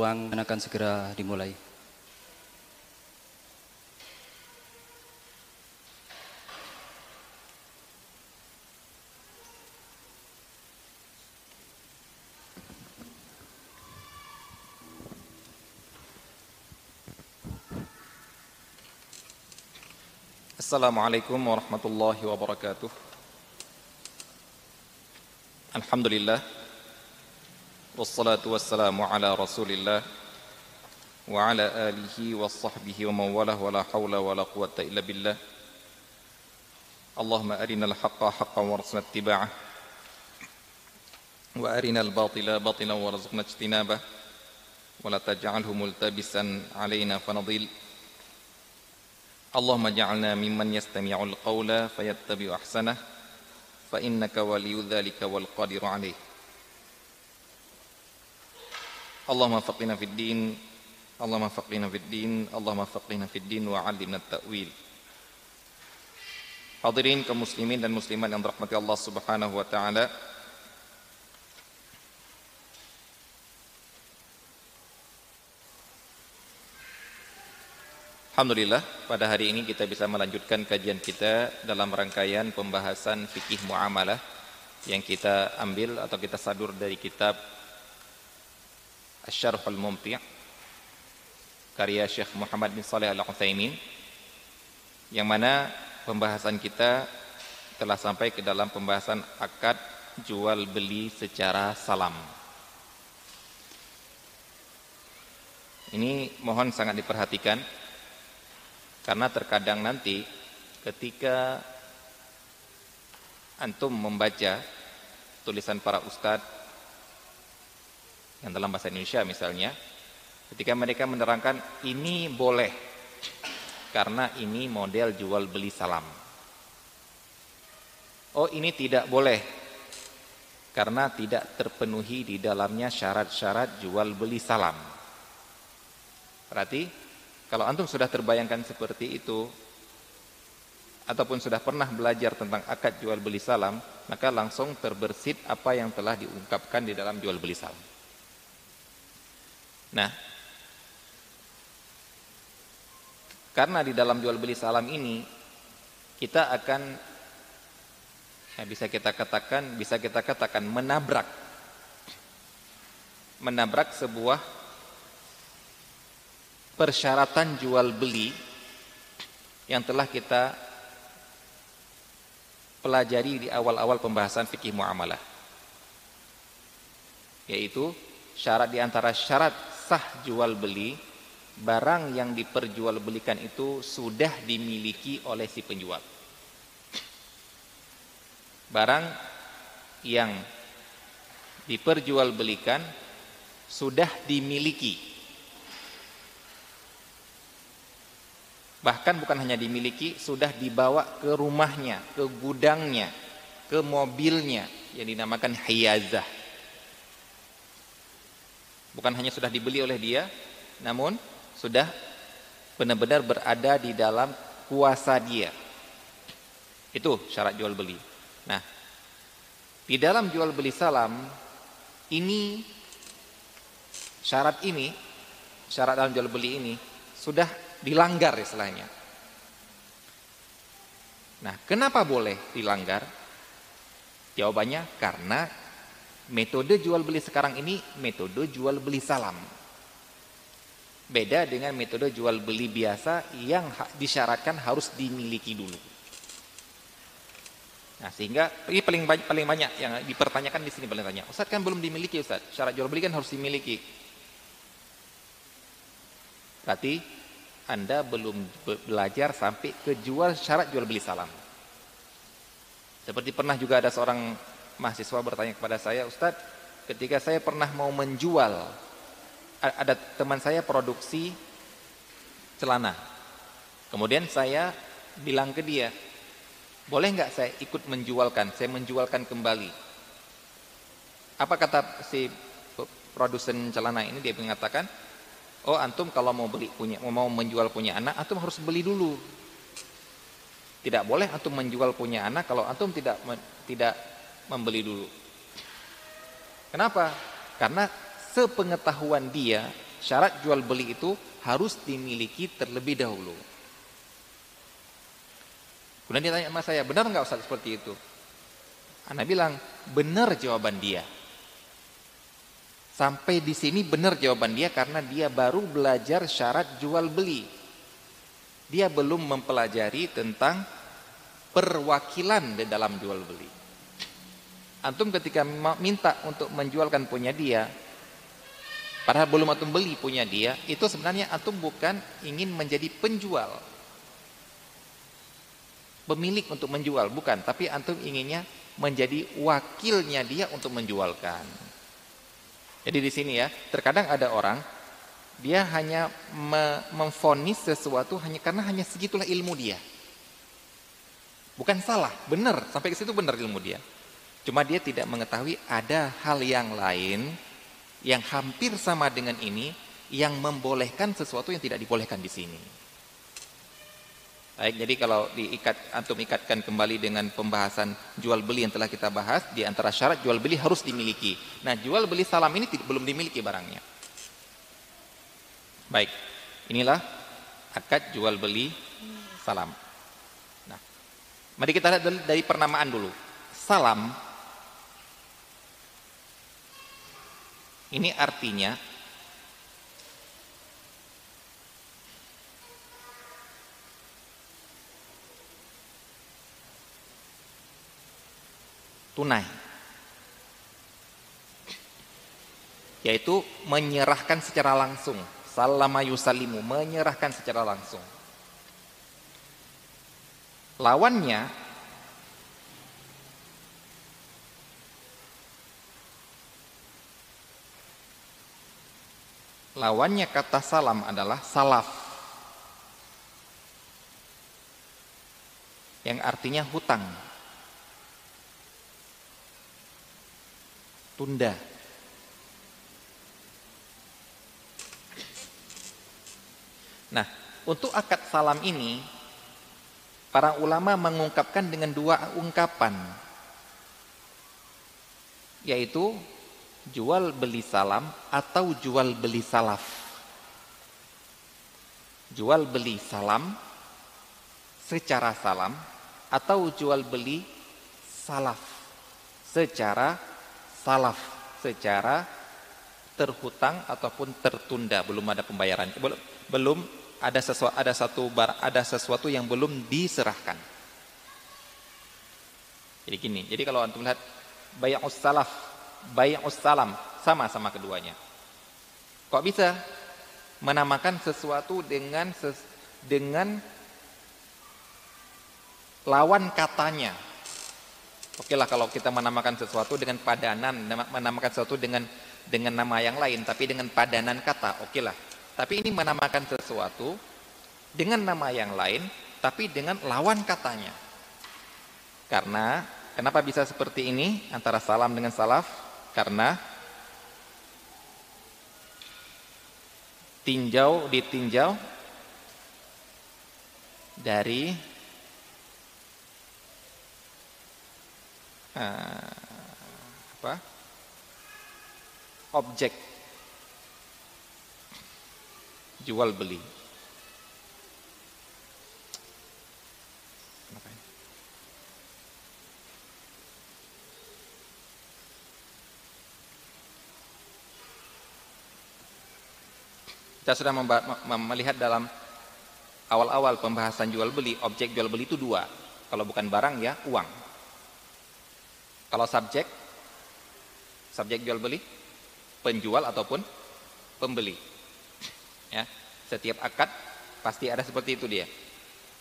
ruang akan segera dimulai. Assalamualaikum warahmatullahi wabarakatuh. Alhamdulillah. والصلاة والسلام على رسول الله وعلى آله وصحبه ومن والاه ولا حول ولا قوة إلا بالله. اللهم أرنا الحق حقا وارزقنا اتباعه وأرنا الباطل باطلا وارزقنا اجتنابه ولا تجعله ملتبسا علينا فنضل. اللهم اجعلنا ممن يستمع القول فيتبع أحسنه فإنك ولي ذلك والقادر عليه. Allahumma faqina fid din. Allahumma faqina fid din. Allahumma faqina fid din wa 'allimna ta'wil Hadirin kaum muslimin dan muslimat yang dirahmati Allah Subhanahu wa taala. Alhamdulillah pada hari ini kita bisa melanjutkan kajian kita dalam rangkaian pembahasan fikih muamalah yang kita ambil atau kita sadur dari kitab Asy-Syarhul Mumti' karya Syekh Muhammad bin Saleh Al-Utsaimin yang mana pembahasan kita telah sampai ke dalam pembahasan akad jual beli secara salam. Ini mohon sangat diperhatikan karena terkadang nanti ketika antum membaca tulisan para ustadz yang dalam bahasa Indonesia misalnya, ketika mereka menerangkan ini boleh karena ini model jual beli salam. Oh ini tidak boleh karena tidak terpenuhi di dalamnya syarat-syarat jual beli salam. Berarti kalau antum sudah terbayangkan seperti itu ataupun sudah pernah belajar tentang akad jual beli salam, maka langsung terbersit apa yang telah diungkapkan di dalam jual beli salam. Nah, karena di dalam jual beli salam ini kita akan ya bisa kita katakan bisa kita katakan menabrak. Menabrak sebuah persyaratan jual beli yang telah kita pelajari di awal-awal pembahasan fikih muamalah. Yaitu syarat di antara syarat sah jual beli barang yang diperjualbelikan itu sudah dimiliki oleh si penjual barang yang diperjualbelikan sudah dimiliki Bahkan bukan hanya dimiliki, sudah dibawa ke rumahnya, ke gudangnya, ke mobilnya yang dinamakan hiyazah. Bukan hanya sudah dibeli oleh dia, namun sudah benar-benar berada di dalam kuasa dia. Itu syarat jual beli. Nah, di dalam jual beli salam ini syarat ini, syarat dalam jual beli ini sudah dilanggar istilahnya. Nah, kenapa boleh dilanggar? Jawabannya karena metode jual beli sekarang ini metode jual beli salam. Beda dengan metode jual beli biasa yang disyaratkan harus dimiliki dulu. Nah, sehingga ini paling banyak, paling banyak yang dipertanyakan di sini paling banyak. Ustaz kan belum dimiliki Ustaz. Syarat jual beli kan harus dimiliki. Berarti anda belum belajar sampai ke jual syarat jual beli salam. Seperti pernah juga ada seorang mahasiswa bertanya kepada saya, Ustadz, ketika saya pernah mau menjual, ada teman saya produksi celana. Kemudian saya bilang ke dia, boleh nggak saya ikut menjualkan, saya menjualkan kembali. Apa kata si produsen celana ini dia mengatakan, Oh antum kalau mau beli punya mau menjual punya anak antum harus beli dulu. Tidak boleh antum menjual punya anak kalau antum tidak tidak membeli dulu. Kenapa? Karena sepengetahuan dia syarat jual beli itu harus dimiliki terlebih dahulu. Kemudian dia tanya sama saya, benar nggak Ustaz seperti itu? Anda bilang, benar jawaban dia. Sampai di sini benar jawaban dia karena dia baru belajar syarat jual beli. Dia belum mempelajari tentang perwakilan di dalam jual beli. Antum ketika minta untuk menjualkan punya dia, padahal belum antum beli punya dia, itu sebenarnya antum bukan ingin menjadi penjual. Pemilik untuk menjual, bukan. Tapi antum inginnya menjadi wakilnya dia untuk menjualkan. Jadi di sini ya, terkadang ada orang dia hanya memfonis sesuatu hanya karena hanya segitulah ilmu dia. Bukan salah, benar. Sampai ke situ benar ilmu dia. Cuma dia tidak mengetahui ada hal yang lain yang hampir sama dengan ini yang membolehkan sesuatu yang tidak dibolehkan di sini. Baik, jadi kalau diikat antum ikatkan kembali dengan pembahasan jual beli yang telah kita bahas, di antara syarat jual beli harus dimiliki. Nah, jual beli salam ini belum dimiliki barangnya. Baik, inilah akad jual beli salam. Nah, mari kita lihat dari pernamaan dulu. Salam Ini artinya tunai. Yaitu menyerahkan secara langsung. Salama yusalimu, menyerahkan secara langsung. Lawannya Lawannya kata salam adalah salaf. Yang artinya hutang. Tunda. Nah, untuk akad salam ini para ulama mengungkapkan dengan dua ungkapan yaitu jual beli salam atau jual beli salaf. Jual beli salam secara salam atau jual beli salaf secara salaf, secara terhutang ataupun tertunda, belum ada pembayaran, belum, belum ada sesuatu ada satu bar, ada sesuatu yang belum diserahkan. Jadi gini, jadi kalau antum lihat bay'us salaf bay'us salam sama-sama keduanya. Kok bisa menamakan sesuatu dengan ses, dengan lawan katanya? Oke lah kalau kita menamakan sesuatu dengan padanan, menamakan sesuatu dengan dengan nama yang lain, tapi dengan padanan kata, oke lah. Tapi ini menamakan sesuatu dengan nama yang lain, tapi dengan lawan katanya. Karena kenapa bisa seperti ini antara salam dengan salaf? Karena tinjau ditinjau dari uh, apa? Objek jual beli Kita sudah melihat dalam awal-awal pembahasan jual beli, objek jual beli itu dua. Kalau bukan barang ya uang. Kalau subjek, subjek jual beli, penjual ataupun pembeli. Ya, setiap akad pasti ada seperti itu dia.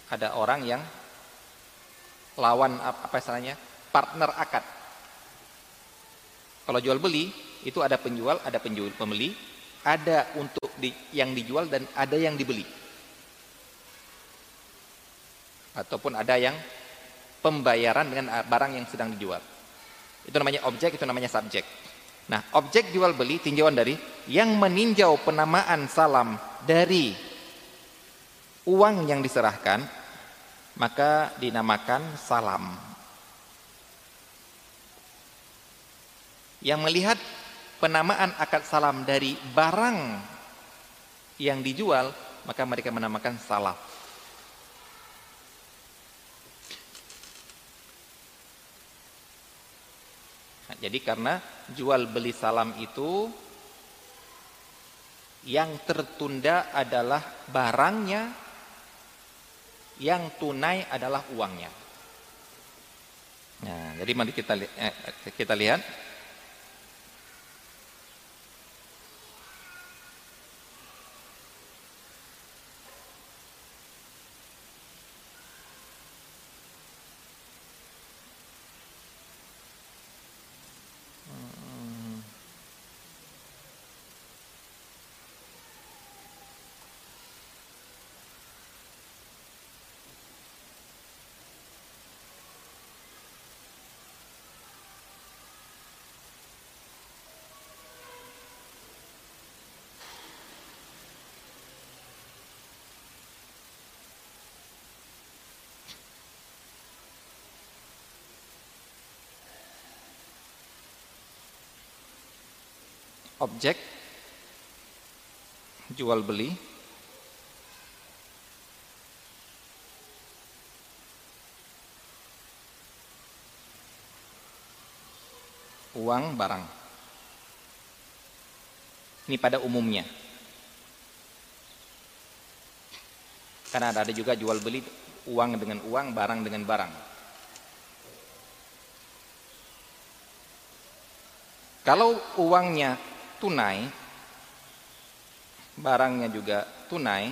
Ada orang yang lawan apa istilahnya partner akad. Kalau jual beli itu ada penjual, ada penjual pembeli, ada untuk yang dijual dan ada yang dibeli. Ataupun ada yang pembayaran dengan barang yang sedang dijual. Itu namanya objek, itu namanya subjek. Nah, objek jual beli tinjauan dari yang meninjau penamaan salam dari uang yang diserahkan, maka dinamakan salam. Yang melihat penamaan akad salam dari barang yang dijual, maka mereka menamakan salaf. Nah, jadi karena jual beli salam itu yang tertunda adalah barangnya, yang tunai adalah uangnya. Nah, jadi mari kita eh, kita lihat objek jual beli uang barang. Ini pada umumnya. Karena ada juga jual beli uang dengan uang barang dengan barang. Kalau uangnya tunai, barangnya juga tunai,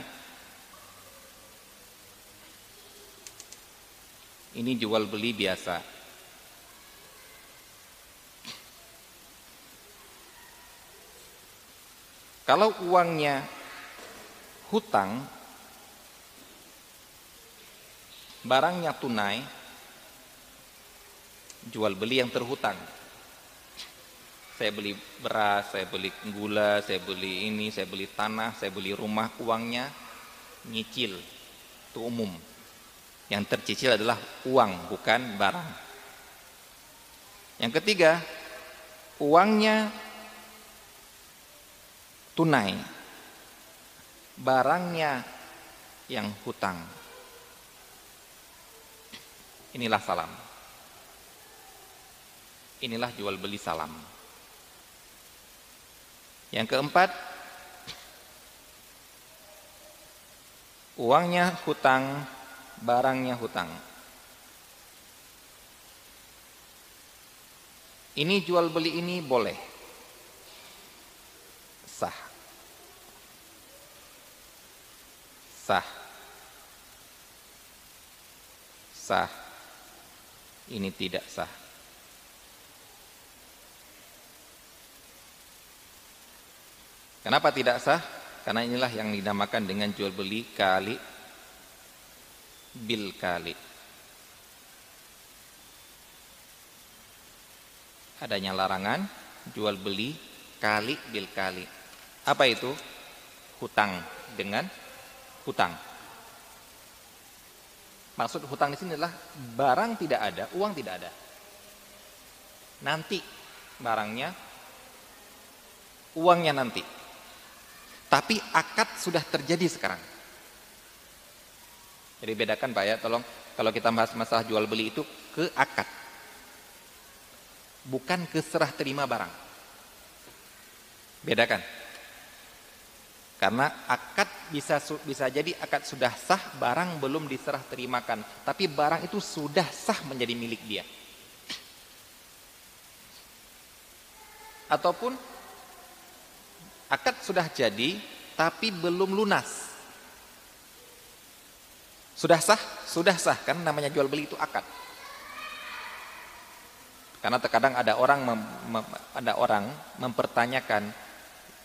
ini jual beli biasa. Kalau uangnya hutang, barangnya tunai, jual beli yang terhutang saya beli beras, saya beli gula, saya beli ini, saya beli tanah, saya beli rumah, uangnya nyicil. Itu umum. Yang tercicil adalah uang, bukan barang. Yang ketiga, uangnya tunai. Barangnya yang hutang. Inilah salam. Inilah jual beli salam. Yang keempat, uangnya hutang, barangnya hutang. Ini jual beli ini boleh. Sah. Sah. Sah. Ini tidak sah. Kenapa tidak sah? Karena inilah yang dinamakan dengan jual beli kali bil kali. Adanya larangan jual beli kali bil kali. Apa itu? Hutang dengan hutang. Maksud hutang di sini adalah barang tidak ada, uang tidak ada. Nanti barangnya, uangnya nanti. Tapi akad sudah terjadi sekarang. Jadi bedakan Pak ya, tolong kalau kita bahas masalah jual beli itu ke akad. Bukan ke serah terima barang. Bedakan. Karena akad bisa bisa jadi akad sudah sah, barang belum diserah terimakan, tapi barang itu sudah sah menjadi milik dia. Ataupun Akad sudah jadi tapi belum lunas. Sudah sah? Sudah sah kan namanya jual beli itu akad. Karena terkadang ada orang mem, mem, ada orang mempertanyakan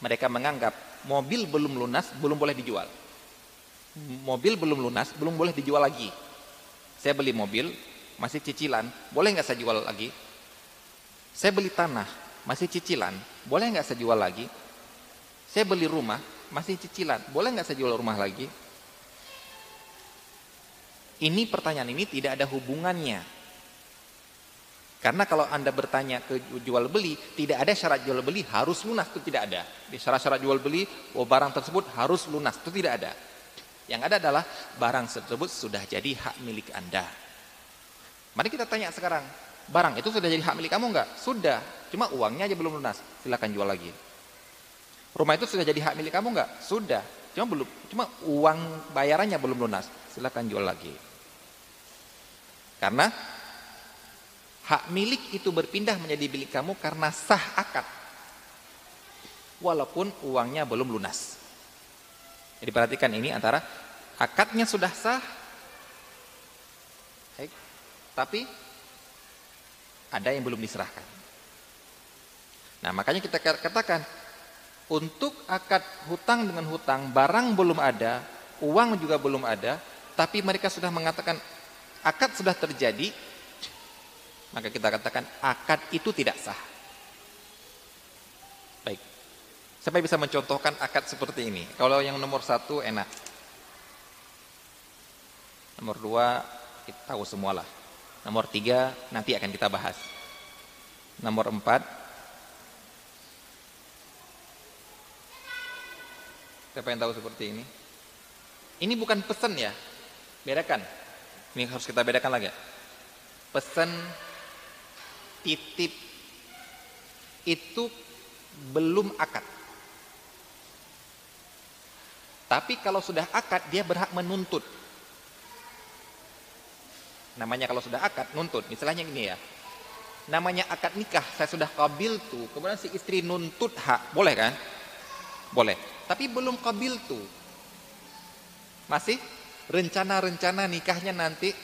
mereka menganggap mobil belum lunas belum boleh dijual. Mobil belum lunas belum boleh dijual lagi. Saya beli mobil masih cicilan, boleh nggak saya jual lagi? Saya beli tanah masih cicilan, boleh nggak saya jual lagi? Saya beli rumah, masih cicilan. Boleh nggak saya jual rumah lagi? Ini pertanyaan ini tidak ada hubungannya Karena kalau Anda bertanya ke jual beli, tidak ada syarat jual beli harus lunas, itu tidak ada. Di syarat-syarat jual beli, oh barang tersebut harus lunas, itu tidak ada. Yang ada adalah barang tersebut sudah jadi hak milik Anda. Mari kita tanya sekarang, barang itu sudah jadi hak milik kamu enggak? Sudah, cuma uangnya aja belum lunas, silakan jual lagi. Rumah itu sudah jadi hak milik kamu enggak? Sudah, cuma belum, cuma uang bayarannya belum lunas, silakan jual lagi. Karena hak milik itu berpindah menjadi milik kamu karena sah akad. Walaupun uangnya belum lunas. Jadi perhatikan ini antara akadnya sudah sah, tapi ada yang belum diserahkan. Nah makanya kita katakan untuk akad hutang dengan hutang barang belum ada, uang juga belum ada, tapi mereka sudah mengatakan akad sudah terjadi, maka kita katakan akad itu tidak sah. Baik. Siapa bisa mencontohkan akad seperti ini? Kalau yang nomor satu enak. Nomor dua kita tahu semualah. Nomor tiga nanti akan kita bahas. Nomor empat. Siapa yang tahu seperti ini? Ini bukan pesan ya. Bedakan. Ini harus kita bedakan lagi. Pesan titip itu belum akad. Tapi kalau sudah akad dia berhak menuntut. Namanya kalau sudah akad nuntut. Misalnya gini ya. Namanya akad nikah, saya sudah kabil tuh. Kemudian si istri nuntut hak, boleh kan? Boleh. Tapi belum kabil tuh. Masih rencana-rencana nikahnya nanti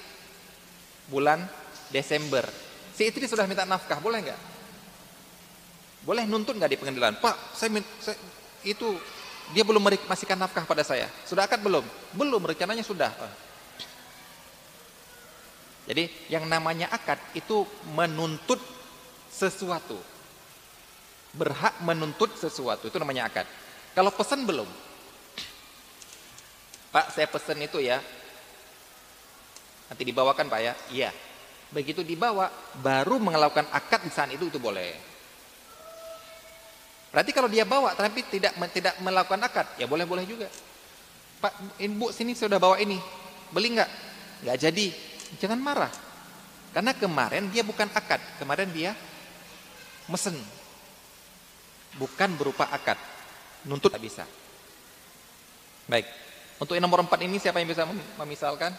bulan Desember. Si istri sudah minta nafkah, boleh nggak? Boleh nuntut nggak di pengadilan? Pak, saya, saya itu dia belum memasihkan nafkah pada saya. Sudah akad belum? Belum, rencananya sudah. Jadi yang namanya akad itu menuntut sesuatu. Berhak menuntut sesuatu, itu namanya akad. Kalau pesan belum, Pak saya pesan itu ya. Nanti dibawakan Pak ya. Iya. Begitu dibawa Baru melakukan akad di saat itu itu boleh. Berarti kalau dia bawa Tapi tidak tidak melakukan akad Ya boleh-boleh juga. Pak ibu sini sudah bawa ini. Beli nggak? Nggak jadi. Jangan marah. Karena kemarin dia bukan akad. Kemarin dia mesen. Bukan berupa akad Nuntut. Tak bisa. Baik. Untuk yang nomor empat ini siapa yang bisa memisalkan?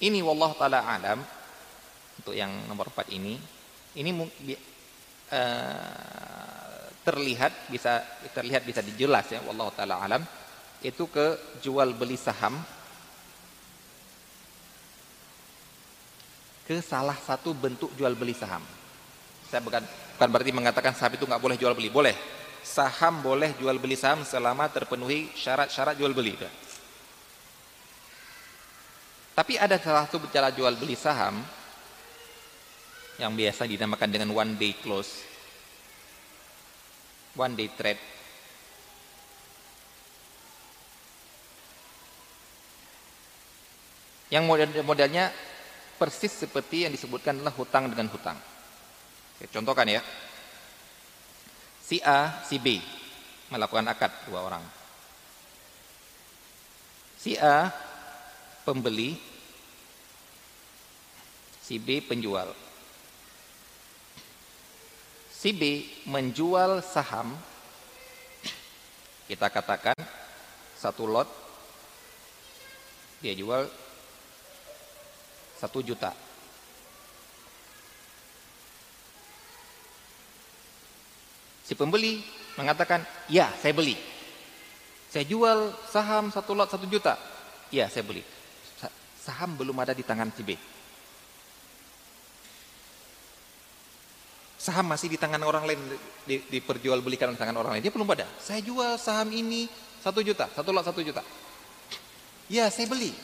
Ini wallah taala alam. Untuk yang nomor empat ini. Ini uh, terlihat bisa terlihat bisa dijelas ya wallah taala alam. Itu ke jual beli saham. Ke salah satu bentuk jual beli saham. Saya bukan bukan berarti mengatakan saham itu nggak boleh jual beli, boleh saham boleh jual beli saham selama terpenuhi syarat-syarat jual beli. Tapi ada salah satu cara jual beli saham yang biasa dinamakan dengan one day close, one day trade. Yang model-modelnya persis seperti yang disebutkan adalah hutang dengan hutang. Contohkan ya. Si A, si B melakukan akad dua orang. Si A pembeli, si B penjual. Si B menjual saham, kita katakan satu lot, dia jual satu juta. Si pembeli mengatakan, ya saya beli. Saya jual saham satu lot satu juta. Ya saya beli. Saham belum ada di tangan si B. Saham masih di tangan orang lain, di, diperjualbelikan di tangan orang lain. Dia belum ada. Saya jual saham ini satu juta, satu lot satu juta. Ya saya beli.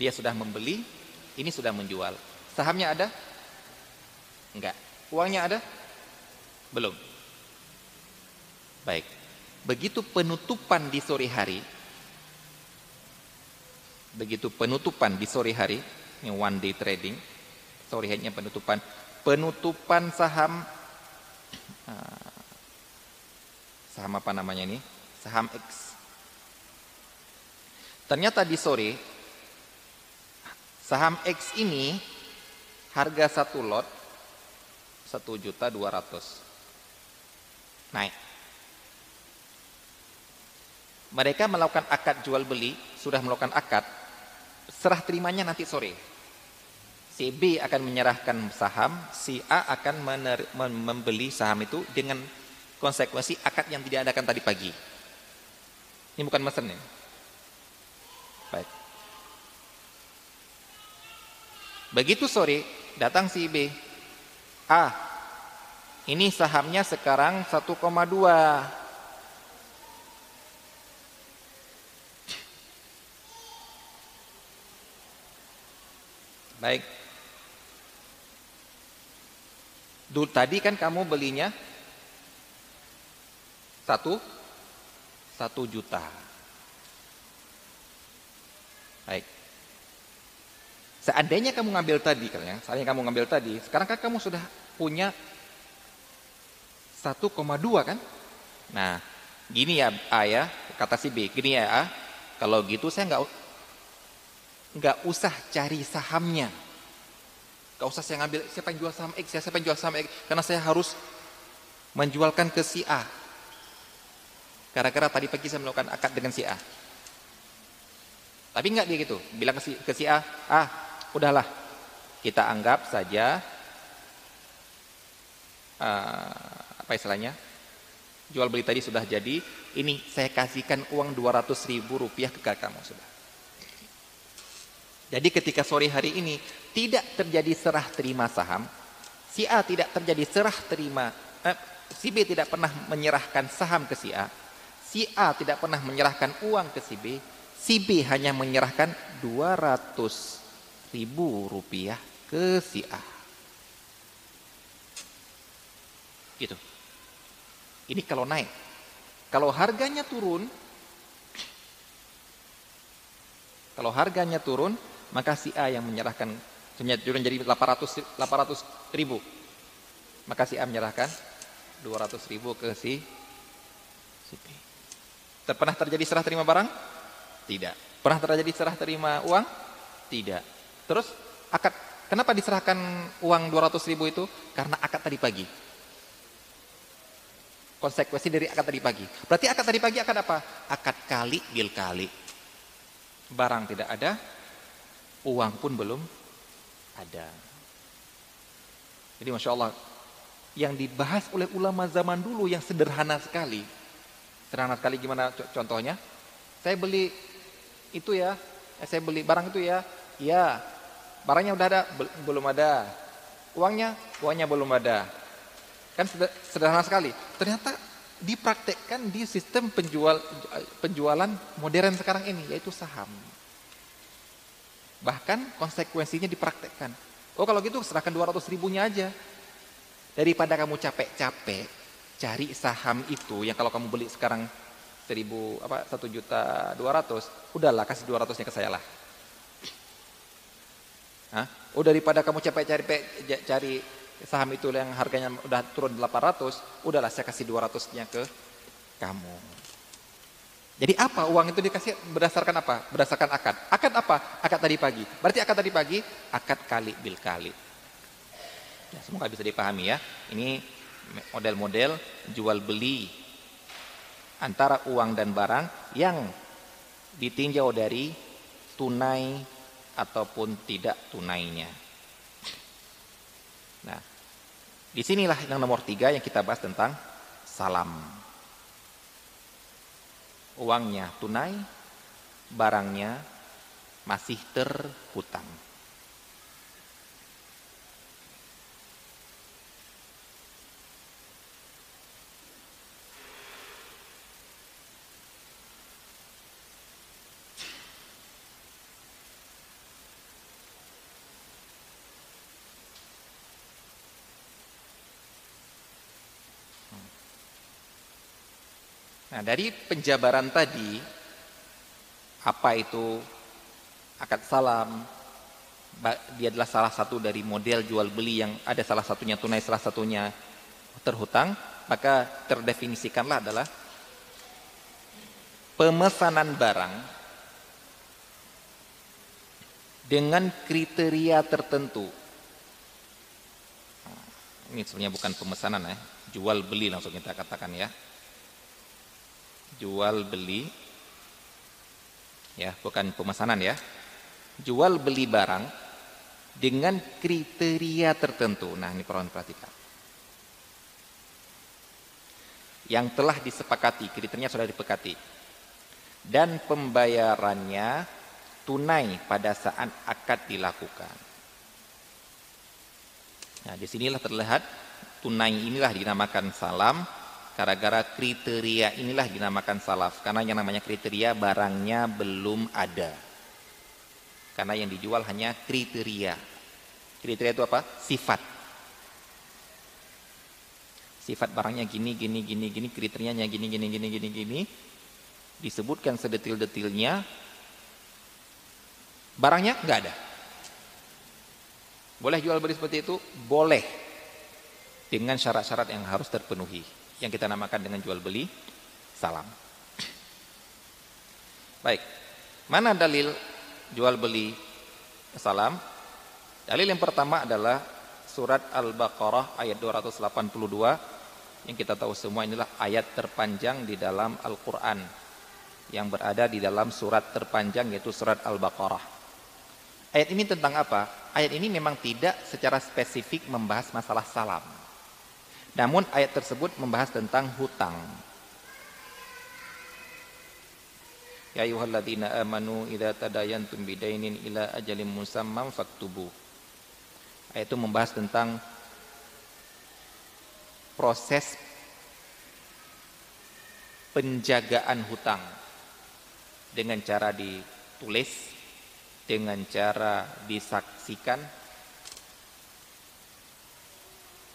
Dia sudah membeli, ini sudah menjual. Sahamnya ada? Enggak. Uangnya ada? Belum. Baik. Begitu penutupan di sore hari, begitu penutupan di sore hari, ini one day trading, sorry hanya penutupan penutupan saham uh, saham apa namanya ini saham X ternyata di sore saham X ini harga satu lot satu juta dua ratus naik mereka melakukan akad jual beli sudah melakukan akad serah terimanya nanti sore si B akan menyerahkan saham, si A akan membeli saham itu dengan konsekuensi akad yang tidak adakan tadi pagi. Ini bukan mesen ya. Baik. Begitu sore datang si B. A. Ini sahamnya sekarang 1,2. Baik. Dulu tadi kan kamu belinya satu satu juta. Baik. Seandainya kamu ngambil tadi kan ya, seandainya kamu ngambil tadi, sekarang kan kamu sudah punya 1,2 kan? Nah, gini ya A ya, kata si B, gini ya A, kalau gitu saya nggak nggak usah cari sahamnya. Gak usah saya ngambil siapa yang jual saham X, ya, siapa yang jual saham X, karena saya harus menjualkan ke si A. Gara-gara tadi pagi saya melakukan akad dengan si A. Tapi enggak dia gitu, bilang ke si, ke si A, ah udahlah, kita anggap saja uh, apa istilahnya, jual beli tadi sudah jadi, ini saya kasihkan uang 200 ribu rupiah ke kamu sudah. Jadi ketika sore hari ini tidak terjadi serah terima saham, si A tidak terjadi serah terima, eh, si B tidak pernah menyerahkan saham ke si A, si A tidak pernah menyerahkan uang ke si B, si B hanya menyerahkan 200 ribu rupiah ke si A. Gitu. Ini kalau naik. Kalau harganya turun, kalau harganya turun, maka si A yang menyerahkan turun jadi 800 800 ribu. Maka si A menyerahkan 200 ribu ke si si B. Pernah terjadi serah terima barang? Tidak. Pernah terjadi serah terima uang? Tidak. Terus akad kenapa diserahkan uang 200 ribu itu? Karena akad tadi pagi konsekuensi dari akad tadi pagi berarti akad tadi pagi akad apa akad kali bil kali barang tidak ada uang pun belum ada. Jadi Masya Allah, yang dibahas oleh ulama zaman dulu yang sederhana sekali. Sederhana sekali gimana contohnya? Saya beli itu ya, eh, saya beli barang itu ya, ya barangnya udah ada, belum ada. Uangnya, uangnya belum ada. Kan sederhana sekali. Ternyata dipraktekkan di sistem penjual penjualan modern sekarang ini, yaitu saham. Bahkan konsekuensinya dipraktekkan. Oh kalau gitu serahkan 200 ribunya aja. Daripada kamu capek-capek cari saham itu yang kalau kamu beli sekarang seribu apa satu juta dua ratus, udahlah kasih dua ratusnya ke saya lah. Hah? Oh daripada kamu capek cari cari saham itu yang harganya udah turun 800, udahlah saya kasih 200-nya ke kamu. Jadi apa uang itu dikasih berdasarkan apa? Berdasarkan akad. Akad apa? Akad tadi pagi. Berarti akad tadi pagi, akad kali bil kali. Ya, semoga bisa dipahami ya. Ini model-model jual beli antara uang dan barang yang ditinjau dari tunai ataupun tidak tunainya. Nah, di sinilah yang nomor tiga yang kita bahas tentang salam uangnya tunai, barangnya masih terhutang. Nah, dari penjabaran tadi apa itu akad salam, dia adalah salah satu dari model jual beli yang ada salah satunya tunai, salah satunya terhutang, maka terdefinisikanlah adalah pemesanan barang dengan kriteria tertentu. Ini sebenarnya bukan pemesanan ya, jual beli langsung kita katakan ya. Jual beli ya, bukan pemesanan ya. Jual beli barang dengan kriteria tertentu. Nah, ini perlu perhatikan. Yang telah disepakati, kriterianya sudah disepakati. Dan pembayarannya tunai pada saat akad dilakukan. Nah, di sinilah terlihat tunai inilah dinamakan salam, gara-gara kriteria inilah dinamakan salaf. Karena yang namanya kriteria barangnya belum ada. Karena yang dijual hanya kriteria. Kriteria itu apa? Sifat. Sifat barangnya gini, gini, gini, gini, kriterianya gini, gini, gini, gini, gini. Disebutkan sedetil-detilnya. Barangnya nggak ada. Boleh jual beli seperti itu? Boleh. Dengan syarat-syarat yang harus terpenuhi. Yang kita namakan dengan jual beli salam. Baik. Mana dalil jual beli salam. Dalil yang pertama adalah surat Al-Baqarah ayat 282 yang kita tahu semua inilah ayat terpanjang di dalam Al-Qur'an yang berada di dalam surat terpanjang yaitu surat Al-Baqarah. Ayat ini tentang apa? Ayat ini memang tidak secara spesifik membahas masalah salam. Namun ayat tersebut membahas tentang hutang. Ya ayyuhalladzina amanu idza tadayantum bidainin ila ajalin musamman faktubu. Ayat itu membahas tentang proses penjagaan hutang dengan cara ditulis, dengan cara disaksikan.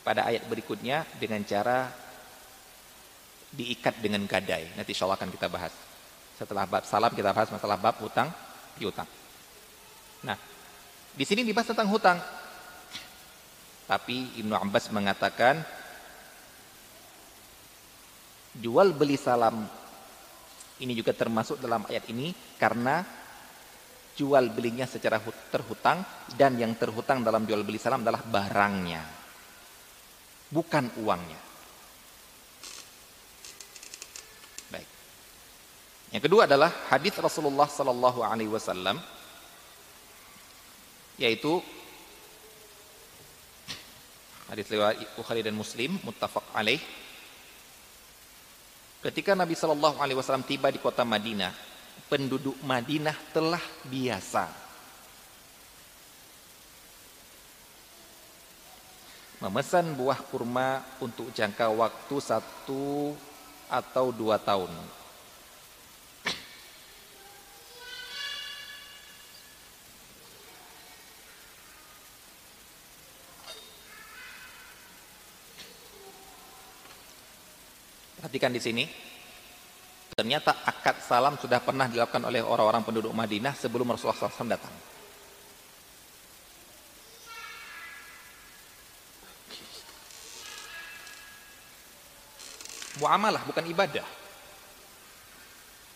Pada ayat berikutnya dengan cara diikat dengan gadai. Nanti insya Allah akan kita bahas. Setelah bab salam kita bahas masalah bab hutang piutang. Nah, di sini dibahas tentang hutang. Tapi Ibnu Abbas mengatakan jual beli salam ini juga termasuk dalam ayat ini karena jual belinya secara terhutang dan yang terhutang dalam jual beli salam adalah barangnya bukan uangnya. Yang kedua adalah hadis Rasulullah sallallahu alaihi wasallam yaitu hadis riwayat Bukhari dan Muslim muttafaq alaih. Ketika Nabi Shallallahu Alaihi Wasallam tiba di kota Madinah, penduduk Madinah telah biasa memesan buah kurma untuk jangka waktu satu atau dua tahun. Perhatikan di sini. Ternyata akad salam sudah pernah dilakukan oleh orang-orang penduduk Madinah sebelum Rasulullah SAW datang. Muamalah bukan ibadah.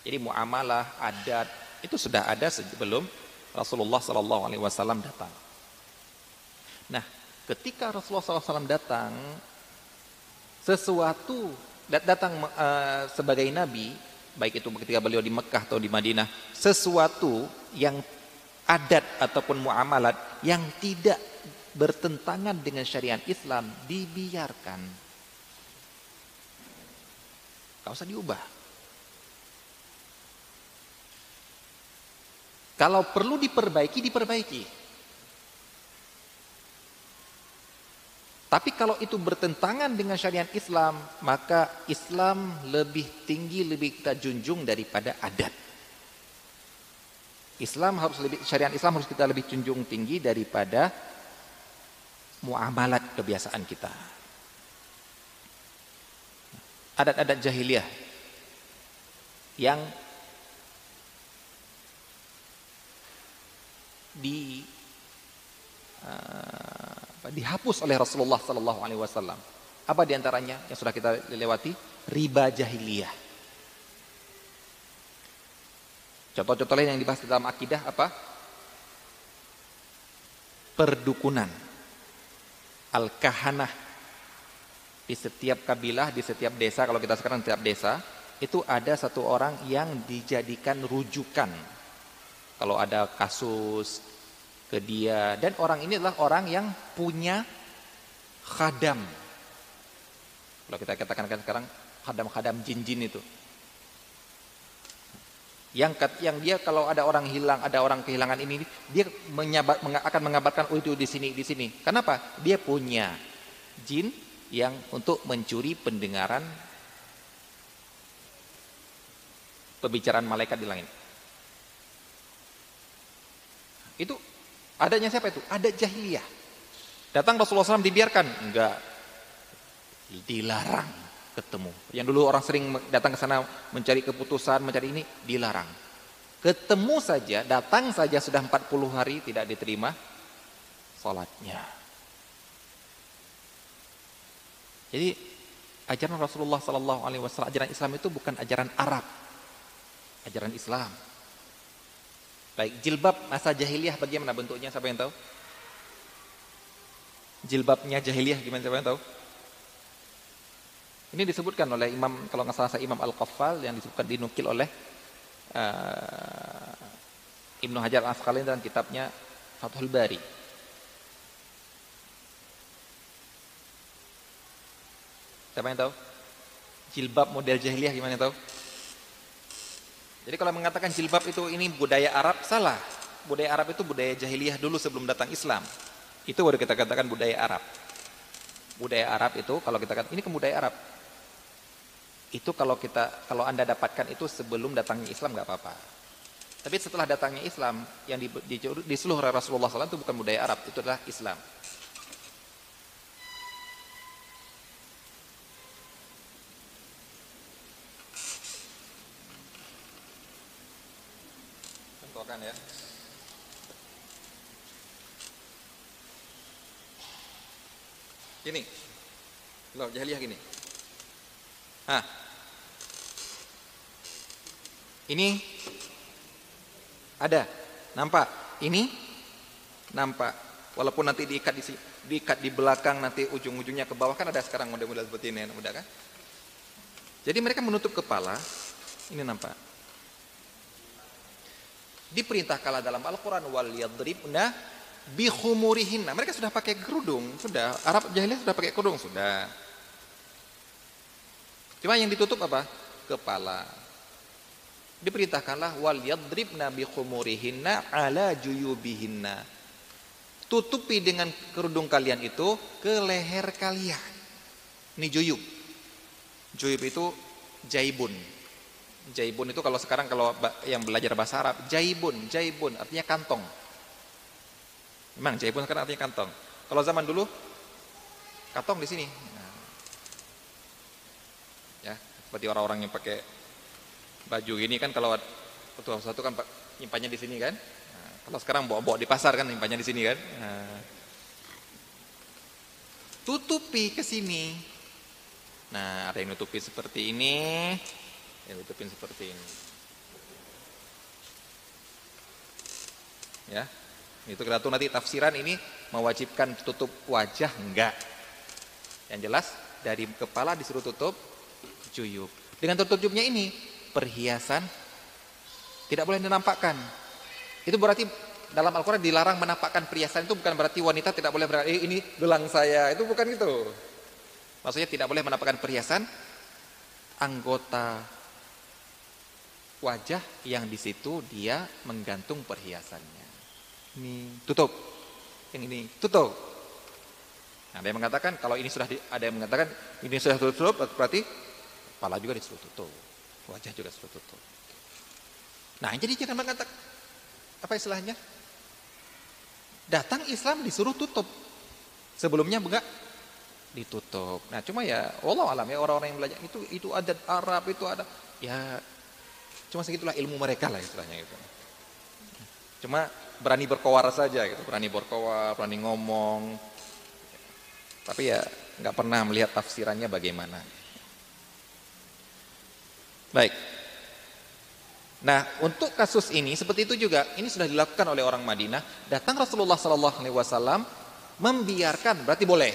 Jadi muamalah, adat itu sudah ada sebelum Rasulullah SAW datang. Nah, ketika Rasulullah SAW datang, sesuatu datang uh, sebagai nabi, baik itu ketika beliau di Mekah atau di Madinah, sesuatu yang adat ataupun muamalat yang tidak bertentangan dengan syariat Islam dibiarkan. Gak usah diubah. Kalau perlu diperbaiki, diperbaiki. Tapi kalau itu bertentangan dengan syariat Islam, maka Islam lebih tinggi, lebih kita junjung daripada adat. Islam harus lebih syariat Islam harus kita lebih junjung tinggi daripada muamalat kebiasaan kita. Adat-adat jahiliyah yang uh, dihapus oleh Rasulullah sallallahu alaihi wasallam. Apa di antaranya yang sudah kita lewati? Riba jahiliyah. Contoh-contoh lain yang dibahas dalam akidah apa? Perdukunan. Al-kahanah. Di setiap kabilah, di setiap desa, kalau kita sekarang setiap desa, itu ada satu orang yang dijadikan rujukan. Kalau ada kasus ke dia dan orang ini adalah orang yang punya khadam. Kalau kita katakan kan sekarang khadam-khadam jin-jin itu. Yang yang dia kalau ada orang hilang, ada orang kehilangan ini, dia menyabat, akan mengabarkan oh itu di sini, di sini. Kenapa? Dia punya jin yang untuk mencuri pendengaran pembicaraan malaikat di langit. Itu adanya siapa itu? Ada jahiliyah. Datang Rasulullah SAW dibiarkan? Enggak. Dilarang ketemu. Yang dulu orang sering datang ke sana mencari keputusan, mencari ini, dilarang. Ketemu saja, datang saja sudah 40 hari tidak diterima sholatnya. Jadi ajaran Rasulullah Sallallahu Alaihi Wasallam, ajaran Islam itu bukan ajaran Arab, ajaran Islam. Baik, jilbab masa jahiliyah bagaimana bentuknya? Siapa yang tahu? Jilbabnya jahiliyah gimana siapa yang tahu? Ini disebutkan oleh Imam kalau nggak salah saya Imam Al-Qaffal yang disebutkan dinukil oleh uh, Ibnu Hajar Al-Asqalani dalam kitabnya Fathul Bari. Siapa yang tahu? Jilbab model jahiliyah gimana tahu? Jadi kalau mengatakan jilbab itu ini budaya Arab salah. Budaya Arab itu budaya jahiliyah dulu sebelum datang Islam. Itu baru kita katakan budaya Arab. Budaya Arab itu kalau kita katakan ini kebudayaan Arab. Itu kalau kita kalau Anda dapatkan itu sebelum datangnya Islam nggak apa-apa. Tapi setelah datangnya Islam yang di, di, di seluruh Rasulullah SAW itu bukan budaya Arab, itu adalah Islam. contohkan ya. Gini. Loh, jahiliyah gini. Ah. Ini ada. Nampak? Ini nampak. Walaupun nanti diikat di diikat di belakang nanti ujung-ujungnya ke bawah kan ada sekarang model-model seperti ini, udah kan? Jadi mereka menutup kepala, ini nampak. Diperintahkanlah dalam Al-Quran wal yadribna bihumurihinna. Mereka sudah pakai kerudung, sudah. Arab jahiliyah sudah pakai kerudung, sudah. Cuma yang ditutup apa? Kepala. Diperintahkanlah wal yadribna bihumurihinna ala juyubihinna. Tutupi dengan kerudung kalian itu ke leher kalian. Ini juyub. Juyub itu jaibun. Jaibun itu kalau sekarang kalau yang belajar bahasa Arab, jaibun, jaibun artinya kantong. Memang jaibun sekarang artinya kantong. Kalau zaman dulu kantong di sini. Nah. Ya, seperti orang-orang yang pakai baju ini kan kalau ketua satu kan nyimpannya di sini kan. Nah, kalau sekarang bawa-bawa di pasar kan nyimpannya di sini kan. Nah. Tutupi ke sini. Nah, ada yang nutupi seperti ini, yang tutupin seperti ini ya itu kita tuh nanti tafsiran ini mewajibkan tutup wajah enggak yang jelas dari kepala disuruh tutup juyub dengan tutup jubnya ini perhiasan tidak boleh dinampakkan itu berarti dalam Al-Quran dilarang menampakkan perhiasan itu bukan berarti wanita tidak boleh berarti eh, ini gelang saya itu bukan itu maksudnya tidak boleh menampakkan perhiasan anggota wajah yang di situ dia menggantung perhiasannya. Ini tutup. Yang ini tutup. Nah, ada yang mengatakan kalau ini sudah di, ada yang mengatakan ini sudah tutup berarti kepala juga disuruh tutup. Wajah juga disuruh tutup. Nah, jadi jangan mengatakan apa istilahnya? Datang Islam disuruh tutup. Sebelumnya enggak ditutup. Nah, cuma ya Allah alam ya orang-orang yang belajar itu itu adat Arab itu ada ya Cuma segitulah ilmu mereka lah istilahnya itu. Cuma berani berkowar saja gitu, berani berkowar, berani ngomong. Tapi ya nggak pernah melihat tafsirannya bagaimana. Baik. Nah, untuk kasus ini seperti itu juga, ini sudah dilakukan oleh orang Madinah. Datang Rasulullah Sallallahu Alaihi Wasallam membiarkan, berarti boleh.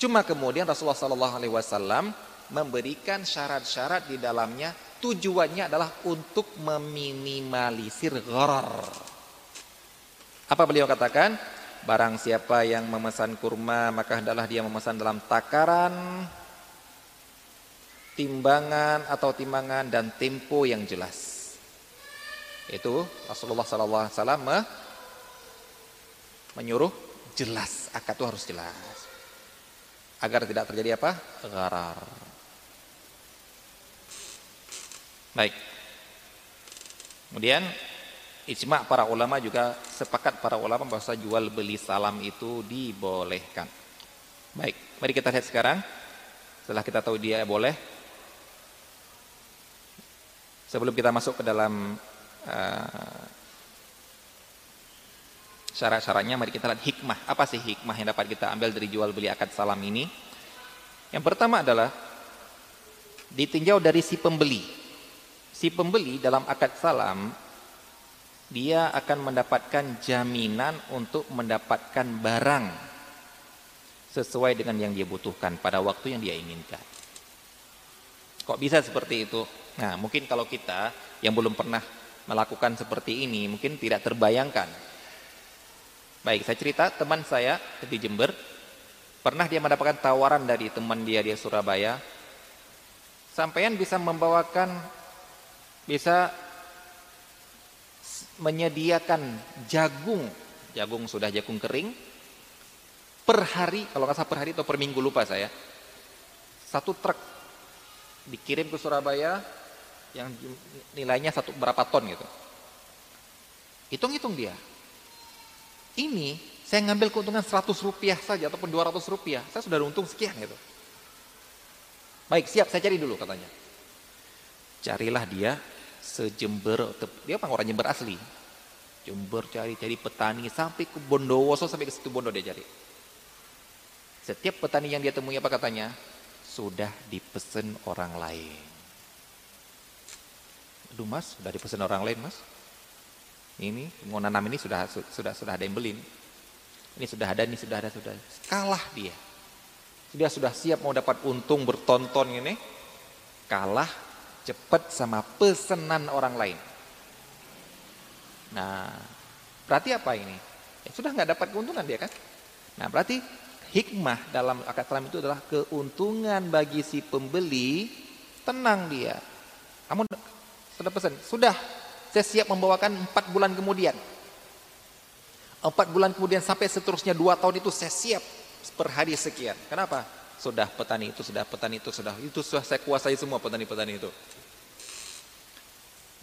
Cuma kemudian Rasulullah Sallallahu Alaihi Wasallam memberikan syarat-syarat di dalamnya. Tujuannya adalah untuk meminimalisir gharar. Apa beliau katakan? Barang siapa yang memesan kurma, maka hendaklah dia memesan dalam takaran timbangan atau timbangan dan tempo yang jelas. Itu Rasulullah sallallahu alaihi wasallam menyuruh jelas, akad itu harus jelas. Agar tidak terjadi apa? Gharar. Baik. Kemudian ijma para ulama juga sepakat para ulama bahwa jual beli salam itu dibolehkan. Baik, mari kita lihat sekarang. Setelah kita tahu dia boleh, Sebelum kita masuk ke dalam uh, syarat-syaratnya, mari kita lihat hikmah. Apa sih hikmah yang dapat kita ambil dari jual beli akad salam ini? Yang pertama adalah ditinjau dari si pembeli. Si pembeli dalam akad salam dia akan mendapatkan jaminan untuk mendapatkan barang sesuai dengan yang dia butuhkan pada waktu yang dia inginkan. Kok bisa seperti itu? Nah, mungkin kalau kita yang belum pernah melakukan seperti ini, mungkin tidak terbayangkan. Baik, saya cerita teman saya di Jember, pernah dia mendapatkan tawaran dari teman dia di Surabaya, sampean bisa membawakan, bisa menyediakan jagung, jagung sudah jagung kering, per hari, kalau nggak salah per hari atau per minggu lupa saya, satu truk dikirim ke Surabaya, yang nilainya satu berapa ton gitu. Hitung-hitung dia. Ini saya ngambil keuntungan 100 rupiah saja ataupun 200 rupiah, saya sudah untung sekian gitu. Baik, siap, saya cari dulu katanya. Carilah dia sejember, dia apa orang Jember asli. Jember cari-cari petani sampai ke Bondowoso sampai ke situ Bondo dia cari. Setiap petani yang dia temui apa katanya? Sudah dipesen orang lain. Aduh mas, sudah dipesan orang lain mas. Ini mau nanam ini sudah sudah sudah ada yang beli. Ini sudah ada, ini sudah ada, sudah. Kalah dia. Dia sudah siap mau dapat untung bertonton ini. Kalah cepat sama pesanan orang lain. Nah, berarti apa ini? Ya, sudah nggak dapat keuntungan dia kan? Nah, berarti hikmah dalam akad salam itu adalah keuntungan bagi si pembeli, tenang dia. Kamu sudah pesan, sudah saya siap membawakan empat bulan kemudian. Empat bulan kemudian sampai seterusnya dua tahun itu saya siap per hari sekian. Kenapa? Sudah petani itu, sudah petani itu, sudah itu sudah saya kuasai semua petani-petani itu.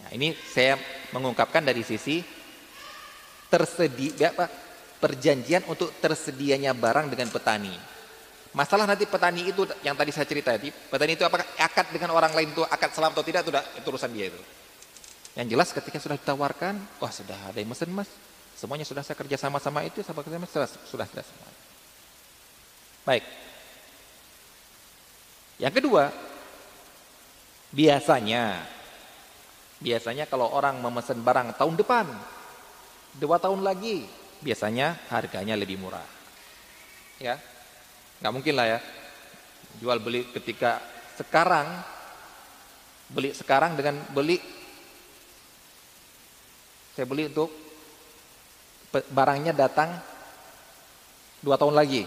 Nah, ini saya mengungkapkan dari sisi tersedia apa perjanjian untuk tersedianya barang dengan petani. Masalah nanti petani itu yang tadi saya cerita tadi, petani itu apakah akad dengan orang lain itu akad salam atau tidak itu, itu urusan dia itu. Yang jelas ketika sudah ditawarkan, wah sudah ada yang mesen mas, semuanya sudah saya kerja sama-sama itu, sama kerja sudah sudah sudah semua. Baik. Yang kedua, biasanya, biasanya kalau orang memesan barang tahun depan, dua tahun lagi, biasanya harganya lebih murah. Ya, nggak mungkin lah ya. Jual beli ketika sekarang beli sekarang dengan beli saya beli untuk barangnya datang dua tahun lagi.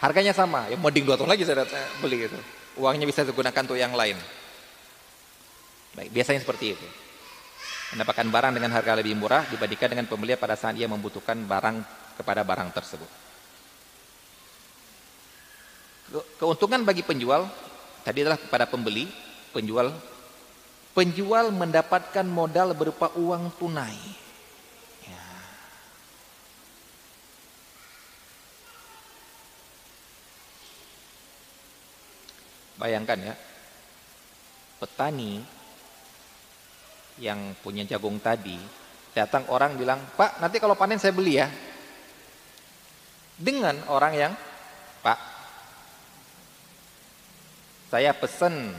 Harganya sama. Ya mending dua tahun lagi saya beli itu uangnya bisa digunakan untuk yang lain. Baik biasanya seperti itu. Mendapatkan barang dengan harga lebih murah dibandingkan dengan pembeli pada saat ia membutuhkan barang kepada barang tersebut Keuntungan bagi penjual tadi adalah kepada pembeli, penjual penjual mendapatkan modal berupa uang tunai. Ya. Bayangkan ya, petani yang punya jagung tadi Datang orang bilang, Pak nanti kalau panen saya beli ya. Dengan orang yang, Pak saya pesen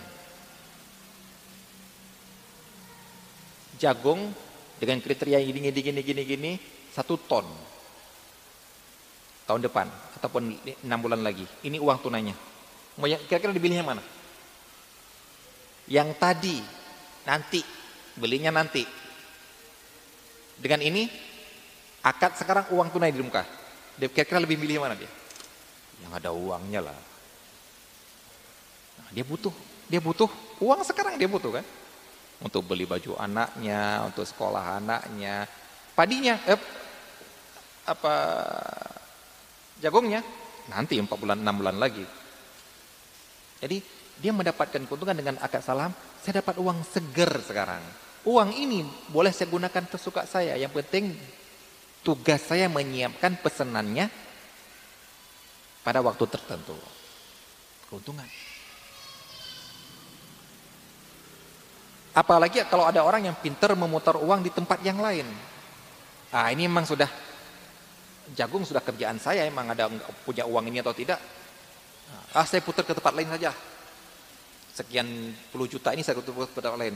jagung dengan kriteria gini gini gini gini gini satu ton tahun depan ataupun enam bulan lagi. Ini uang tunainya. Mau kira-kira dipilihnya mana? Yang tadi nanti belinya nanti. Dengan ini akad sekarang uang tunai di muka. Kira-kira lebih milih mana dia? Yang ada uangnya lah. Dia butuh, dia butuh uang sekarang dia butuh kan? Untuk beli baju anaknya, untuk sekolah anaknya, padinya, eh, apa jagungnya nanti 4 bulan 6 bulan lagi. Jadi dia mendapatkan keuntungan dengan akad salam, saya dapat uang seger sekarang. Uang ini boleh saya gunakan tersuka saya. Yang penting tugas saya menyiapkan pesanannya pada waktu tertentu. Keuntungan. Apalagi kalau ada orang yang pintar memutar uang di tempat yang lain. Ah ini memang sudah jagung sudah kerjaan saya emang ada punya uang ini atau tidak. Ah saya putar ke tempat lain saja. Sekian puluh juta ini saya putar ke tempat lain.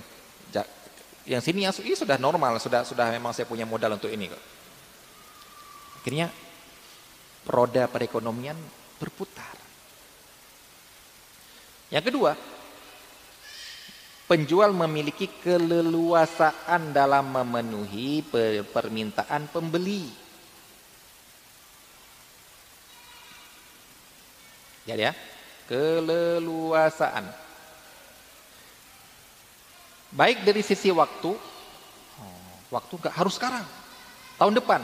Yang sini yang ini sudah normal, sudah sudah memang saya punya modal untuk ini. Akhirnya roda perekonomian berputar. Yang kedua, penjual memiliki keleluasaan dalam memenuhi permintaan pembeli. Jadi ya, keleluasaan. Baik dari sisi waktu, oh, waktu nggak harus sekarang, tahun depan.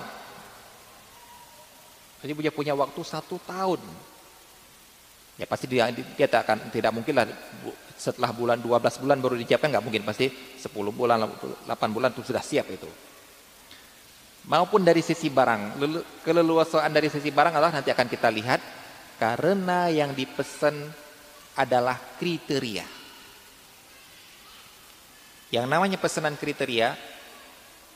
Jadi punya punya waktu satu tahun. Ya pasti dia, dia tak akan tidak mungkin lah setelah bulan 12 bulan baru disiapkan nggak mungkin. Pasti 10 bulan 8 bulan itu sudah siap itu. Maupun dari sisi barang keleluasaan dari sisi barang adalah nanti akan kita lihat karena yang dipesan adalah kriteria. Yang namanya pesanan kriteria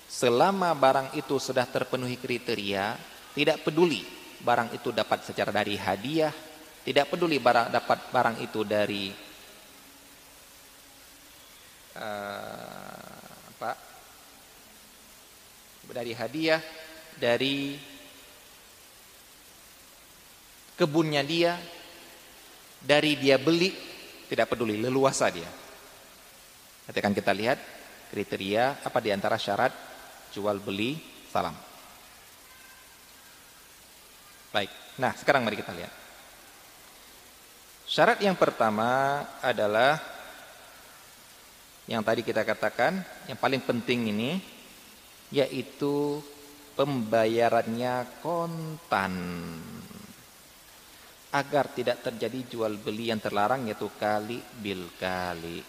selama barang itu sudah terpenuhi kriteria tidak peduli barang itu dapat secara dari hadiah tidak peduli barang dapat barang itu dari uh, apa? Dari hadiah dari kebunnya dia dari dia beli tidak peduli leluasa dia. Nanti akan kita lihat kriteria apa di antara syarat jual beli salam. Baik nah sekarang mari kita lihat. Syarat yang pertama adalah yang tadi kita katakan yang paling penting ini yaitu pembayarannya kontan. Agar tidak terjadi jual beli yang terlarang yaitu kali bil kali.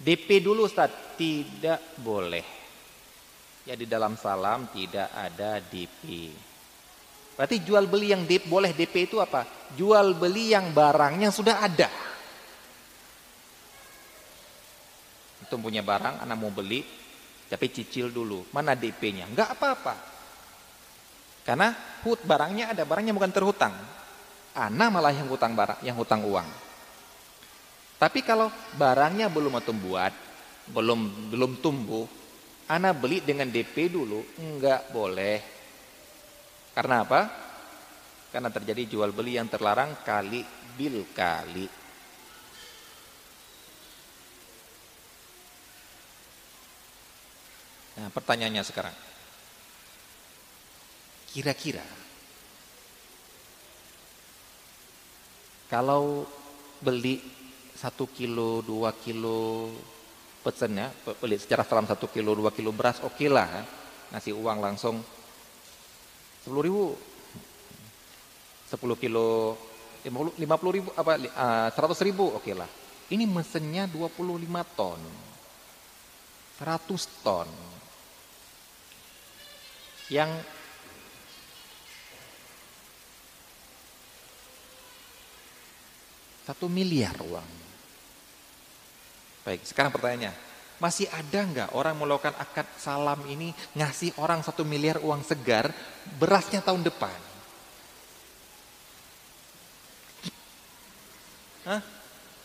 DP dulu Ustaz. Tidak boleh. Ya di dalam salam tidak ada DP berarti jual beli yang DP, boleh DP itu apa? Jual beli yang barangnya sudah ada antum punya barang, anak mau beli, tapi cicil dulu. Mana DP-nya? Enggak apa-apa. Karena hut barangnya ada, barangnya bukan terhutang. Anak malah yang hutang barang, yang hutang uang. Tapi kalau barangnya belum antum buat, belum belum tumbuh, anak beli dengan DP dulu, enggak boleh. Karena apa? Karena terjadi jual beli yang terlarang kali bil kali. Nah, pertanyaannya sekarang. Kira-kira kalau beli satu kilo, dua kilo pesennya, beli secara salam satu kilo, dua kilo beras, oke okay lah. Ngasih uang langsung sepuluh ribu, sepuluh kilo, lima puluh ribu, apa, ah, seratus ribu, oke okay lah. Ini mesennya 25 ton, 100 ton yang satu miliar uang. Baik, sekarang pertanyaannya, Masih ada nggak orang melakukan akad salam ini ngasih orang satu miliar uang segar berasnya tahun depan? Hah?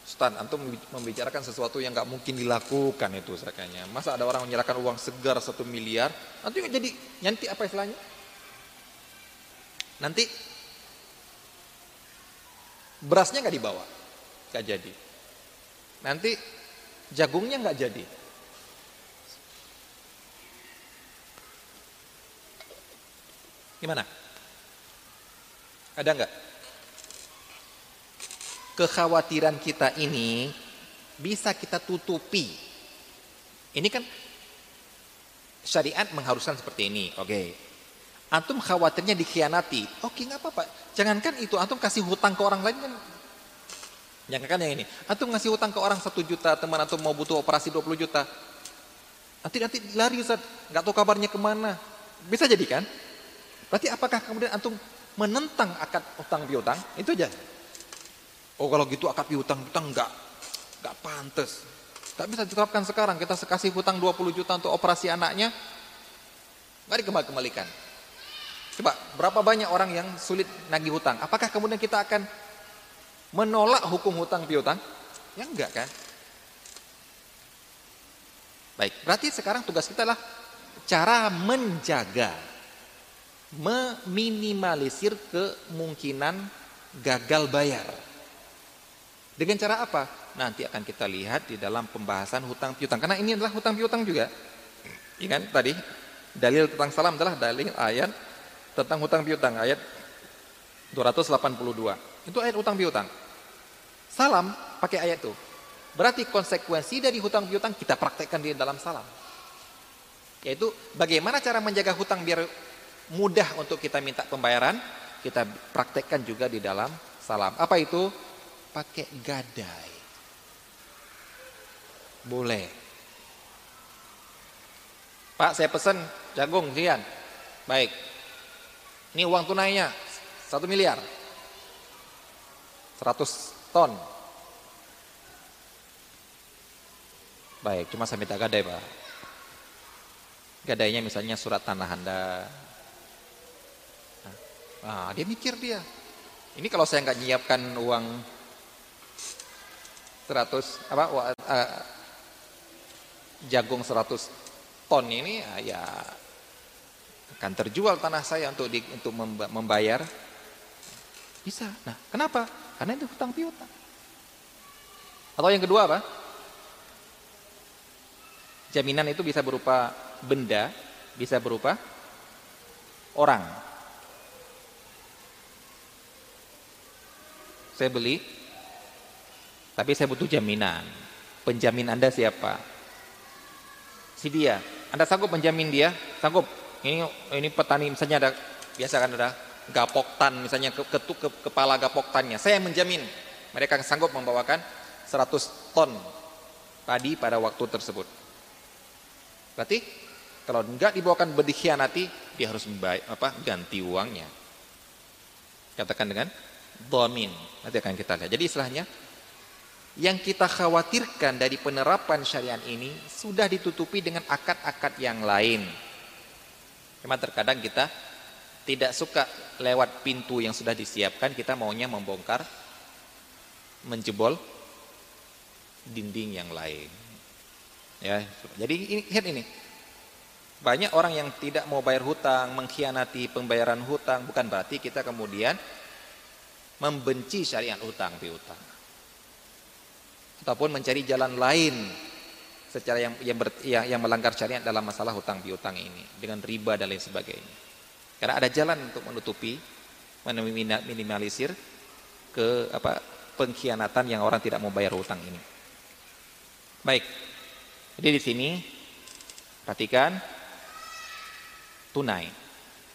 Ustaz, antum membicarakan sesuatu yang nggak mungkin dilakukan itu sakanya. Masa ada orang menyerahkan uang segar satu miliar, nanti jadi nyanti apa istilahnya? Nanti berasnya nggak dibawa, nggak jadi. Nanti jagungnya nggak jadi. Gimana? Ada nggak? Kekhawatiran kita ini bisa kita tutupi. Ini kan syariat mengharuskan seperti ini. Oke. Antum khawatirnya dikhianati. Oke, nggak apa-apa. Jangankan itu, antum kasih hutang ke orang lain kan Jangankan yang ini. Antum ngasih hutang ke orang satu juta, teman antum mau butuh operasi 20 juta. Nanti nanti lari Ustaz, nggak tahu kabarnya ke mana. Bisa jadi kan? Berarti apakah kemudian antum menentang akad utang piutang? Itu aja. Oh kalau gitu akad piutang piutang nggak nggak pantas. Tak bisa diterapkan sekarang. Kita kasih hutang 20 juta untuk operasi anaknya, nggak dikembalikan. Coba berapa banyak orang yang sulit nagih hutang? Apakah kemudian kita akan menolak hukum hutang piutang? Ya enggak kan? Baik, berarti sekarang tugas kita adalah cara menjaga meminimalisir kemungkinan gagal bayar. Dengan cara apa? Nanti akan kita lihat di dalam pembahasan hutang piutang. Karena ini adalah hutang piutang juga. Ingat iya tadi dalil tentang salam adalah dalil ayat tentang hutang piutang ayat 282. Itu ayat hutang piutang. Salam pakai ayat itu. Berarti konsekuensi dari hutang piutang kita praktekkan di dalam salam. Yaitu bagaimana cara menjaga hutang biar mudah untuk kita minta pembayaran, kita praktekkan juga di dalam salam. Apa itu? Pakai gadai. Boleh. Pak, saya pesan jagung sekian. Baik. Ini uang tunainya satu miliar. 100 ton. Baik, cuma saya minta gadai, Pak. Gadainya misalnya surat tanah Anda, Ah, dia mikir dia. Ini kalau saya nggak nyiapkan uang 100 apa uh, jagung 100 ton ini uh, ya akan terjual tanah saya untuk di, untuk membayar bisa. Nah, kenapa? Karena itu hutang piutang. Atau yang kedua apa? Jaminan itu bisa berupa benda, bisa berupa orang. Saya beli, tapi saya butuh jaminan. Penjamin Anda siapa? Si dia. Anda sanggup menjamin dia? Sanggup. Ini ini petani misalnya ada biasa kan ada gapok tan misalnya ketuk ke, kepala gapok tannya. Saya menjamin mereka sanggup membawakan 100 ton padi pada waktu tersebut. Berarti kalau enggak dibawakan berkhianati, dia harus membayar, apa, ganti uangnya. Katakan dengan domin. Nanti akan kita lihat. Jadi istilahnya yang kita khawatirkan dari penerapan syariat ini sudah ditutupi dengan akad-akad yang lain. Cuma terkadang kita tidak suka lewat pintu yang sudah disiapkan, kita maunya membongkar, menjebol dinding yang lain. Ya, jadi ini, lihat ini. Banyak orang yang tidak mau bayar hutang, mengkhianati pembayaran hutang, bukan berarti kita kemudian membenci syariat utang piutang ataupun mencari jalan lain secara yang yang, ber, yang yang melanggar syariat dalam masalah hutang piutang ini dengan riba dan lain sebagainya. Karena ada jalan untuk menutupi minimalisir ke apa pengkhianatan yang orang tidak mau bayar hutang ini. Baik. Jadi di sini perhatikan tunai.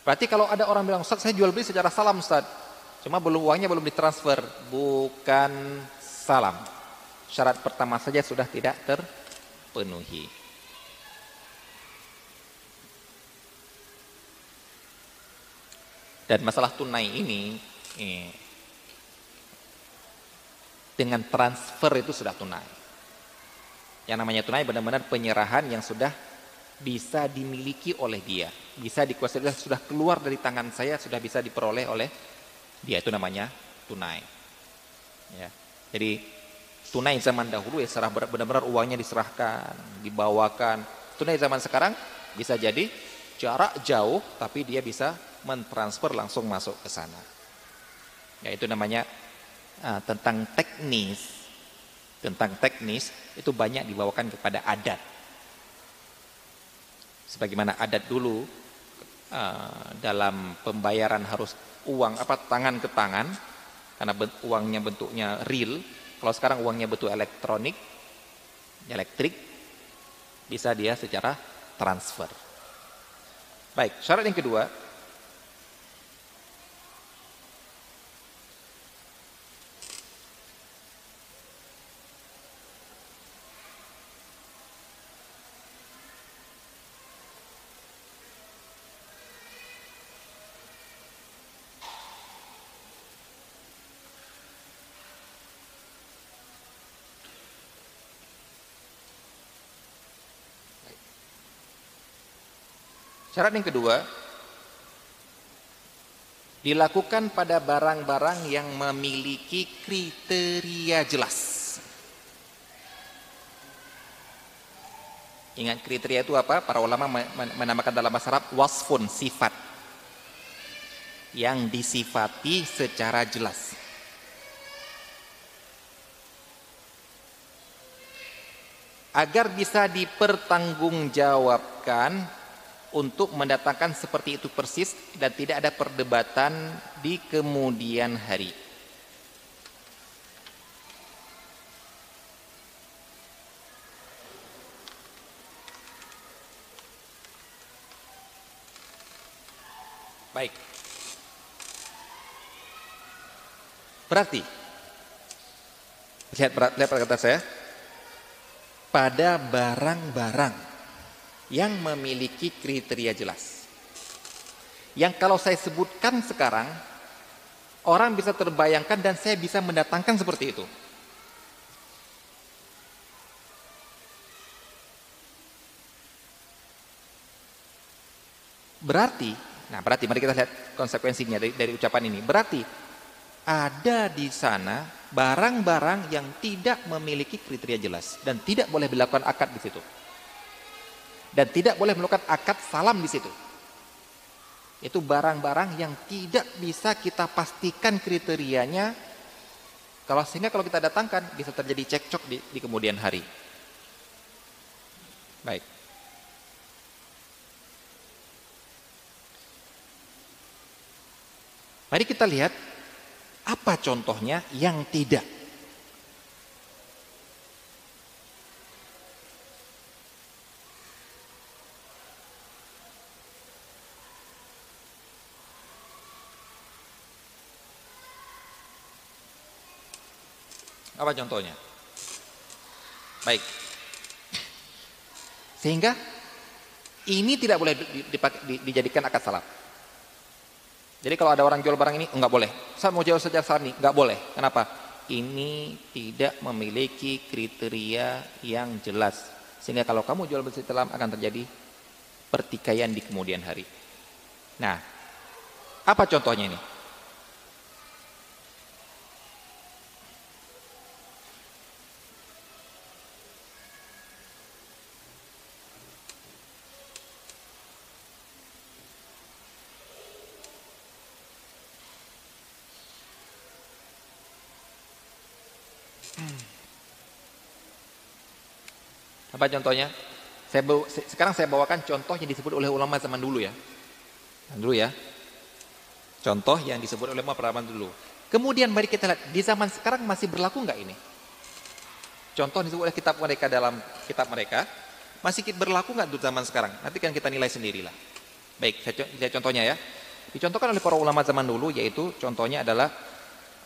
Berarti kalau ada orang bilang, Ustaz saya jual beli secara salam Ustaz. Cuma belum uangnya belum ditransfer, bukan salam. Syarat pertama saja sudah tidak terpenuhi. Dan masalah tunai ini eh, dengan transfer itu sudah tunai. Yang namanya tunai benar-benar penyerahan yang sudah bisa dimiliki oleh dia. Bisa dikuasai, sudah keluar dari tangan saya, sudah bisa diperoleh oleh dia. Itu namanya tunai. Ya. Jadi tunai zaman dahulu ya serah benar-benar uangnya diserahkan, dibawakan. Tunai zaman sekarang bisa jadi jarak jauh tapi dia bisa mentransfer langsung masuk ke sana. Ya itu namanya uh, tentang teknis tentang teknis itu banyak dibawakan kepada adat. Sebagaimana adat dulu uh, dalam pembayaran harus uang apa tangan ke tangan karena uangnya bentuknya real. Kalau sekarang uangnya bentuk elektronik, elektrik, bisa dia secara transfer. Baik, syarat yang kedua, Syarat yang kedua, dilakukan pada barang-barang yang memiliki kriteria jelas. Ingat kriteria itu apa? Para ulama menamakan dalam bahasa Arab wasfun sifat yang disifati secara jelas. Agar bisa dipertanggungjawabkan untuk mendatangkan seperti itu persis dan tidak ada perdebatan di kemudian hari. Baik. Berarti lihat lihat kata saya pada barang-barang yang memiliki kriteria jelas. Yang kalau saya sebutkan sekarang, orang bisa terbayangkan dan saya bisa mendatangkan seperti itu. Berarti, nah berarti mari kita lihat konsekuensinya dari, dari ucapan ini. Berarti ada di sana barang-barang yang tidak memiliki kriteria jelas dan tidak boleh dilakukan akad di situ dan tidak boleh melakukan akad salam di situ. Itu barang-barang yang tidak bisa kita pastikan kriterianya. Kalau sehingga kalau kita datangkan bisa terjadi cekcok di, di kemudian hari. Baik. Mari kita lihat apa contohnya yang tidak Apa contohnya? Baik. Sehingga ini tidak boleh dijadikan akad salam. Jadi kalau ada orang jual barang ini enggak boleh. Saya mau jual secara salam ini enggak boleh. Kenapa? Ini tidak memiliki kriteria yang jelas. Sehingga kalau kamu jual besi salam akan terjadi pertikaian di kemudian hari. Nah, apa contohnya ini? Apa contohnya? Saya bawa, sekarang saya bawakan contoh yang disebut oleh ulama zaman dulu ya. Dulu ya. Contoh yang disebut oleh ulama zaman dulu. Kemudian mari kita lihat di zaman sekarang masih berlaku nggak ini? Contoh disebut oleh kitab mereka dalam kitab mereka masih berlaku nggak di zaman sekarang? Nanti kan kita nilai sendirilah. Baik, saya contohnya ya. Dicontohkan oleh para ulama zaman dulu yaitu contohnya adalah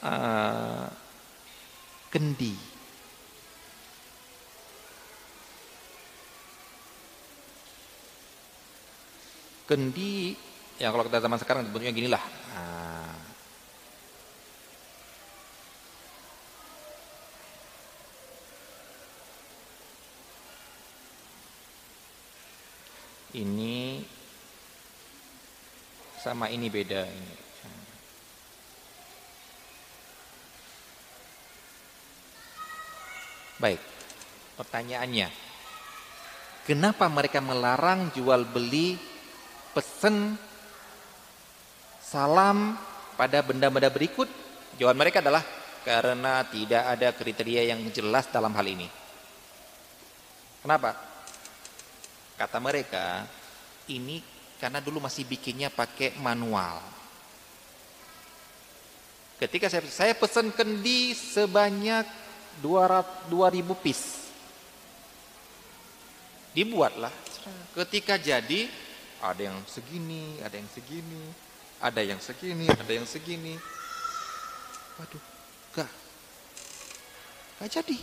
uh, kendi. kendi yang kalau kita zaman sekarang bentuknya gini lah nah. ini sama ini beda ini. Baik pertanyaannya. Kenapa mereka melarang jual beli pesen salam pada benda-benda berikut? Jawaban mereka adalah karena tidak ada kriteria yang jelas dalam hal ini. Kenapa? Kata mereka, ini karena dulu masih bikinnya pakai manual. Ketika saya, saya pesan kendi sebanyak 200, 2000 piece. Dibuatlah. Ketika jadi, ada yang segini, ada yang segini, ada yang segini, ada yang segini. Waduh, gak. Gak jadi.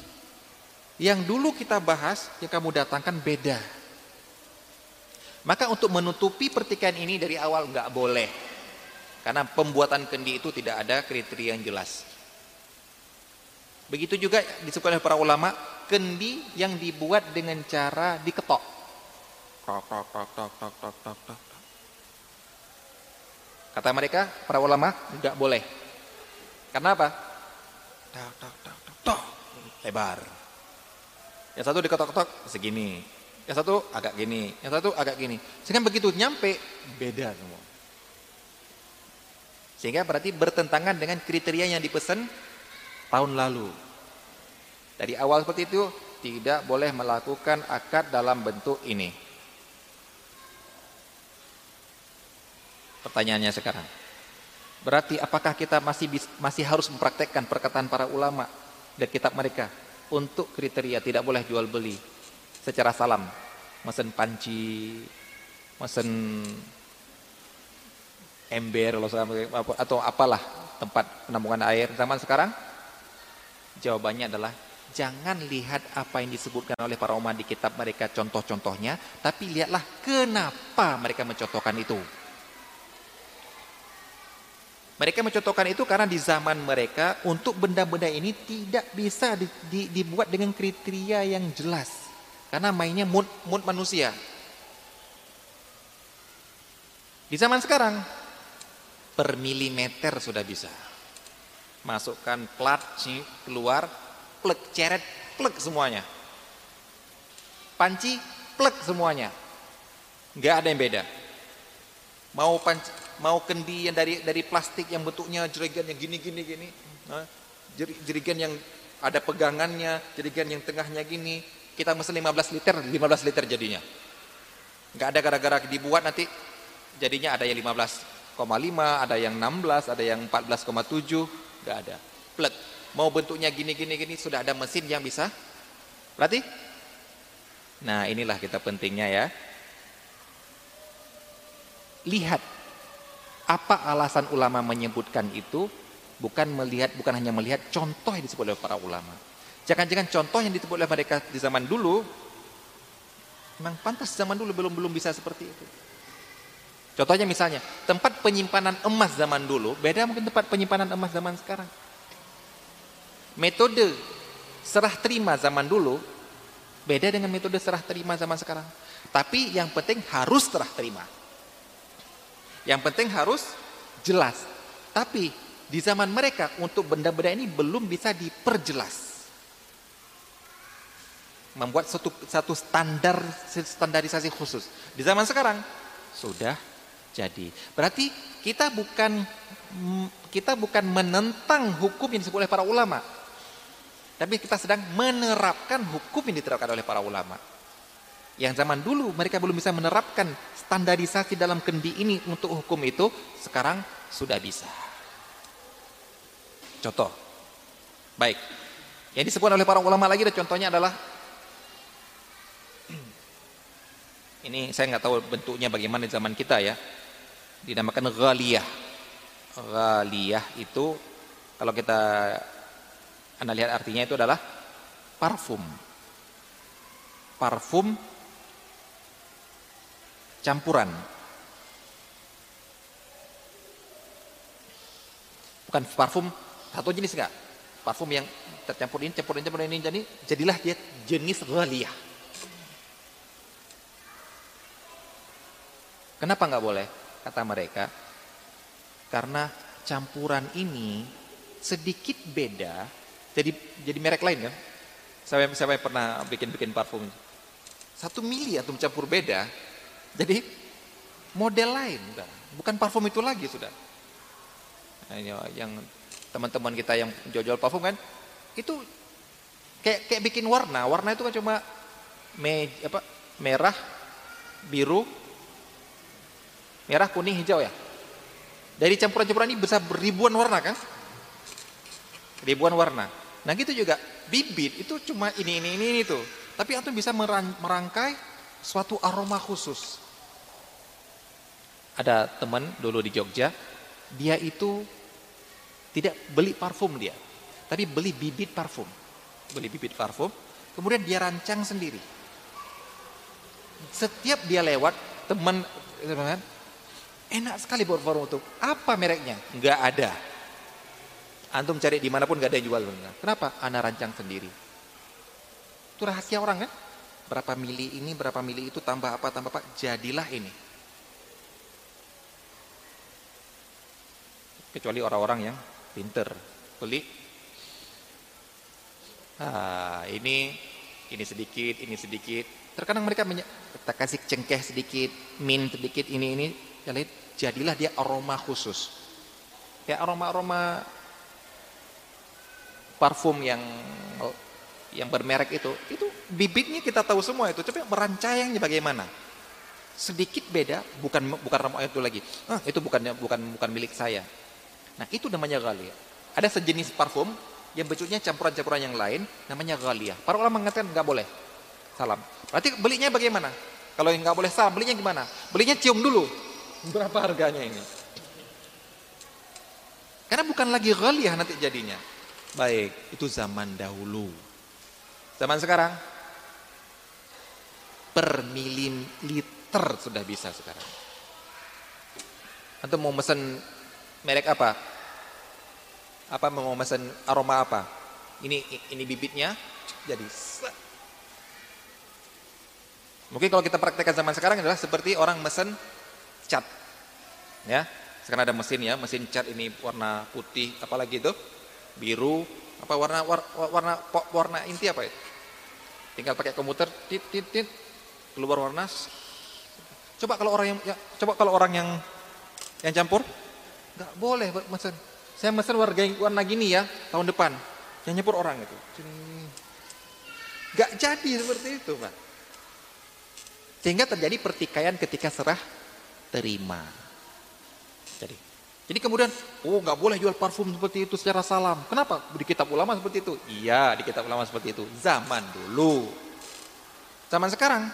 Yang dulu kita bahas, yang kamu datangkan beda. Maka untuk menutupi pertikaian ini dari awal nggak boleh. Karena pembuatan kendi itu tidak ada kriteria yang jelas. Begitu juga disebutkan oleh para ulama, kendi yang dibuat dengan cara diketok. Tok, tok, tok, tok, tok, tok, tok, tok. Kata mereka, para ulama, nggak boleh. Karena apa? Tok, tok, tok, tok, tok. Lebar. Yang satu diketok-ketok segini. Yang satu agak gini. Yang satu agak gini. Sehingga begitu nyampe, beda semua. Sehingga berarti bertentangan dengan kriteria yang dipesan tahun lalu. Dari awal seperti itu, tidak boleh melakukan akad dalam bentuk ini. Pertanyaannya sekarang. Berarti apakah kita masih masih harus mempraktekkan perkataan para ulama dan kitab mereka untuk kriteria tidak boleh jual beli secara salam, mesen panci, mesen ember atau apalah tempat penampungan air zaman sekarang? Jawabannya adalah jangan lihat apa yang disebutkan oleh para ulama di kitab mereka contoh-contohnya, tapi lihatlah kenapa mereka mencontohkan itu. Mereka mencontohkan itu karena di zaman mereka untuk benda-benda ini tidak bisa di, di, dibuat dengan kriteria yang jelas. Karena mainnya mood, mood manusia. Di zaman sekarang, per milimeter sudah bisa. Masukkan plat, keluar, plek, ceret, plek semuanya. Panci, plek semuanya. Nggak ada yang beda. Mau panci, mau kendi yang dari dari plastik yang bentuknya jerigen yang gini gini gini. Jerigen yang ada pegangannya jerigen yang tengahnya gini. Kita mesen 15 liter 15 liter jadinya. Nggak ada gara-gara dibuat nanti jadinya ada yang 15,5 ada yang 16 ada yang 14,7 nggak ada. Plek mau bentuknya gini gini gini sudah ada mesin yang bisa. Berarti? Nah inilah kita pentingnya ya. Lihat apa alasan ulama menyebutkan itu? Bukan melihat, bukan hanya melihat contoh yang disebut oleh para ulama. Jangan-jangan contoh yang disebut oleh mereka di zaman dulu memang pantas zaman dulu belum belum bisa seperti itu. Contohnya misalnya, tempat penyimpanan emas zaman dulu beda mungkin tempat penyimpanan emas zaman sekarang. Metode serah terima zaman dulu beda dengan metode serah terima zaman sekarang. Tapi yang penting harus serah terima. Yang penting harus jelas. Tapi di zaman mereka untuk benda-benda ini belum bisa diperjelas. Membuat satu satu standar standarisasi khusus. Di zaman sekarang sudah jadi. Berarti kita bukan kita bukan menentang hukum yang disebut oleh para ulama. Tapi kita sedang menerapkan hukum yang diterapkan oleh para ulama. Yang zaman dulu mereka belum bisa menerapkan standarisasi dalam kendi ini untuk hukum itu sekarang sudah bisa. Contoh. Baik. Yang disebut oleh para ulama lagi contohnya adalah ini saya nggak tahu bentuknya bagaimana di zaman kita ya. Dinamakan ghaliyah. Ghaliyah itu kalau kita Anda lihat artinya itu adalah parfum. Parfum campuran. Bukan parfum satu jenis enggak. Parfum yang tercampur ini, campur ini, campur ini, jadi jadilah dia jenis ghaliyah. Kenapa nggak boleh? Kata mereka, karena campuran ini sedikit beda, jadi jadi merek lain kan? Saya saya pernah bikin-bikin parfum. Satu mili atau campur beda, jadi model lain, bukan parfum itu lagi sudah. Nah, yang teman-teman kita yang jual-jual parfum kan, itu kayak kayak bikin warna, warna itu kan cuma me, apa, merah, biru, merah, kuning, hijau ya. Dari campuran-campuran ini besar ribuan warna kan? Ribuan warna. Nah gitu juga bibit itu cuma ini ini ini itu. Tapi antum bisa merangkai suatu aroma khusus. Ada teman dulu di Jogja, dia itu tidak beli parfum dia, tapi beli bibit parfum. Beli bibit parfum, kemudian dia rancang sendiri. Setiap dia lewat, teman enak sekali buat parfum itu. Apa mereknya? Enggak ada. Antum cari di mana pun gak ada yang jual. Kenapa? Ana rancang sendiri. Itu rahasia orang kan? Berapa mili ini, berapa mili itu, tambah apa, tambah apa. Jadilah ini. Kecuali orang-orang yang pinter. Beli. Ah, ini, ini sedikit, ini sedikit. Terkadang mereka kita kasih cengkeh sedikit, min sedikit, ini, ini. Jadilah dia aroma khusus. Ya aroma-aroma parfum yang yang bermerek itu, itu bibitnya kita tahu semua itu. Coba merancangnya bagaimana? Sedikit beda, bukan bukan ramuan itu lagi. Ah, itu bukannya bukan bukan milik saya. Nah, itu namanya ghalia. Ada sejenis parfum yang bentuknya campuran-campuran yang lain namanya ghalia. Para ulama mengatakan nggak boleh. Salam. Berarti belinya bagaimana? Kalau yang nggak boleh salam, belinya gimana? Belinya cium dulu. Berapa harganya ini? Karena bukan lagi ghaliyah nanti jadinya. Baik, itu zaman dahulu. Zaman sekarang per mililiter sudah bisa sekarang. Atau mau mesen merek apa? Apa mau mesen aroma apa? Ini ini bibitnya jadi Mungkin kalau kita praktekkan zaman sekarang adalah seperti orang mesen cat. Ya, sekarang ada mesin ya, mesin cat ini warna putih apalagi itu biru, apa warna warna warna, warna inti apa itu? Tinggal pakai komputer, tit tit tit, keluar warna. Coba kalau orang yang ya, coba kalau orang yang yang campur, nggak boleh mesen. Saya mesen warga warna gini ya tahun depan. Yang nyampur orang itu. Gak jadi seperti itu, Pak. Sehingga terjadi pertikaian ketika serah terima. Jadi jadi kemudian, oh nggak boleh jual parfum seperti itu secara salam. Kenapa? Di kitab ulama seperti itu. Iya, di kitab ulama seperti itu. Zaman dulu. Zaman sekarang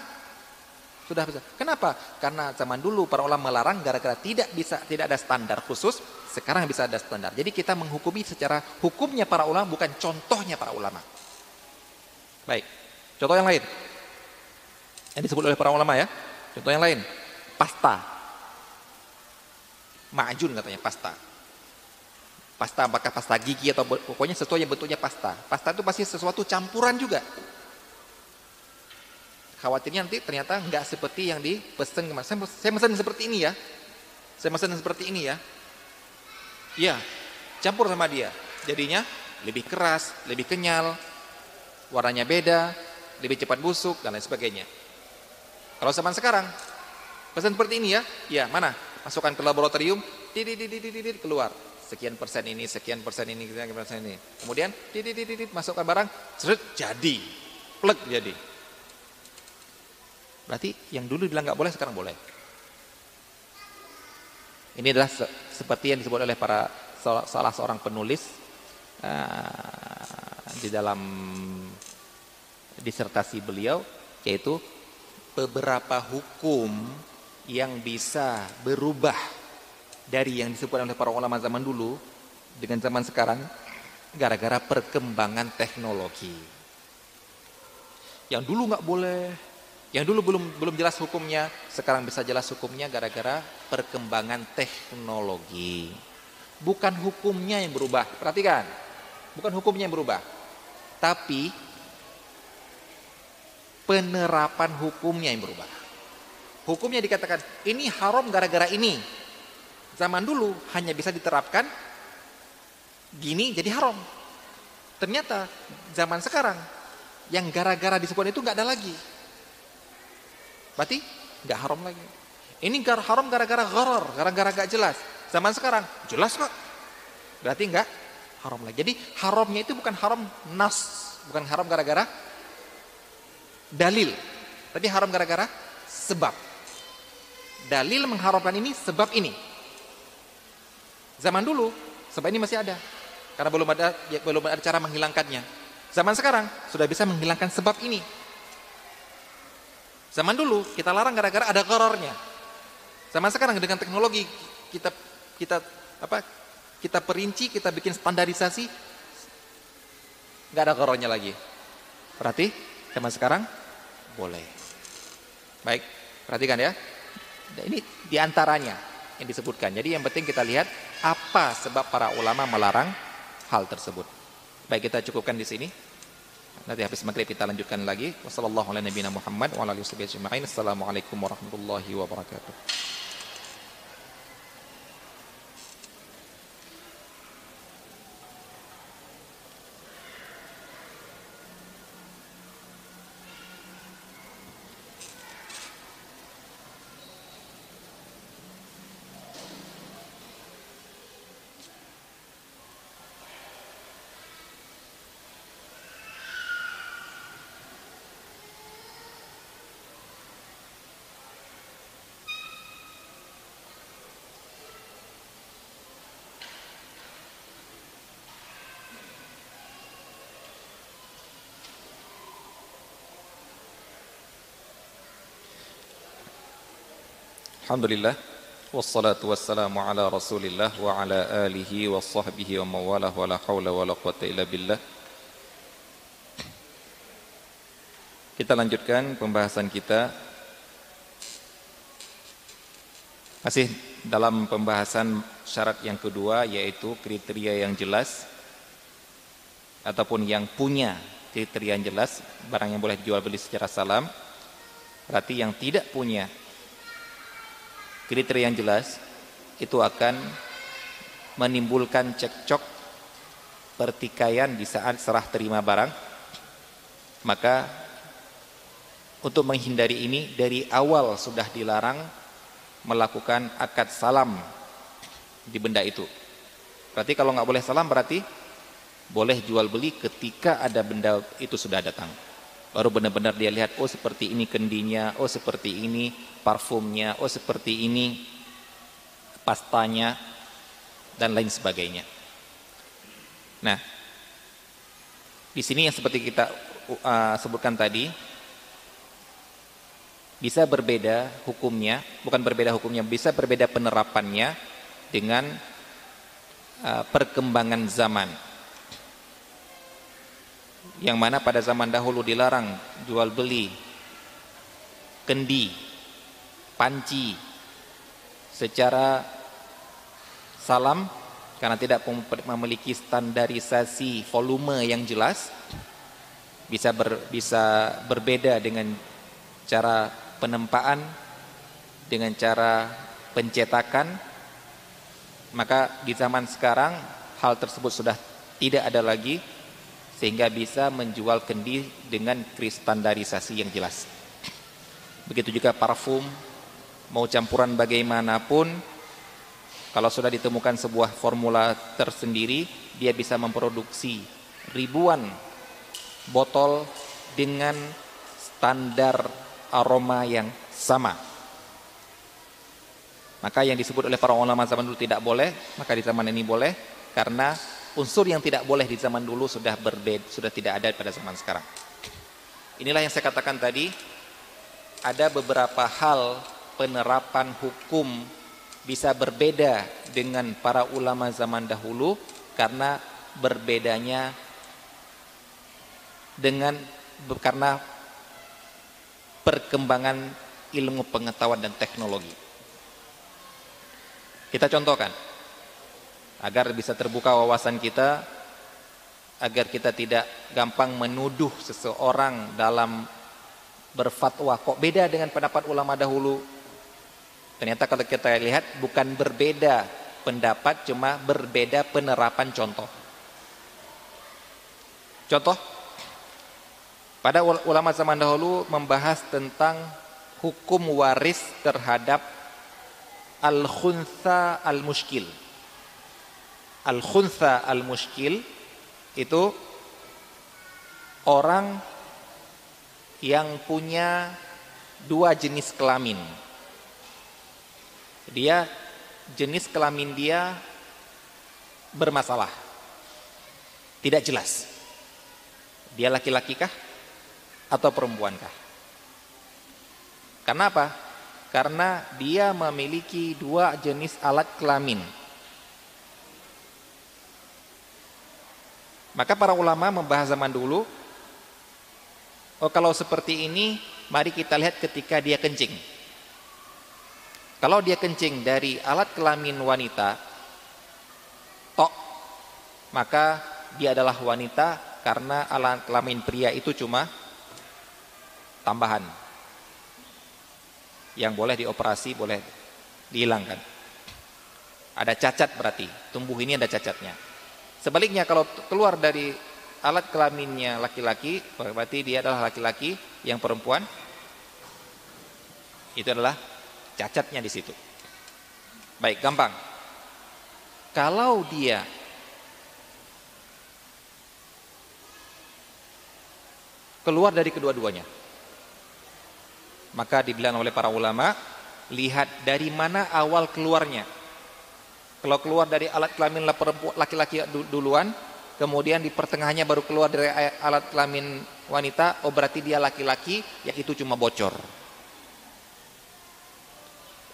sudah bisa. Kenapa? Karena zaman dulu para ulama melarang gara-gara tidak bisa tidak ada standar khusus. Sekarang bisa ada standar. Jadi kita menghukumi secara hukumnya para ulama bukan contohnya para ulama. Baik. Contoh yang lain. Yang disebut oleh para ulama ya. Contoh yang lain. Pasta. Ma'jun katanya pasta. Pasta apakah pasta gigi atau pokoknya sesuatu yang bentuknya pasta. Pasta itu pasti sesuatu campuran juga. Khawatirnya nanti ternyata nggak seperti yang dipesan kemarin. Saya, saya pesan seperti ini ya. Saya pesan seperti ini ya. Iya, campur sama dia. Jadinya lebih keras, lebih kenyal, warnanya beda, lebih cepat busuk dan lain sebagainya. Kalau zaman sekarang, pesan seperti ini ya, ya mana? masukkan ke laboratorium, titit keluar. Sekian persen ini, sekian persen ini, sekian persen ini. Kemudian titit masukkan barang, seret jadi. Plek jadi. Berarti yang dulu bilang nggak boleh sekarang boleh. Ini adalah se seperti yang disebut oleh para salah seorang penulis uh, di dalam disertasi beliau yaitu beberapa hukum yang bisa berubah dari yang disebut oleh para ulama zaman dulu dengan zaman sekarang gara-gara perkembangan teknologi. Yang dulu nggak boleh, yang dulu belum belum jelas hukumnya, sekarang bisa jelas hukumnya gara-gara perkembangan teknologi. Bukan hukumnya yang berubah, perhatikan. Bukan hukumnya yang berubah. Tapi penerapan hukumnya yang berubah Hukumnya dikatakan ini haram gara-gara ini. Zaman dulu hanya bisa diterapkan gini jadi haram. Ternyata zaman sekarang yang gara-gara disebut itu nggak ada lagi. Berarti nggak haram lagi. Ini gar haram gara-gara gharar, gara-gara gak jelas. Zaman sekarang jelas kok. Berarti nggak haram lagi. Jadi haramnya itu bukan haram nas, bukan haram gara-gara dalil. Tapi haram gara-gara sebab. Dalil mengharamkan ini sebab ini. Zaman dulu sebab ini masih ada. Karena belum ada belum ada cara menghilangkannya. Zaman sekarang sudah bisa menghilangkan sebab ini. Zaman dulu kita larang gara-gara ada korornya. Zaman sekarang dengan teknologi kita kita apa? Kita perinci, kita bikin standarisasi nggak ada korornya lagi. Berarti zaman sekarang boleh. Baik, perhatikan ya. Ini di antaranya yang disebutkan. Jadi yang penting kita lihat apa sebab para ulama melarang hal tersebut. Baik kita cukupkan di sini. Nanti habis maghrib kita lanjutkan lagi. Wassalamualaikum warahmatullahi wabarakatuh. Alhamdulillah. Wassalatu wassalamu ala rasulillah Wa ala alihi wa sahbihi wa mawalah Wa la hawla wa la quwata illa billah. Kita lanjutkan pembahasan kita. Masih dalam pembahasan syarat yang kedua Yaitu kriteria yang jelas Ataupun yang punya kriteria yang jelas. Barang yang boleh dijual beli secara salam. Berarti yang tidak punya kriteria yang jelas itu akan menimbulkan cekcok pertikaian di saat serah terima barang. Maka untuk menghindari ini dari awal sudah dilarang melakukan akad salam di benda itu. Berarti kalau nggak boleh salam berarti boleh jual beli ketika ada benda itu sudah datang baru benar-benar dia lihat oh seperti ini kendinya oh seperti ini parfumnya oh seperti ini pastanya dan lain sebagainya. Nah di sini yang seperti kita uh, sebutkan tadi bisa berbeda hukumnya bukan berbeda hukumnya bisa berbeda penerapannya dengan uh, perkembangan zaman yang mana pada zaman dahulu dilarang jual beli kendi, panci secara salam karena tidak memiliki standarisasi volume yang jelas bisa ber, bisa berbeda dengan cara penempaan dengan cara pencetakan maka di zaman sekarang hal tersebut sudah tidak ada lagi sehingga bisa menjual kendi dengan kristandarisasi yang jelas. Begitu juga parfum, mau campuran bagaimanapun, kalau sudah ditemukan sebuah formula tersendiri, dia bisa memproduksi ribuan botol dengan standar aroma yang sama. Maka yang disebut oleh para ulama zaman dulu tidak boleh, maka di zaman ini boleh karena unsur yang tidak boleh di zaman dulu sudah berbeda, sudah tidak ada pada zaman sekarang. Inilah yang saya katakan tadi, ada beberapa hal penerapan hukum bisa berbeda dengan para ulama zaman dahulu karena berbedanya dengan karena perkembangan ilmu pengetahuan dan teknologi. Kita contohkan agar bisa terbuka wawasan kita agar kita tidak gampang menuduh seseorang dalam berfatwa kok beda dengan pendapat ulama dahulu Ternyata kalau kita lihat bukan berbeda pendapat, cuma berbeda penerapan contoh. Contoh, pada ulama zaman dahulu membahas tentang hukum waris terhadap al-khuntha al-muskil. Al-khuntha al-muskil itu orang yang punya dua jenis kelamin. Dia jenis kelamin dia bermasalah. Tidak jelas. Dia laki-laki kah atau perempuan kah? Karena apa? Karena dia memiliki dua jenis alat kelamin. Maka para ulama membahas zaman dulu, oh kalau seperti ini, mari kita lihat ketika dia kencing. Kalau dia kencing dari alat kelamin wanita, tok, maka dia adalah wanita karena alat kelamin pria itu cuma tambahan. Yang boleh dioperasi, boleh dihilangkan. Ada cacat berarti, tumbuh ini ada cacatnya. Sebaliknya kalau keluar dari alat kelaminnya laki-laki, berarti dia adalah laki-laki yang perempuan. Itu adalah cacatnya di situ. Baik, gampang. Kalau dia keluar dari kedua-duanya, maka dibilang oleh para ulama, lihat dari mana awal keluarnya. Kalau keluar dari alat kelamin laki-laki duluan, kemudian di pertengahannya baru keluar dari alat kelamin wanita, oh berarti dia laki-laki, yang itu cuma bocor.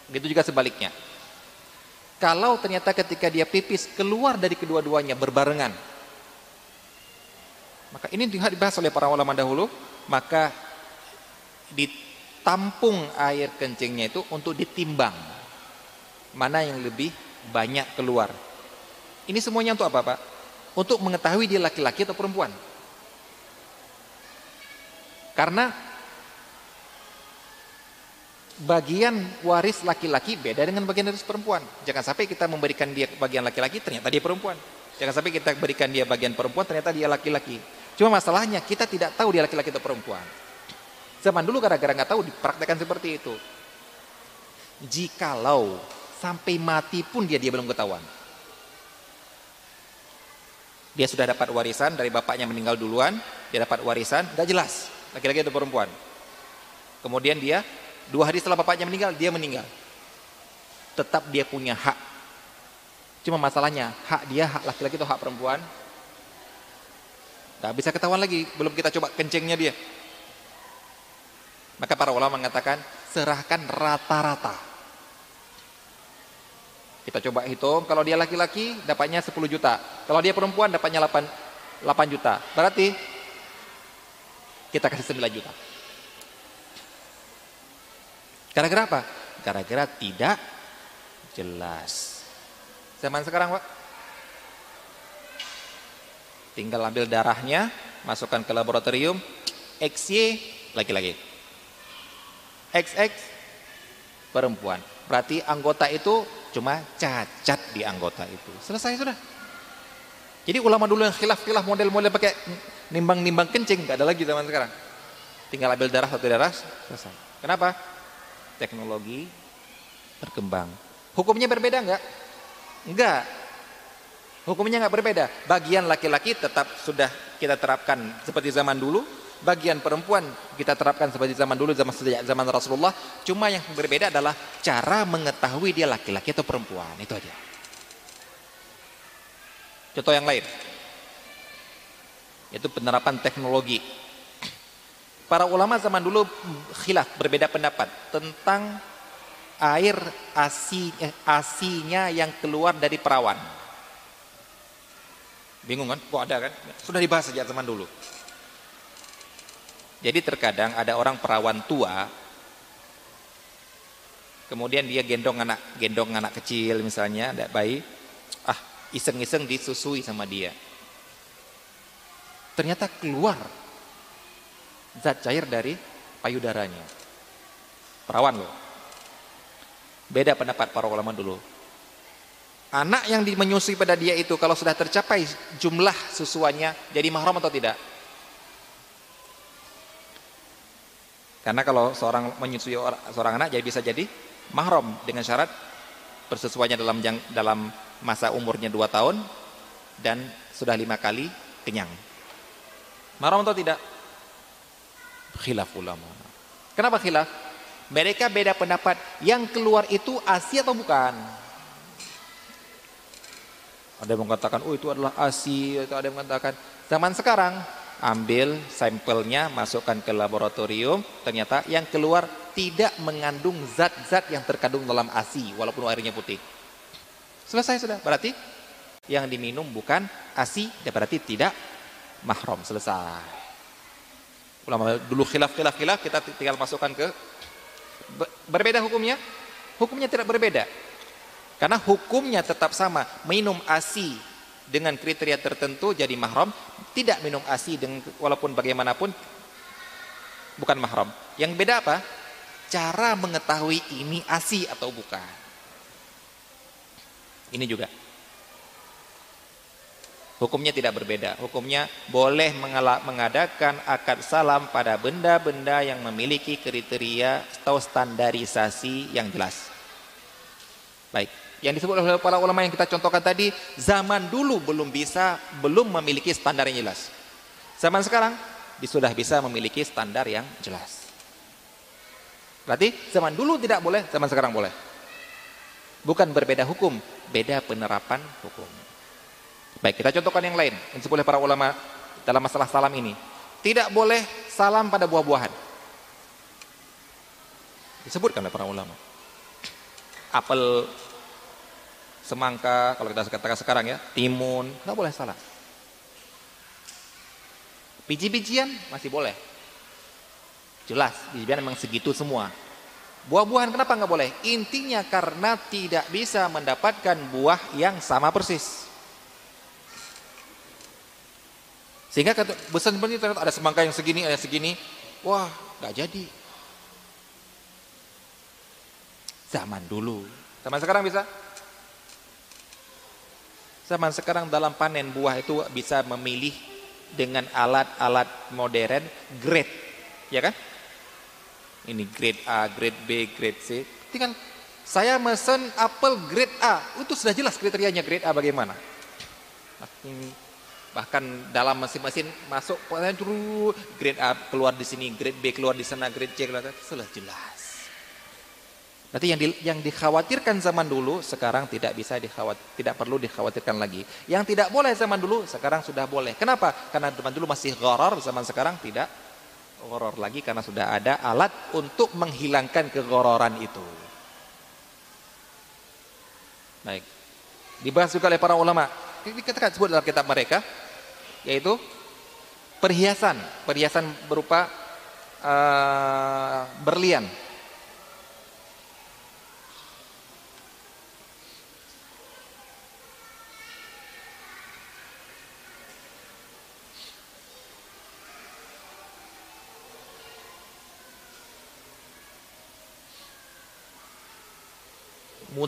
Gitu juga sebaliknya. Kalau ternyata ketika dia pipis keluar dari kedua-duanya berbarengan, maka ini dibahas oleh para ulama dahulu, maka ditampung air kencingnya itu untuk ditimbang mana yang lebih banyak keluar. Ini semuanya untuk apa Pak? Untuk mengetahui dia laki-laki atau perempuan. Karena bagian waris laki-laki beda dengan bagian waris perempuan. Jangan sampai kita memberikan dia bagian laki-laki ternyata dia perempuan. Jangan sampai kita berikan dia bagian perempuan ternyata dia laki-laki. Cuma masalahnya kita tidak tahu dia laki-laki atau perempuan. Zaman dulu gara-gara nggak tahu dipraktekkan seperti itu. Jikalau sampai mati pun dia dia belum ketahuan. Dia sudah dapat warisan dari bapaknya meninggal duluan, dia dapat warisan, gak jelas laki-laki atau perempuan. Kemudian dia dua hari setelah bapaknya meninggal, dia meninggal. Tetap dia punya hak. Cuma masalahnya hak dia hak laki-laki atau hak perempuan, gak bisa ketahuan lagi. Belum kita coba kencingnya dia. Maka para ulama mengatakan serahkan rata-rata kita coba hitung, kalau dia laki-laki dapatnya 10 juta. Kalau dia perempuan dapatnya 8, 8 juta. Berarti kita kasih 9 juta. Gara-gara apa? Gara-gara tidak jelas. Zaman sekarang Pak. Tinggal ambil darahnya, masukkan ke laboratorium, XY laki-laki. XX perempuan. Berarti anggota itu cuma cacat di anggota itu. Selesai sudah. Jadi ulama dulu yang khilaf-khilaf model-model pakai nimbang-nimbang kencing nggak ada lagi zaman sekarang. Tinggal ambil darah satu darah selesai. Kenapa? Teknologi berkembang. Hukumnya berbeda enggak? Enggak. Hukumnya enggak berbeda. Bagian laki-laki tetap sudah kita terapkan seperti zaman dulu, bagian perempuan kita terapkan seperti zaman dulu zaman sejak zaman Rasulullah. Cuma yang berbeda adalah cara mengetahui dia laki-laki atau perempuan. Itu aja. Contoh yang lain. Yaitu penerapan teknologi. Para ulama zaman dulu khilaf berbeda pendapat tentang air asi, eh, asinya yang keluar dari perawan. Bingung kan? Kok ada kan? Sudah dibahas sejak zaman dulu jadi terkadang ada orang perawan tua, kemudian dia gendong anak gendong anak kecil misalnya, ada bayi, ah iseng-iseng disusui sama dia. Ternyata keluar zat cair dari payudaranya. Perawan loh. Beda pendapat para ulama dulu. Anak yang menyusui pada dia itu kalau sudah tercapai jumlah susuannya jadi mahram atau tidak? Karena kalau seorang menyusui seorang anak jadi bisa jadi mahram dengan syarat persesuaiannya dalam dalam masa umurnya dua tahun dan sudah lima kali kenyang. Mahram atau tidak? Khilaf ulama. Kenapa khilaf? Mereka beda pendapat. Yang keluar itu ASI atau bukan? Ada yang mengatakan, oh itu adalah ASI. Atau ada yang mengatakan, zaman sekarang ambil sampelnya, masukkan ke laboratorium, ternyata yang keluar tidak mengandung zat-zat yang terkandung dalam ASI walaupun airnya putih. Selesai sudah. Berarti yang diminum bukan ASI, ya berarti tidak mahram. Selesai. Ulama dulu khilaf-khilaf khilaf kita tinggal masukkan ke berbeda hukumnya? Hukumnya tidak berbeda. Karena hukumnya tetap sama, minum ASI dengan kriteria tertentu jadi mahram, tidak minum ASI dengan walaupun bagaimanapun bukan mahram. Yang beda apa? Cara mengetahui ini ASI atau bukan. Ini juga. Hukumnya tidak berbeda. Hukumnya boleh mengadakan akad salam pada benda-benda yang memiliki kriteria atau standarisasi yang jelas. Baik. Yang disebut oleh para ulama yang kita contohkan tadi, zaman dulu belum bisa, belum memiliki standar yang jelas. Zaman sekarang sudah bisa memiliki standar yang jelas. Berarti zaman dulu tidak boleh, zaman sekarang boleh. Bukan berbeda hukum, beda penerapan hukum. Baik, kita contohkan yang lain yang disebut oleh para ulama dalam masalah salam ini. Tidak boleh salam pada buah-buahan. Disebutkan oleh para ulama. Apel, semangka, kalau kita katakan sekarang ya, timun, nggak boleh salah. Biji-bijian masih boleh. Jelas, biji-bijian memang segitu semua. Buah-buahan kenapa nggak boleh? Intinya karena tidak bisa mendapatkan buah yang sama persis. Sehingga besar seperti ternyata ada semangka yang segini, ada segini. Wah, nggak jadi. Zaman dulu. Zaman sekarang bisa? Zaman sekarang dalam panen buah itu bisa memilih dengan alat-alat modern grade, ya kan? Ini grade A, grade B, grade C. Tinggal saya mesen apel grade A, itu sudah jelas kriterianya grade A bagaimana. Bahkan dalam mesin-mesin masuk grade A keluar di sini, grade B keluar di sana, grade C keluar, sudah jelas. Berarti yang, di, yang dikhawatirkan zaman dulu sekarang tidak bisa dikhawat, tidak perlu dikhawatirkan lagi. Yang tidak boleh zaman dulu sekarang sudah boleh. Kenapa? Karena zaman dulu masih gharar, zaman sekarang tidak gharar lagi karena sudah ada alat untuk menghilangkan keghararan itu. Baik. Dibahas juga oleh para ulama. Kita sebut dalam kitab mereka yaitu perhiasan, perhiasan berupa uh, berlian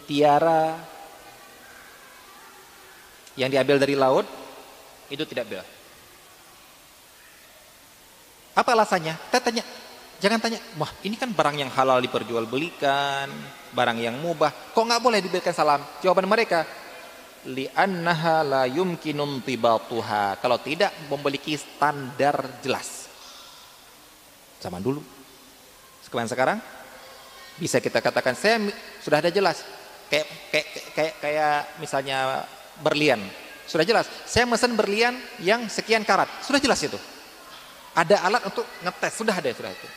mutiara yang diambil dari laut itu tidak bela. Apa alasannya? Kita tanya, jangan tanya, wah ini kan barang yang halal diperjualbelikan, barang yang mubah, kok nggak boleh diberikan salam? Jawaban mereka, li'annaha la yumkinun tibatuha. Kalau tidak memiliki standar jelas. Zaman dulu. Sekarang sekarang bisa kita katakan saya sudah ada jelas kayak kayak kayak kayak misalnya berlian. Sudah jelas. Saya mesen berlian yang sekian karat. Sudah jelas itu. Ada alat untuk ngetes. Sudah ada sudah itu.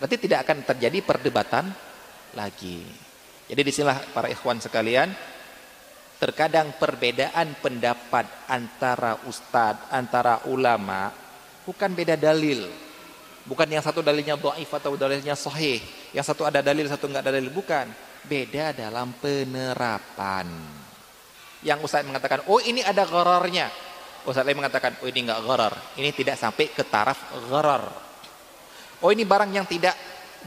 Berarti tidak akan terjadi perdebatan lagi. Jadi di sinilah para ikhwan sekalian terkadang perbedaan pendapat antara ustadz antara ulama bukan beda dalil. Bukan yang satu dalilnya dhaif atau dalilnya sahih. Yang satu ada dalil satu enggak ada dalil. Bukan beda dalam penerapan. Yang Ustaz mengatakan, oh ini ada ghararnya. Ustaz lain mengatakan, oh ini enggak gharar. Ini tidak sampai ke taraf gharar. Oh ini barang yang tidak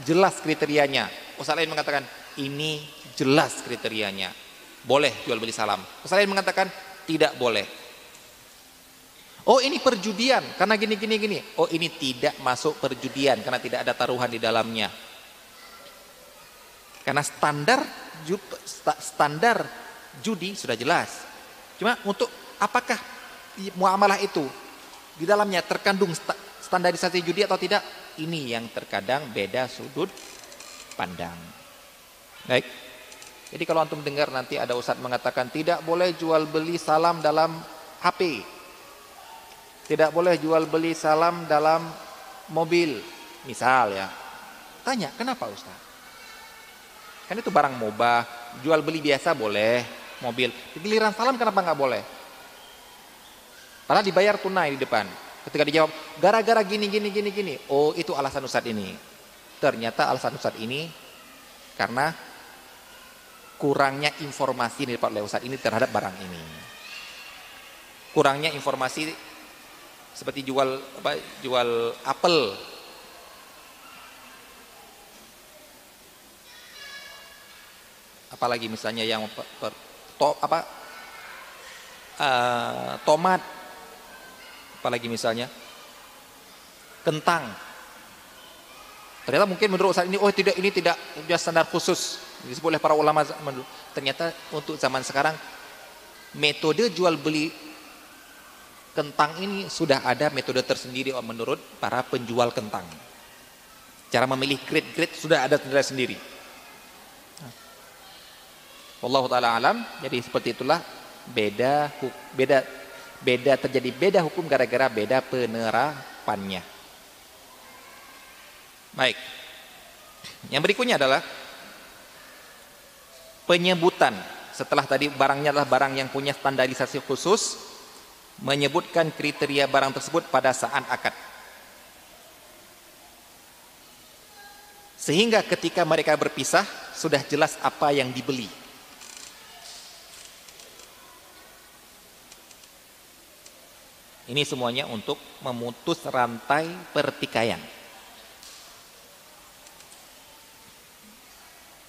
jelas kriterianya. Ustaz lain mengatakan, ini jelas kriterianya. Boleh jual beli salam. Ustaz lain mengatakan tidak boleh. Oh ini perjudian karena gini gini gini. Oh ini tidak masuk perjudian karena tidak ada taruhan di dalamnya. Karena standar standar judi sudah jelas. Cuma untuk apakah muamalah itu di dalamnya terkandung standarisasi judi atau tidak? Ini yang terkadang beda sudut pandang. Baik. Jadi kalau antum dengar nanti ada ustadz mengatakan tidak boleh jual beli salam dalam HP. Tidak boleh jual beli salam dalam mobil. Misal ya. Tanya, kenapa ustaz? Kan itu barang mubah, jual beli biasa boleh, mobil. Giliran salam kenapa nggak boleh? Padahal dibayar tunai di depan. Ketika dijawab, gara-gara gini, gini, gini, gini. Oh, itu alasan Ustadz ini. Ternyata alasan Ustadz ini karena kurangnya informasi dari Pak Ustadz ini terhadap barang ini. Kurangnya informasi seperti jual apa jual apel apalagi misalnya yang per, to, apa uh, tomat. Apalagi misalnya kentang. Ternyata mungkin menurut saat ini oh tidak ini tidak punya standar khusus. Disebut oleh para ulama ternyata untuk zaman sekarang metode jual beli kentang ini sudah ada metode tersendiri menurut para penjual kentang. Cara memilih grade-grade sudah ada sendiri Allah taala alam jadi seperti itulah beda beda beda terjadi beda hukum gara-gara beda penerapannya. Baik. Yang berikutnya adalah penyebutan. Setelah tadi barangnya adalah barang yang punya standarisasi khusus, menyebutkan kriteria barang tersebut pada saat akad. Sehingga ketika mereka berpisah, sudah jelas apa yang dibeli. Ini semuanya untuk memutus rantai pertikaian.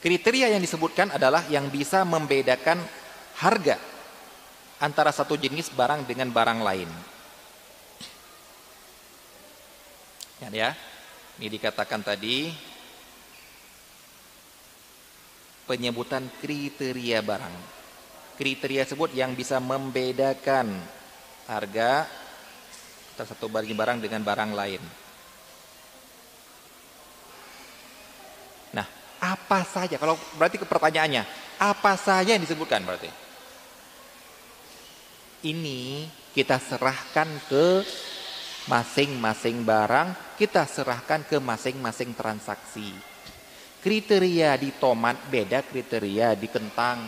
Kriteria yang disebutkan adalah yang bisa membedakan harga antara satu jenis barang dengan barang lain. Ya. Ini dikatakan tadi penyebutan kriteria barang. Kriteria sebut yang bisa membedakan harga antara satu barang dengan barang lain. Nah, apa saja kalau berarti ke pertanyaannya, apa saja yang disebutkan berarti? Ini kita serahkan ke masing-masing barang, kita serahkan ke masing-masing transaksi. Kriteria di tomat beda kriteria di kentang.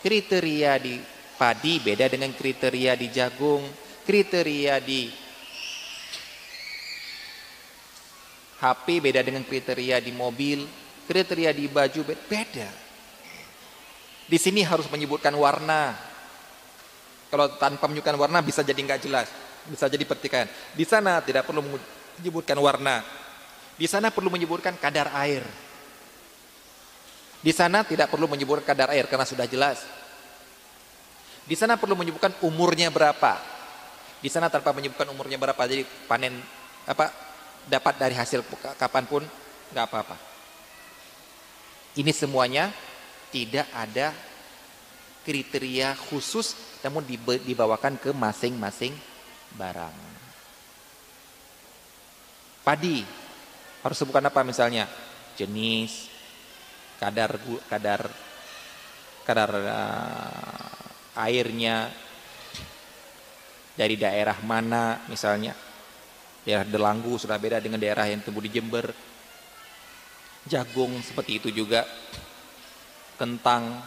Kriteria di padi beda dengan kriteria di jagung, kriteria di HP beda dengan kriteria di mobil, kriteria di baju beda. Di sini harus menyebutkan warna. Kalau tanpa menyebutkan warna bisa jadi nggak jelas, bisa jadi pertikaian. Di sana tidak perlu menyebutkan warna. Di sana perlu menyebutkan kadar air. Di sana tidak perlu menyebutkan kadar air karena sudah jelas. Di sana perlu menyebutkan umurnya berapa. Di sana tanpa menyebutkan umurnya berapa, jadi panen apa dapat dari hasil kapan pun nggak apa-apa. Ini semuanya tidak ada kriteria khusus namun dibawakan ke masing-masing barang. Padi harus sebutkan apa misalnya? Jenis, kadar kadar kadar uh, airnya dari daerah mana misalnya Daerah Delanggu sudah beda dengan daerah yang tumbuh di Jember. Jagung seperti itu juga. Kentang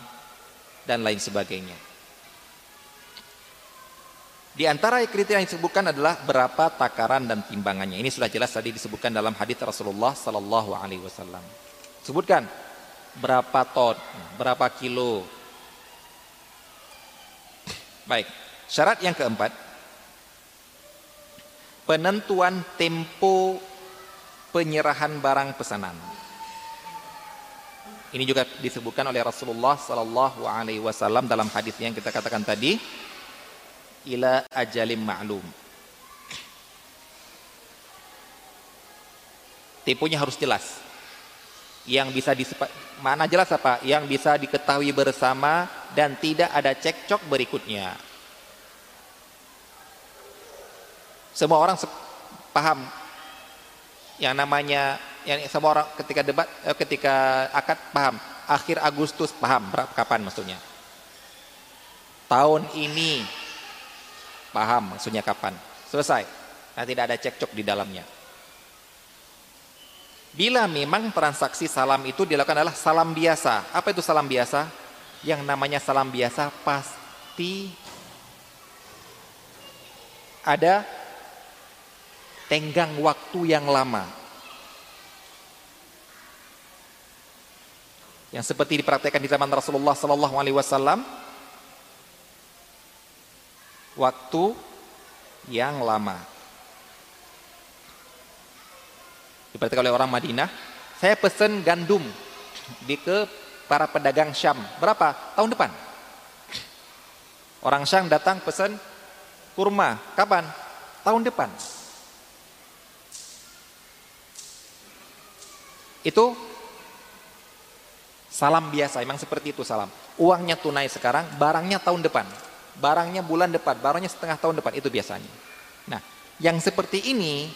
dan lain sebagainya. Di antara kriteria yang disebutkan adalah berapa takaran dan timbangannya. Ini sudah jelas tadi disebutkan dalam hadis Rasulullah Sallallahu Alaihi Wasallam. Sebutkan berapa ton, berapa kilo. Baik. Syarat yang keempat, penentuan tempo penyerahan barang pesanan. Ini juga disebutkan oleh Rasulullah sallallahu alaihi wasallam dalam hadis yang kita katakan tadi ila ajalim ma'lum. Temponya harus jelas. Yang bisa disepa, mana jelas apa? Yang bisa diketahui bersama dan tidak ada cekcok berikutnya. Semua orang paham. Yang namanya yang semua orang ketika debat eh, ketika akad paham. Akhir Agustus paham berapa kapan maksudnya. Tahun ini paham maksudnya kapan. Selesai. Nah tidak ada cekcok di dalamnya. Bila memang transaksi salam itu dilakukan adalah salam biasa. Apa itu salam biasa? Yang namanya salam biasa pasti ada tenggang waktu yang lama. Yang seperti dipraktekkan di zaman Rasulullah sallallahu alaihi wasallam waktu yang lama. Diperhatikan oleh orang Madinah, saya pesen gandum di ke para pedagang Syam. Berapa? Tahun depan. Orang Syam datang pesen kurma. Kapan? Tahun depan. Itu salam biasa, emang seperti itu salam. Uangnya tunai sekarang, barangnya tahun depan. Barangnya bulan depan, barangnya setengah tahun depan, itu biasanya. Nah, yang seperti ini,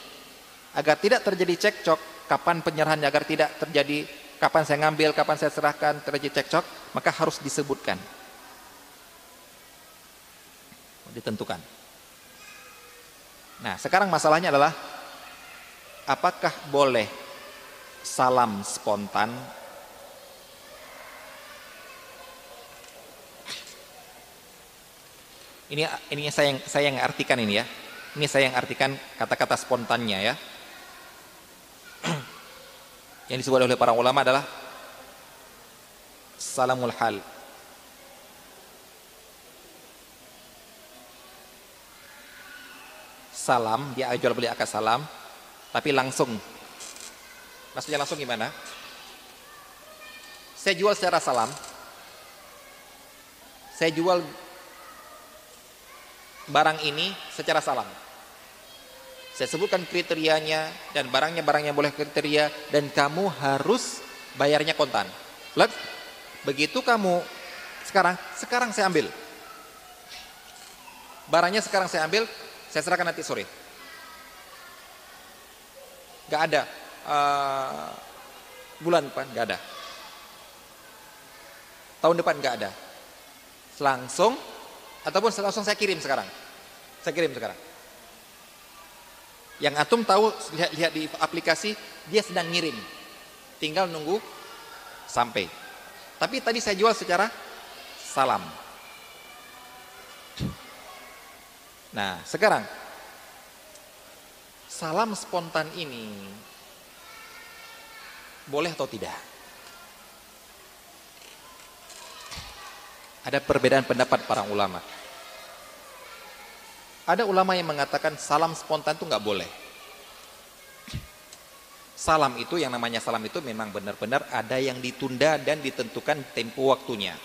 agar tidak terjadi cekcok, kapan penyerahannya, agar tidak terjadi kapan saya ngambil, kapan saya serahkan, terjadi cekcok, maka harus disebutkan. Ditentukan. Nah, sekarang masalahnya adalah apakah boleh salam spontan. Ini ini saya yang saya yang artikan ini ya. Ini saya yang artikan kata-kata spontannya ya. Yang disebut oleh para ulama adalah salamul hal. Salam dia jual beli akad salam tapi langsung Maksudnya langsung gimana? Saya jual secara salam. Saya jual barang ini secara salam. Saya sebutkan kriterianya dan barangnya barangnya boleh kriteria dan kamu harus bayarnya kontan. Let, begitu kamu sekarang, sekarang saya ambil. Barangnya sekarang saya ambil, saya serahkan nanti sore. Gak ada uh, bulan depan nggak ada. Tahun depan nggak ada. Langsung ataupun langsung saya kirim sekarang. Saya kirim sekarang. Yang atum tahu lihat lihat di aplikasi dia sedang ngirim. Tinggal nunggu sampai. Tapi tadi saya jual secara salam. Nah, sekarang salam spontan ini boleh atau tidak? Ada perbedaan pendapat para ulama. Ada ulama yang mengatakan salam spontan itu nggak boleh. Salam itu yang namanya salam itu memang benar-benar ada yang ditunda dan ditentukan tempo waktunya.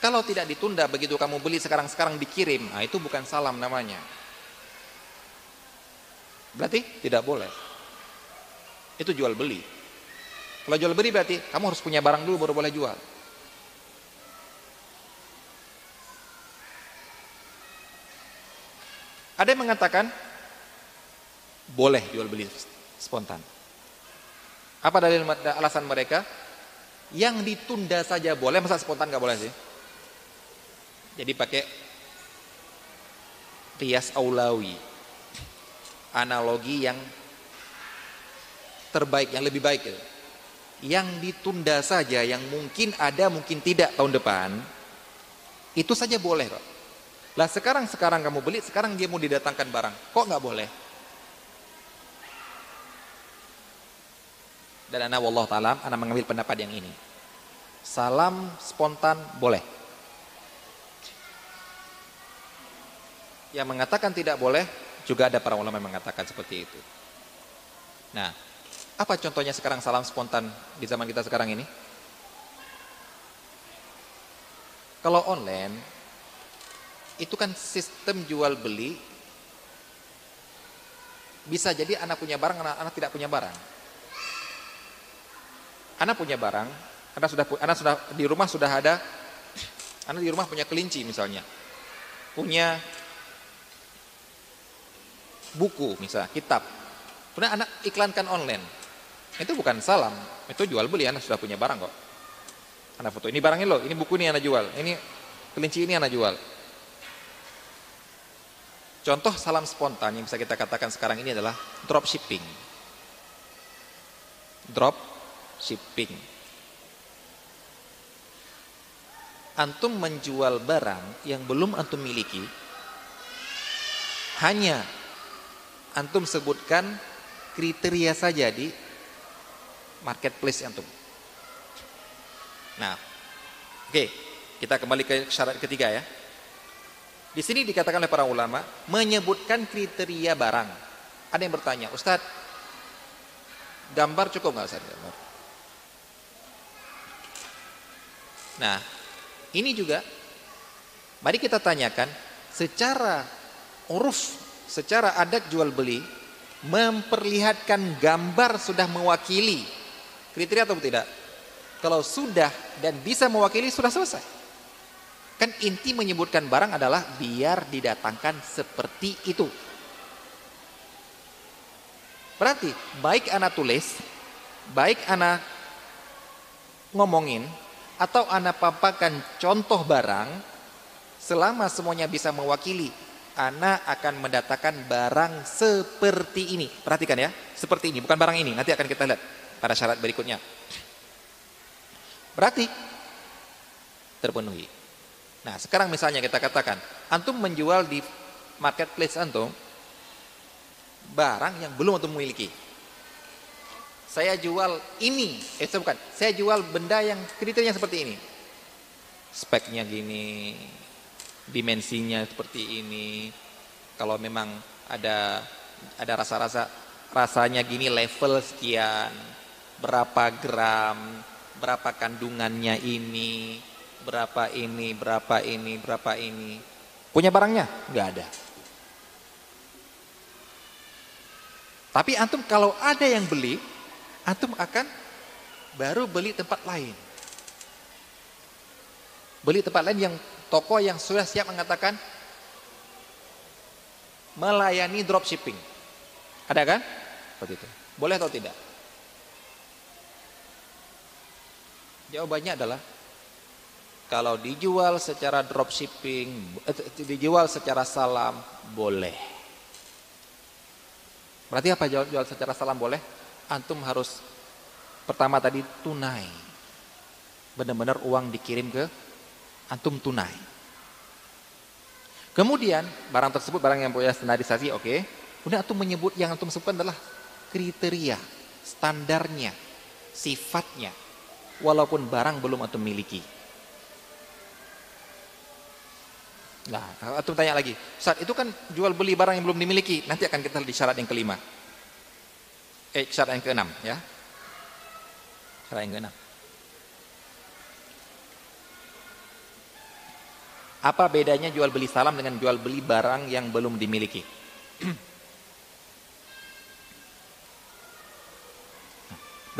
Kalau tidak ditunda begitu kamu beli sekarang-sekarang dikirim, nah itu bukan salam namanya. Berarti tidak boleh itu jual beli. Kalau jual beli berarti kamu harus punya barang dulu baru boleh jual. Ada yang mengatakan boleh jual beli spontan. Apa dalil alasan mereka? Yang ditunda saja boleh, masa spontan nggak boleh sih? Jadi pakai rias aulawi, analogi yang terbaik, yang lebih baik. Yang ditunda saja, yang mungkin ada, mungkin tidak tahun depan, itu saja boleh kok. Lah sekarang sekarang kamu beli, sekarang dia mau didatangkan barang, kok nggak boleh? Dan anak wallah taala, anak mengambil pendapat yang ini. Salam spontan boleh. Yang mengatakan tidak boleh juga ada para ulama yang mengatakan seperti itu. Nah, Apa contohnya sekarang salam spontan di zaman kita sekarang ini? Kalau online, itu kan sistem jual beli bisa jadi anak punya barang, anak, anak tidak punya barang. Anak punya barang, anak sudah anak sudah di rumah sudah ada, anak di rumah punya kelinci misalnya, punya buku misalnya, kitab. Kemudian anak iklankan online. Itu bukan salam, itu jual beli, anak sudah punya barang kok. Anak foto, ini barangnya loh, ini buku ini anak jual, ini kelinci ini anak jual. Contoh salam spontan yang bisa kita katakan sekarang ini adalah drop shipping. Drop shipping. Antum menjual barang yang belum antum miliki, hanya antum sebutkan kriteria saja di marketplace antum. Nah, oke, okay, kita kembali ke syarat ketiga ya. Di sini dikatakan oleh para ulama menyebutkan kriteria barang. Ada yang bertanya, Ustadz, gambar cukup nggak Ustadz gambar? Nah, ini juga mari kita tanyakan secara uruf, secara adat jual beli memperlihatkan gambar sudah mewakili kriteria atau tidak? Kalau sudah dan bisa mewakili sudah selesai. Kan inti menyebutkan barang adalah biar didatangkan seperti itu. Berarti baik anak tulis, baik anak ngomongin, atau anak papakan contoh barang, selama semuanya bisa mewakili, anak akan mendatangkan barang seperti ini. Perhatikan ya, seperti ini, bukan barang ini. Nanti akan kita lihat pada syarat berikutnya. Berarti terpenuhi. Nah, sekarang misalnya kita katakan, antum menjual di marketplace antum barang yang belum antum miliki. Saya jual ini, eh bukan, saya jual benda yang kriterianya seperti ini. Speknya gini, dimensinya seperti ini. Kalau memang ada ada rasa-rasa rasanya gini level sekian, berapa gram, berapa kandungannya ini, berapa ini, berapa ini, berapa ini. Punya barangnya? Enggak ada. Tapi antum kalau ada yang beli, antum akan baru beli tempat lain. Beli tempat lain yang toko yang sudah siap mengatakan melayani dropshipping. Ada kan? Seperti itu. Boleh atau tidak? Jawabannya adalah kalau dijual secara dropshipping, eh, dijual secara salam boleh. Berarti apa jual, jual secara salam boleh? Antum harus pertama tadi tunai. Benar-benar uang dikirim ke antum tunai. Kemudian barang tersebut barang yang punya standarisasi oke. Okay. Kemudian antum menyebut yang antum sebutkan adalah kriteria, standarnya, sifatnya walaupun barang belum antum miliki. Nah, antum tanya lagi, saat itu kan jual beli barang yang belum dimiliki, nanti akan kita di syarat yang kelima. Eh, syarat yang keenam ya. Syarat yang keenam. Apa bedanya jual beli salam dengan jual beli barang yang belum dimiliki?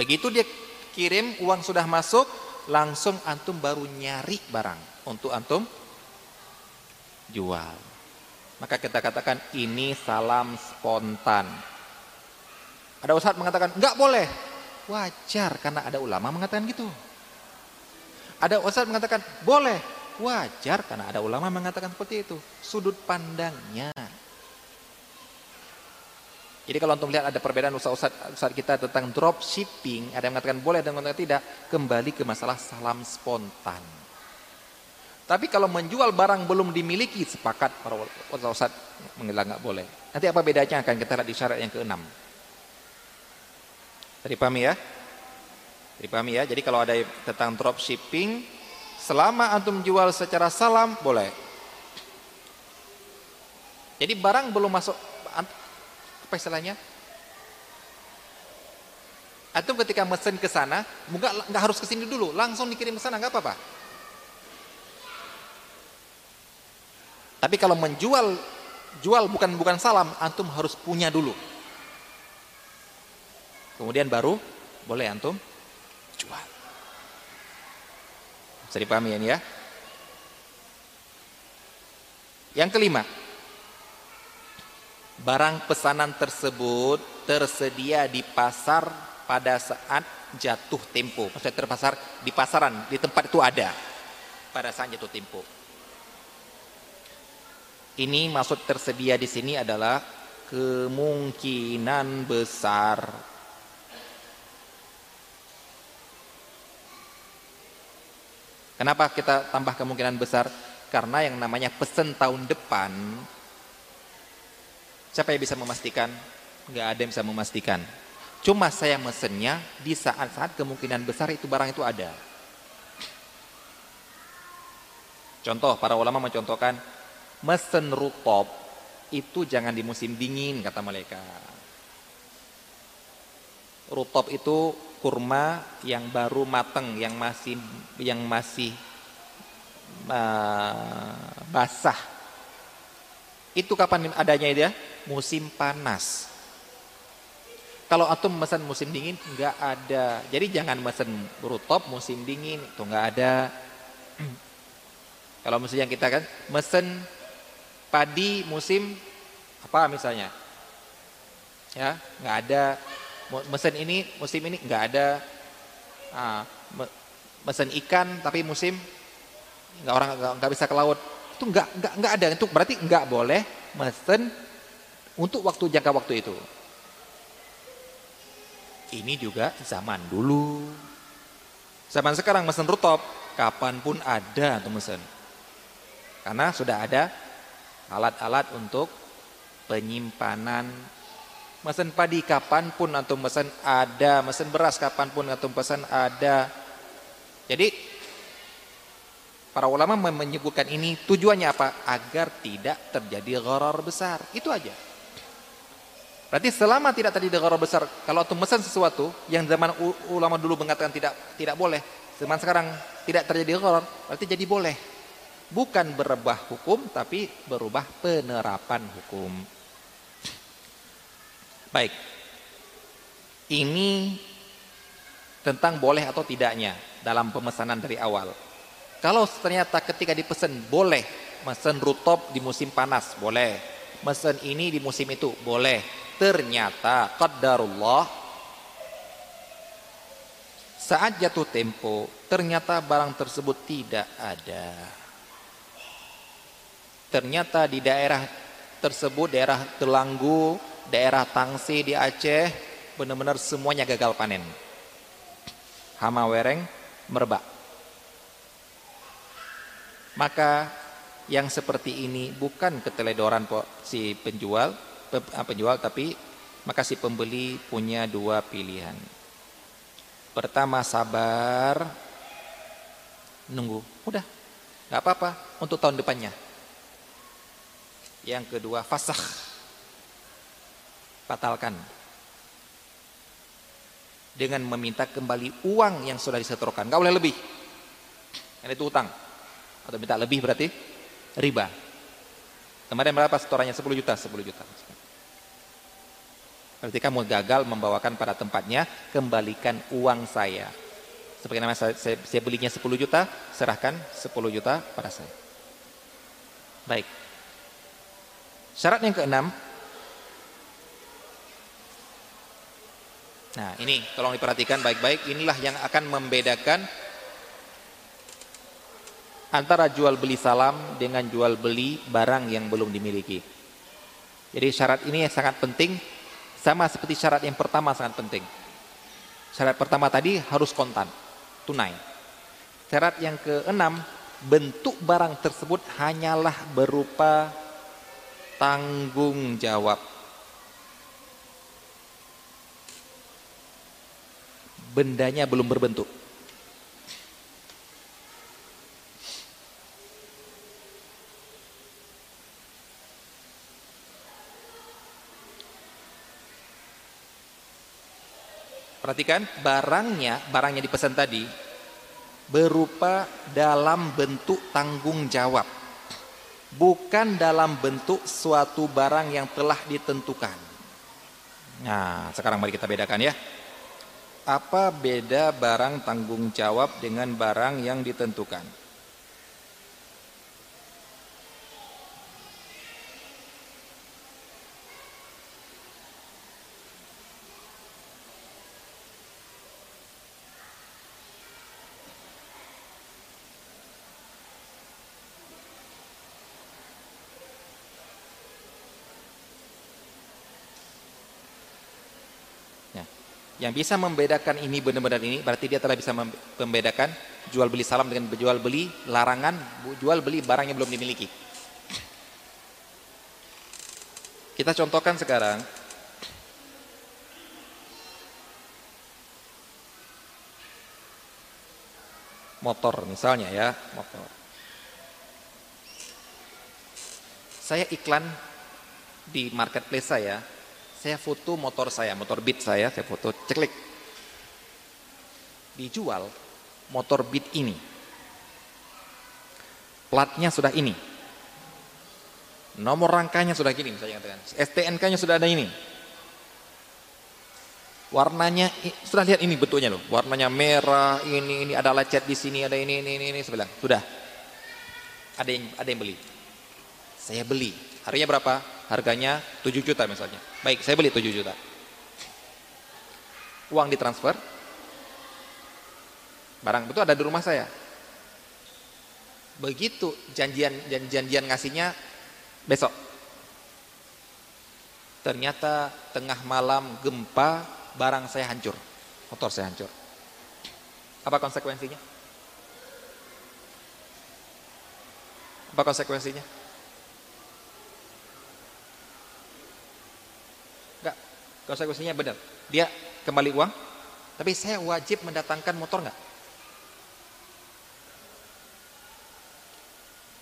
Begitu dia kirim uang sudah masuk langsung antum baru nyari barang untuk antum jual. Maka kita katakan ini salam spontan. Ada ustadz mengatakan enggak boleh. Wajar karena ada ulama mengatakan gitu. Ada ustadz mengatakan boleh. Wajar karena ada ulama mengatakan seperti itu. Sudut pandangnya jadi kalau untuk melihat ada perbedaan usaha-usaha kita tentang drop shipping, ada yang mengatakan boleh dan mengatakan tidak, kembali ke masalah salam spontan. Tapi kalau menjual barang belum dimiliki, sepakat para usaha mengilang nggak boleh. Nanti apa bedanya akan kita lihat di syarat yang keenam. Tadi pahami ya? Tadi pahami ya? Jadi kalau ada tentang drop shipping, selama antum jual secara salam, boleh. Jadi barang belum masuk apa istilahnya? Atau ketika mesen ke sana, enggak enggak harus ke sini dulu, langsung dikirim ke sana enggak apa-apa. Tapi kalau menjual jual bukan bukan salam, antum harus punya dulu. Kemudian baru boleh antum jual. Bisa dipahami ya? Yang kelima, barang pesanan tersebut tersedia di pasar pada saat jatuh tempo. Maksudnya terpasar di pasaran, di tempat itu ada pada saat jatuh tempo. Ini maksud tersedia di sini adalah kemungkinan besar Kenapa kita tambah kemungkinan besar? Karena yang namanya pesan tahun depan Siapa yang bisa memastikan? Enggak ada yang bisa memastikan. Cuma saya mesennya di saat-saat kemungkinan besar itu barang itu ada. Contoh, para ulama mencontohkan mesen rutop itu jangan di musim dingin kata mereka. Rutop itu kurma yang baru mateng, yang masih yang masih uh, basah. Itu kapan adanya dia? Musim panas. Kalau antum mesen musim dingin nggak ada. Jadi jangan mesen rutop musim dingin itu nggak ada. Kalau musim yang kita kan mesen padi musim apa misalnya, ya nggak ada. Mesen ini musim ini nggak ada. Nah, mesen ikan tapi musim nggak orang nggak bisa ke laut itu nggak nggak nggak ada. Itu berarti nggak boleh mesen untuk waktu jangka waktu itu. Ini juga zaman dulu. Zaman sekarang mesen rutop, kapan pun ada untuk mesen. Karena sudah ada alat-alat untuk penyimpanan mesen padi kapan pun atau mesen ada, mesen beras kapan pun atau mesen ada. Jadi para ulama menyebutkan ini tujuannya apa? Agar tidak terjadi gharar besar. Itu aja. Berarti selama tidak terjadi gharar besar, kalau tuh memesan sesuatu yang zaman ulama dulu mengatakan tidak tidak boleh, zaman sekarang tidak terjadi gharar, berarti jadi boleh. Bukan berubah hukum tapi berubah penerapan hukum. Baik. Ini tentang boleh atau tidaknya dalam pemesanan dari awal. Kalau ternyata ketika dipesan boleh mesen rutop di musim panas, boleh. Mesen ini di musim itu, boleh ternyata qadarullah saat jatuh tempo ternyata barang tersebut tidak ada. Ternyata di daerah tersebut daerah Telanggu daerah Tangsi di Aceh benar-benar semuanya gagal panen. Hama wereng merebak maka yang seperti ini bukan keteledoran si penjual penjual tapi maka si pembeli punya dua pilihan. Pertama sabar nunggu, udah nggak apa-apa untuk tahun depannya. Yang kedua fasah batalkan dengan meminta kembali uang yang sudah disetorkan, nggak boleh lebih. Yang itu utang atau minta lebih berarti riba. Kemarin berapa setorannya 10 juta, 10 juta. Berarti kamu gagal membawakan pada tempatnya, kembalikan uang saya. Seperti nama saya, saya, saya belinya 10 juta, serahkan 10 juta pada saya. Baik. Syarat yang keenam. Nah ini tolong diperhatikan baik-baik. Inilah yang akan membedakan antara jual beli salam dengan jual beli barang yang belum dimiliki. Jadi syarat ini sangat penting sama seperti syarat yang pertama sangat penting. Syarat pertama tadi harus kontan, tunai. Syarat yang keenam, bentuk barang tersebut hanyalah berupa tanggung jawab. Bendanya belum berbentuk. Perhatikan, barangnya, barangnya dipesan tadi berupa dalam bentuk tanggung jawab. Bukan dalam bentuk suatu barang yang telah ditentukan. Nah, sekarang mari kita bedakan ya. Apa beda barang tanggung jawab dengan barang yang ditentukan? Yang bisa membedakan ini benar-benar ini berarti dia telah bisa membedakan jual beli salam dengan jual beli larangan, jual beli barang yang belum dimiliki. Kita contohkan sekarang motor misalnya ya, motor. Saya iklan di marketplace saya saya foto motor saya, motor Beat saya, saya foto, ceklik. Dijual motor Beat ini. Platnya sudah ini. Nomor rangkanya sudah gini misalnya katakan. STNK-nya sudah ada ini. Warnanya sudah lihat ini bentuknya loh. Warnanya merah, ini ini ada lecet di sini, ada ini ini ini, ini sebelah. Sudah. Ada yang ada yang beli. Saya beli. Harganya berapa? Harganya 7 juta misalnya. Baik, saya beli 7 juta. Uang ditransfer. Barang itu ada di rumah saya. Begitu janjian janjian ngasihnya besok. Ternyata tengah malam gempa, barang saya hancur. Motor saya hancur. Apa konsekuensinya? Apa konsekuensinya? Konsekuensinya benar. Dia kembali uang, tapi saya wajib mendatangkan motor nggak?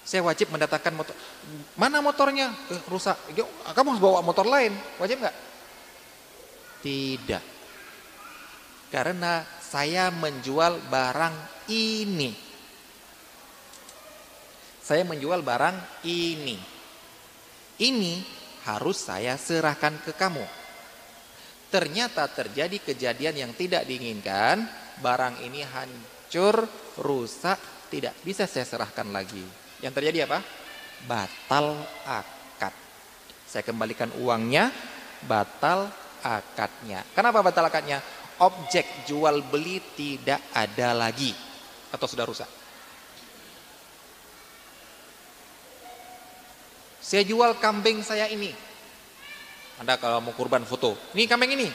Saya wajib mendatangkan motor. Mana motornya? Eh, rusak. Kamu harus bawa motor lain. Wajib nggak? Tidak. Karena saya menjual barang ini. Saya menjual barang ini. Ini harus saya serahkan ke kamu ternyata terjadi kejadian yang tidak diinginkan, barang ini hancur, rusak, tidak bisa saya serahkan lagi. Yang terjadi apa? Batal akad. Saya kembalikan uangnya, batal akadnya. Kenapa batal akadnya? Objek jual beli tidak ada lagi atau sudah rusak. Saya jual kambing saya ini, anda kalau mau kurban foto, ini kambing ini.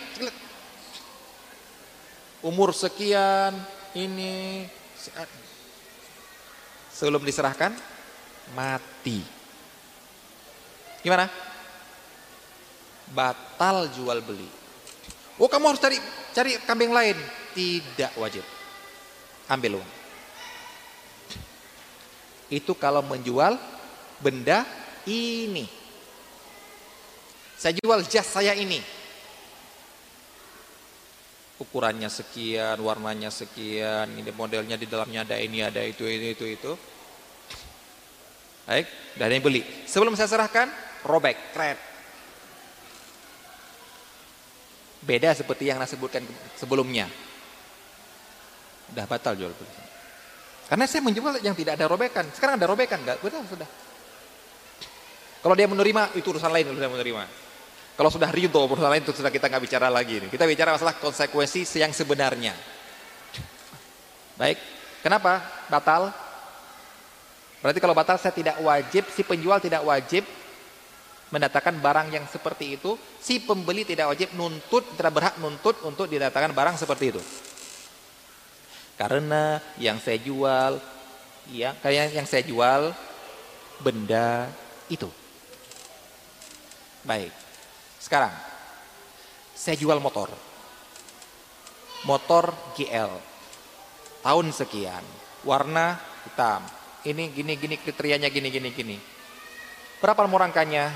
Umur sekian, ini sebelum diserahkan mati. Gimana? Batal jual beli. Oh kamu harus cari cari kambing lain. Tidak wajib. Ambil uang. Itu kalau menjual benda ini. Saya jual jas saya ini. Ukurannya sekian, warnanya sekian, ini modelnya di dalamnya ada ini, ada itu, ini, itu, itu. Baik, dan yang beli. Sebelum saya serahkan, robek, kret. Beda seperti yang saya sebutkan sebelumnya. Udah batal jual beli. Karena saya menjual yang tidak ada robekan. Sekarang ada robekan, enggak? Betul, sudah. Kalau dia menerima, itu urusan lain dia menerima. Kalau sudah ridho lain itu sudah kita nggak bicara lagi. Nih. Kita bicara masalah konsekuensi yang sebenarnya. Baik, kenapa batal? Berarti kalau batal saya tidak wajib, si penjual tidak wajib mendatangkan barang yang seperti itu, si pembeli tidak wajib nuntut, tidak berhak nuntut untuk didatangkan barang seperti itu. Karena yang saya jual, ya, kayak yang saya jual benda itu. Baik. Sekarang, saya jual motor. Motor GL. Tahun sekian. Warna hitam. Ini gini gini kriterianya gini gini gini. Berapa nomor rangkanya?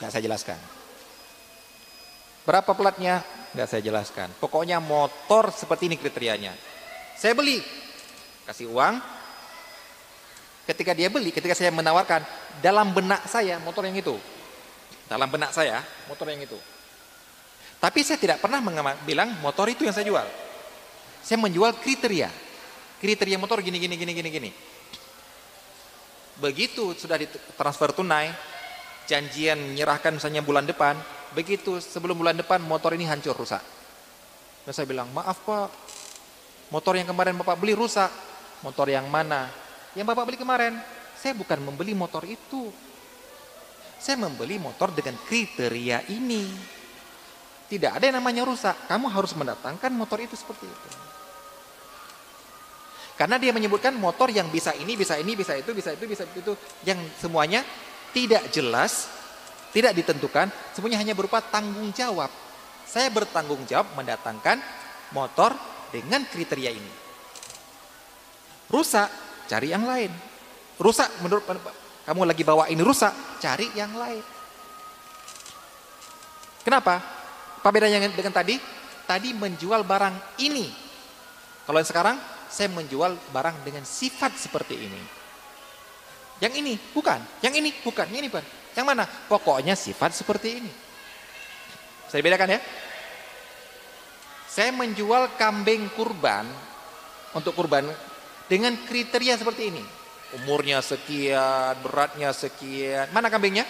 Gak saya jelaskan. Berapa platnya? Nggak saya jelaskan. Pokoknya motor seperti ini kriterianya. Saya beli, kasih uang. Ketika dia beli, ketika saya menawarkan, dalam benak saya motor yang itu. Dalam benak saya motor yang itu. Tapi saya tidak pernah bilang motor itu yang saya jual. Saya menjual kriteria. Kriteria motor gini gini gini gini gini. Begitu sudah ditransfer tunai, janjian menyerahkan misalnya bulan depan, begitu sebelum bulan depan motor ini hancur rusak. Dan saya bilang, maaf pak, motor yang kemarin bapak beli rusak. Motor yang mana? Yang bapak beli kemarin. Saya bukan membeli motor itu. Saya membeli motor dengan kriteria ini. Tidak ada yang namanya rusak. Kamu harus mendatangkan motor itu seperti itu. Karena dia menyebutkan motor yang bisa ini, bisa ini, bisa itu, bisa itu, bisa itu. Yang semuanya tidak jelas, tidak ditentukan, semuanya hanya berupa tanggung jawab. Saya bertanggung jawab mendatangkan motor dengan kriteria ini. Rusak, cari yang lain. Rusak menurut kamu lagi bawa ini rusak, cari yang lain. Kenapa? Apa bedanya dengan tadi? Tadi menjual barang ini. Kalau yang sekarang saya menjual barang dengan sifat seperti ini. Yang ini bukan, yang ini bukan, yang ini bukan. Yang mana? Pokoknya sifat seperti ini. Saya bedakan ya. Saya menjual kambing kurban untuk kurban dengan kriteria seperti ini. Umurnya sekian, beratnya sekian. Mana kambingnya?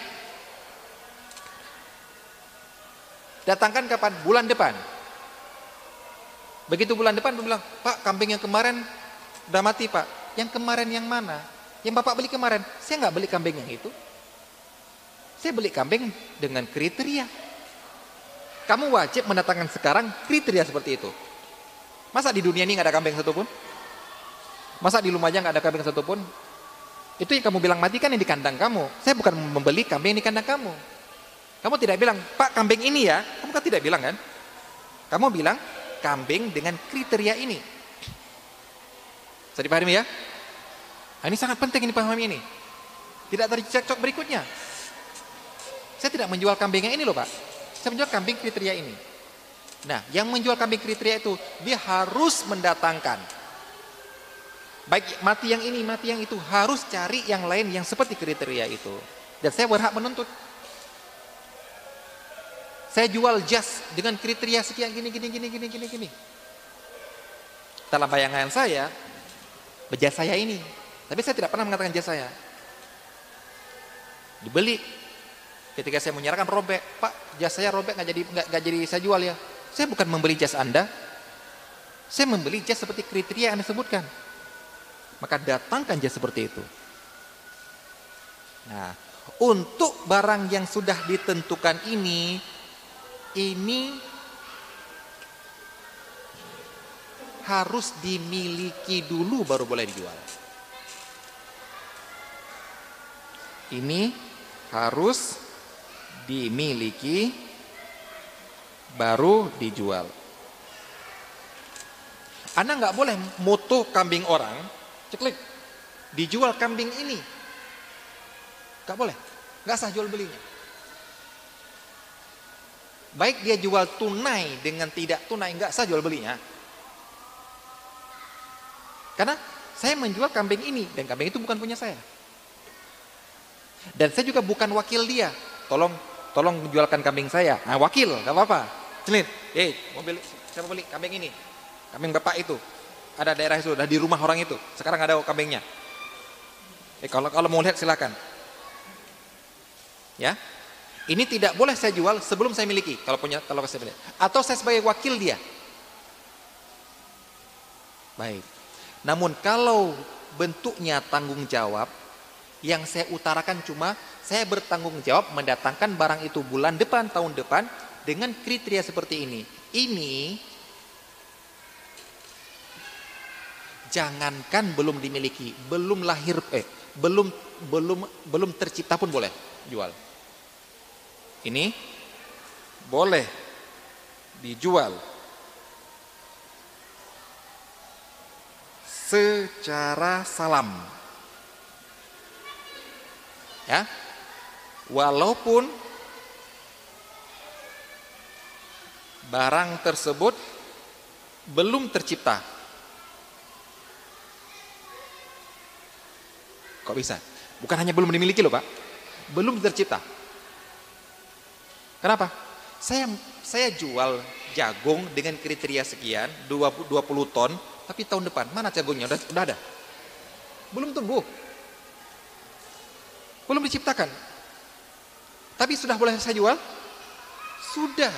Datangkan kapan? Bulan depan. Begitu bulan depan, bilang, Pak kambing yang kemarin udah mati Pak. Yang kemarin yang mana? Yang Bapak beli kemarin. Saya nggak beli kambing yang itu. Saya beli kambing dengan kriteria. Kamu wajib mendatangkan sekarang kriteria seperti itu. Masa di dunia ini nggak ada kambing satupun? Masa di Lumajang nggak ada kambing satupun? Itu yang kamu bilang mati kan yang di kandang kamu. Saya bukan membeli kambing di kandang kamu. Kamu tidak bilang, Pak kambing ini ya. Kamu kan tidak bilang kan? Kamu bilang, kambing dengan kriteria ini. Bisa dipahami ya? Nah, ini sangat penting ini pahami ini. Tidak terjadi cocok berikutnya. Saya tidak menjual kambing yang ini loh Pak. Saya menjual kambing kriteria ini. Nah, yang menjual kambing kriteria itu, dia harus mendatangkan. Baik mati yang ini, mati yang itu. Harus cari yang lain yang seperti kriteria itu. Dan saya berhak menuntut. Saya jual jas dengan kriteria sekian gini, gini, gini, gini, gini, gini. Dalam bayangan saya, jas saya ini. Tapi saya tidak pernah mengatakan jas saya. Dibeli Ketika saya menyerahkan robek, Pak, jas saya robek nggak jadi nggak jadi saya jual ya. Saya bukan membeli jas Anda. Saya membeli jas seperti kriteria yang Anda sebutkan. Maka datangkan jas seperti itu. Nah, untuk barang yang sudah ditentukan ini, ini harus dimiliki dulu baru boleh dijual. Ini harus dimiliki baru dijual. Anda nggak boleh mutu kambing orang, ceklik, dijual kambing ini. Nggak boleh, nggak sah jual belinya. Baik dia jual tunai dengan tidak tunai, nggak sah jual belinya. Karena saya menjual kambing ini, dan kambing itu bukan punya saya. Dan saya juga bukan wakil dia. Tolong tolong jualkan kambing saya. Nah, wakil, nggak apa-apa. Cenit, eh, mau beli, siapa beli kambing ini? Kambing bapak itu. Ada daerah itu, ada di rumah orang itu. Sekarang ada kambingnya. Eh, kalau kalau mau lihat silakan. Ya, ini tidak boleh saya jual sebelum saya miliki. Kalau punya, kalau saya beli. Atau saya sebagai wakil dia. Baik. Namun kalau bentuknya tanggung jawab, yang saya utarakan cuma saya bertanggung jawab mendatangkan barang itu bulan depan, tahun depan dengan kriteria seperti ini. Ini jangankan belum dimiliki, belum lahir eh belum belum belum tercipta pun boleh jual. Ini boleh dijual secara salam Ya. Walaupun barang tersebut belum tercipta. Kok bisa? Bukan hanya belum dimiliki loh Pak. Belum tercipta. Kenapa? Saya saya jual jagung dengan kriteria sekian 20, 20 ton tapi tahun depan mana jagungnya? Udah, udah ada. Belum tumbuh. Belum diciptakan. Tapi sudah boleh saya jual? Sudah.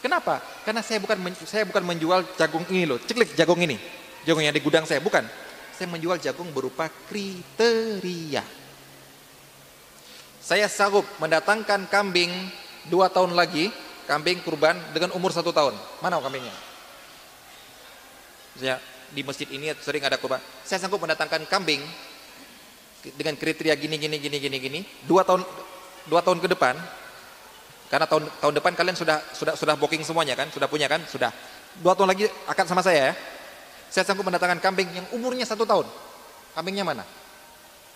Kenapa? Karena saya bukan saya bukan menjual jagung ini loh. Ceklik jagung ini. Jagung yang di gudang saya. Bukan saya menjual jagung berupa kriteria saya sanggup mendatangkan kambing dua tahun lagi kambing kurban dengan umur satu tahun. Mana kambingnya? Saya di masjid ini sering ada kurban. Saya sanggup mendatangkan kambing dengan kriteria gini gini gini gini gini dua tahun dua tahun ke depan karena tahun tahun depan kalian sudah sudah sudah booking semuanya kan sudah punya kan sudah dua tahun lagi akan sama saya ya saya sanggup mendatangkan kambing yang umurnya satu tahun. Kambingnya mana?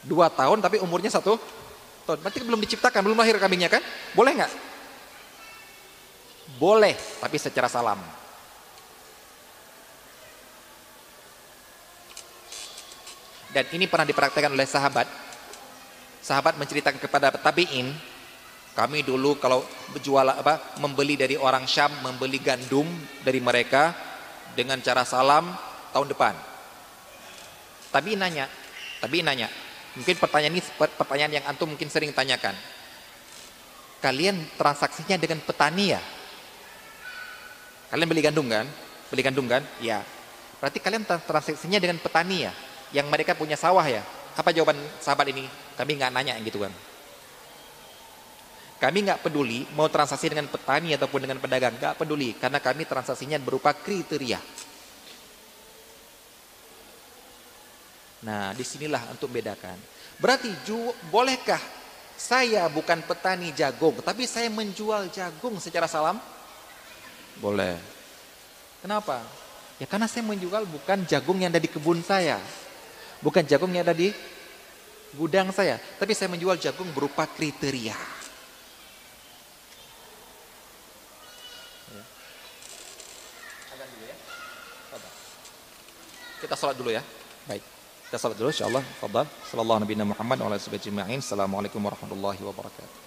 Dua tahun tapi umurnya satu tahun. Berarti belum diciptakan belum lahir kambingnya kan? Boleh nggak? Boleh, tapi secara salam. Dan ini pernah dipraktekkan oleh sahabat. Sahabat menceritakan kepada tabi'in, kami dulu kalau berjual apa, membeli dari orang Syam, membeli gandum dari mereka dengan cara salam tahun depan. Tabi'in nanya, tabi'in nanya, mungkin pertanyaan ini pertanyaan yang antum mungkin sering tanyakan. Kalian transaksinya dengan petani ya? Kalian beli gandum kan? Beli gandum kan? Ya. Berarti kalian transaksinya dengan petani ya? Yang mereka punya sawah ya? Apa jawaban sahabat ini? Kami nggak nanya gitu kan. Kami nggak peduli mau transaksi dengan petani ataupun dengan pedagang, nggak peduli karena kami transaksinya berupa kriteria. Nah, di sinilah untuk bedakan. Berarti ju bolehkah saya bukan petani jagung, tapi saya menjual jagung secara salam? Boleh. Kenapa? Ya karena saya menjual bukan jagung yang ada di kebun saya. Bukan jagung yang ada di gudang saya. Tapi saya menjual jagung berupa kriteria. Ya. Kita sholat dulu ya. Baik. Kita sholat dulu insyaAllah. Fadal. Sallallahu Nabi Muhammad wa Assalamualaikum warahmatullahi wabarakatuh.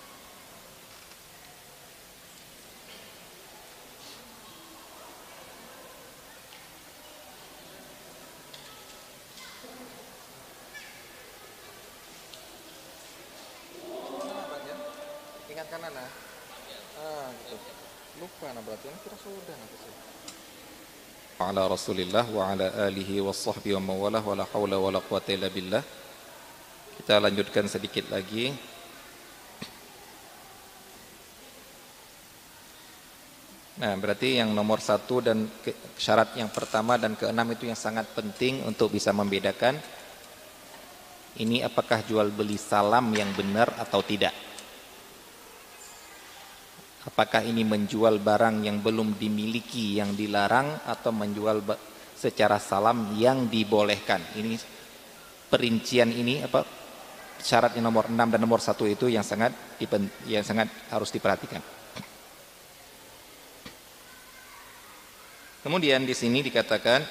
Ala Rasulillah wa ala alihi wa sahbihi wa mawalah wa la hawla wa la quwata illa billah. Kita lanjutkan sedikit lagi. Nah, berarti yang nomor satu dan syarat yang pertama dan keenam itu yang sangat penting untuk bisa membedakan ini apakah jual beli salam yang benar atau tidak. Apakah ini menjual barang yang belum dimiliki yang dilarang atau menjual secara salam yang dibolehkan? Ini perincian ini apa syarat yang nomor 6 dan nomor 1 itu yang sangat yang sangat harus diperhatikan. Kemudian di sini dikatakan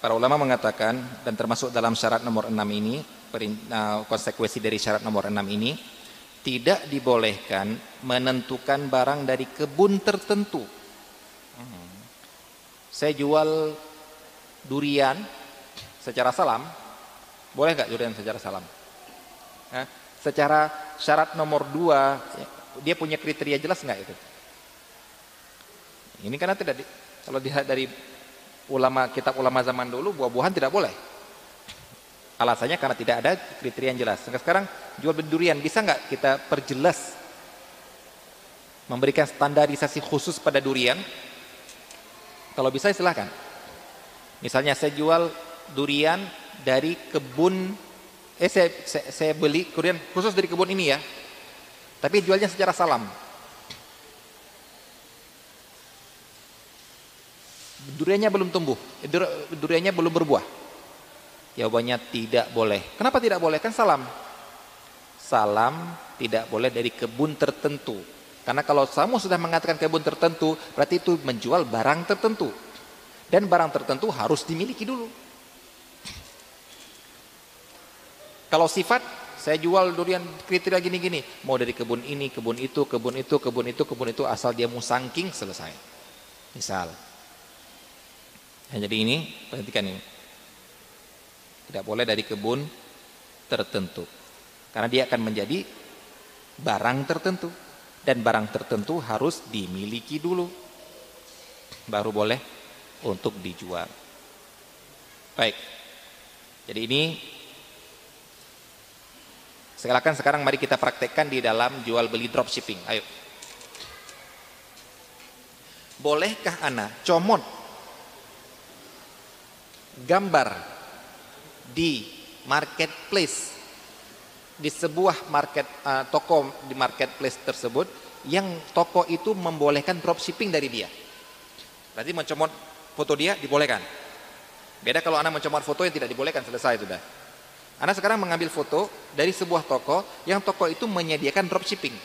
para ulama mengatakan dan termasuk dalam syarat nomor 6 ini uh, konsekuensi dari syarat nomor 6 ini tidak dibolehkan menentukan barang dari kebun tertentu. Saya jual durian secara salam, boleh nggak durian secara salam? Nah, secara syarat nomor dua, dia punya kriteria jelas nggak itu? Ini karena tidak di, kalau dilihat dari ulama kitab ulama zaman dulu buah-buahan tidak boleh. Alasannya karena tidak ada kriteria yang jelas. Sekarang jual beli durian bisa nggak kita perjelas memberikan standarisasi khusus pada durian? Kalau bisa silahkan. Misalnya saya jual durian dari kebun, eh saya, saya, saya beli durian khusus dari kebun ini ya, tapi jualnya secara salam. Duriannya belum tumbuh, eh, duriannya belum berbuah. Jawabannya tidak boleh. Kenapa tidak boleh? Kan salam. Salam tidak boleh dari kebun tertentu. Karena kalau kamu sudah mengatakan kebun tertentu, berarti itu menjual barang tertentu. Dan barang tertentu harus dimiliki dulu. Kalau sifat, saya jual durian kriteria gini-gini. Mau dari kebun ini, kebun itu, kebun itu, kebun itu, kebun itu, asal dia musangking, selesai. Misal. Ya, jadi ini, perhatikan ini. Tidak boleh dari kebun tertentu. Karena dia akan menjadi barang tertentu. Dan barang tertentu harus dimiliki dulu. Baru boleh untuk dijual. Baik. Jadi ini Silakan sekarang mari kita praktekkan di dalam jual beli dropshipping. Ayo. Bolehkah Ana comot gambar di marketplace di sebuah market uh, toko di marketplace tersebut yang toko itu membolehkan dropshipping dari dia. Berarti mencomot foto dia dibolehkan. Beda kalau Anda mencomot foto yang tidak dibolehkan selesai sudah. Anda sekarang mengambil foto dari sebuah toko yang toko itu menyediakan dropshipping.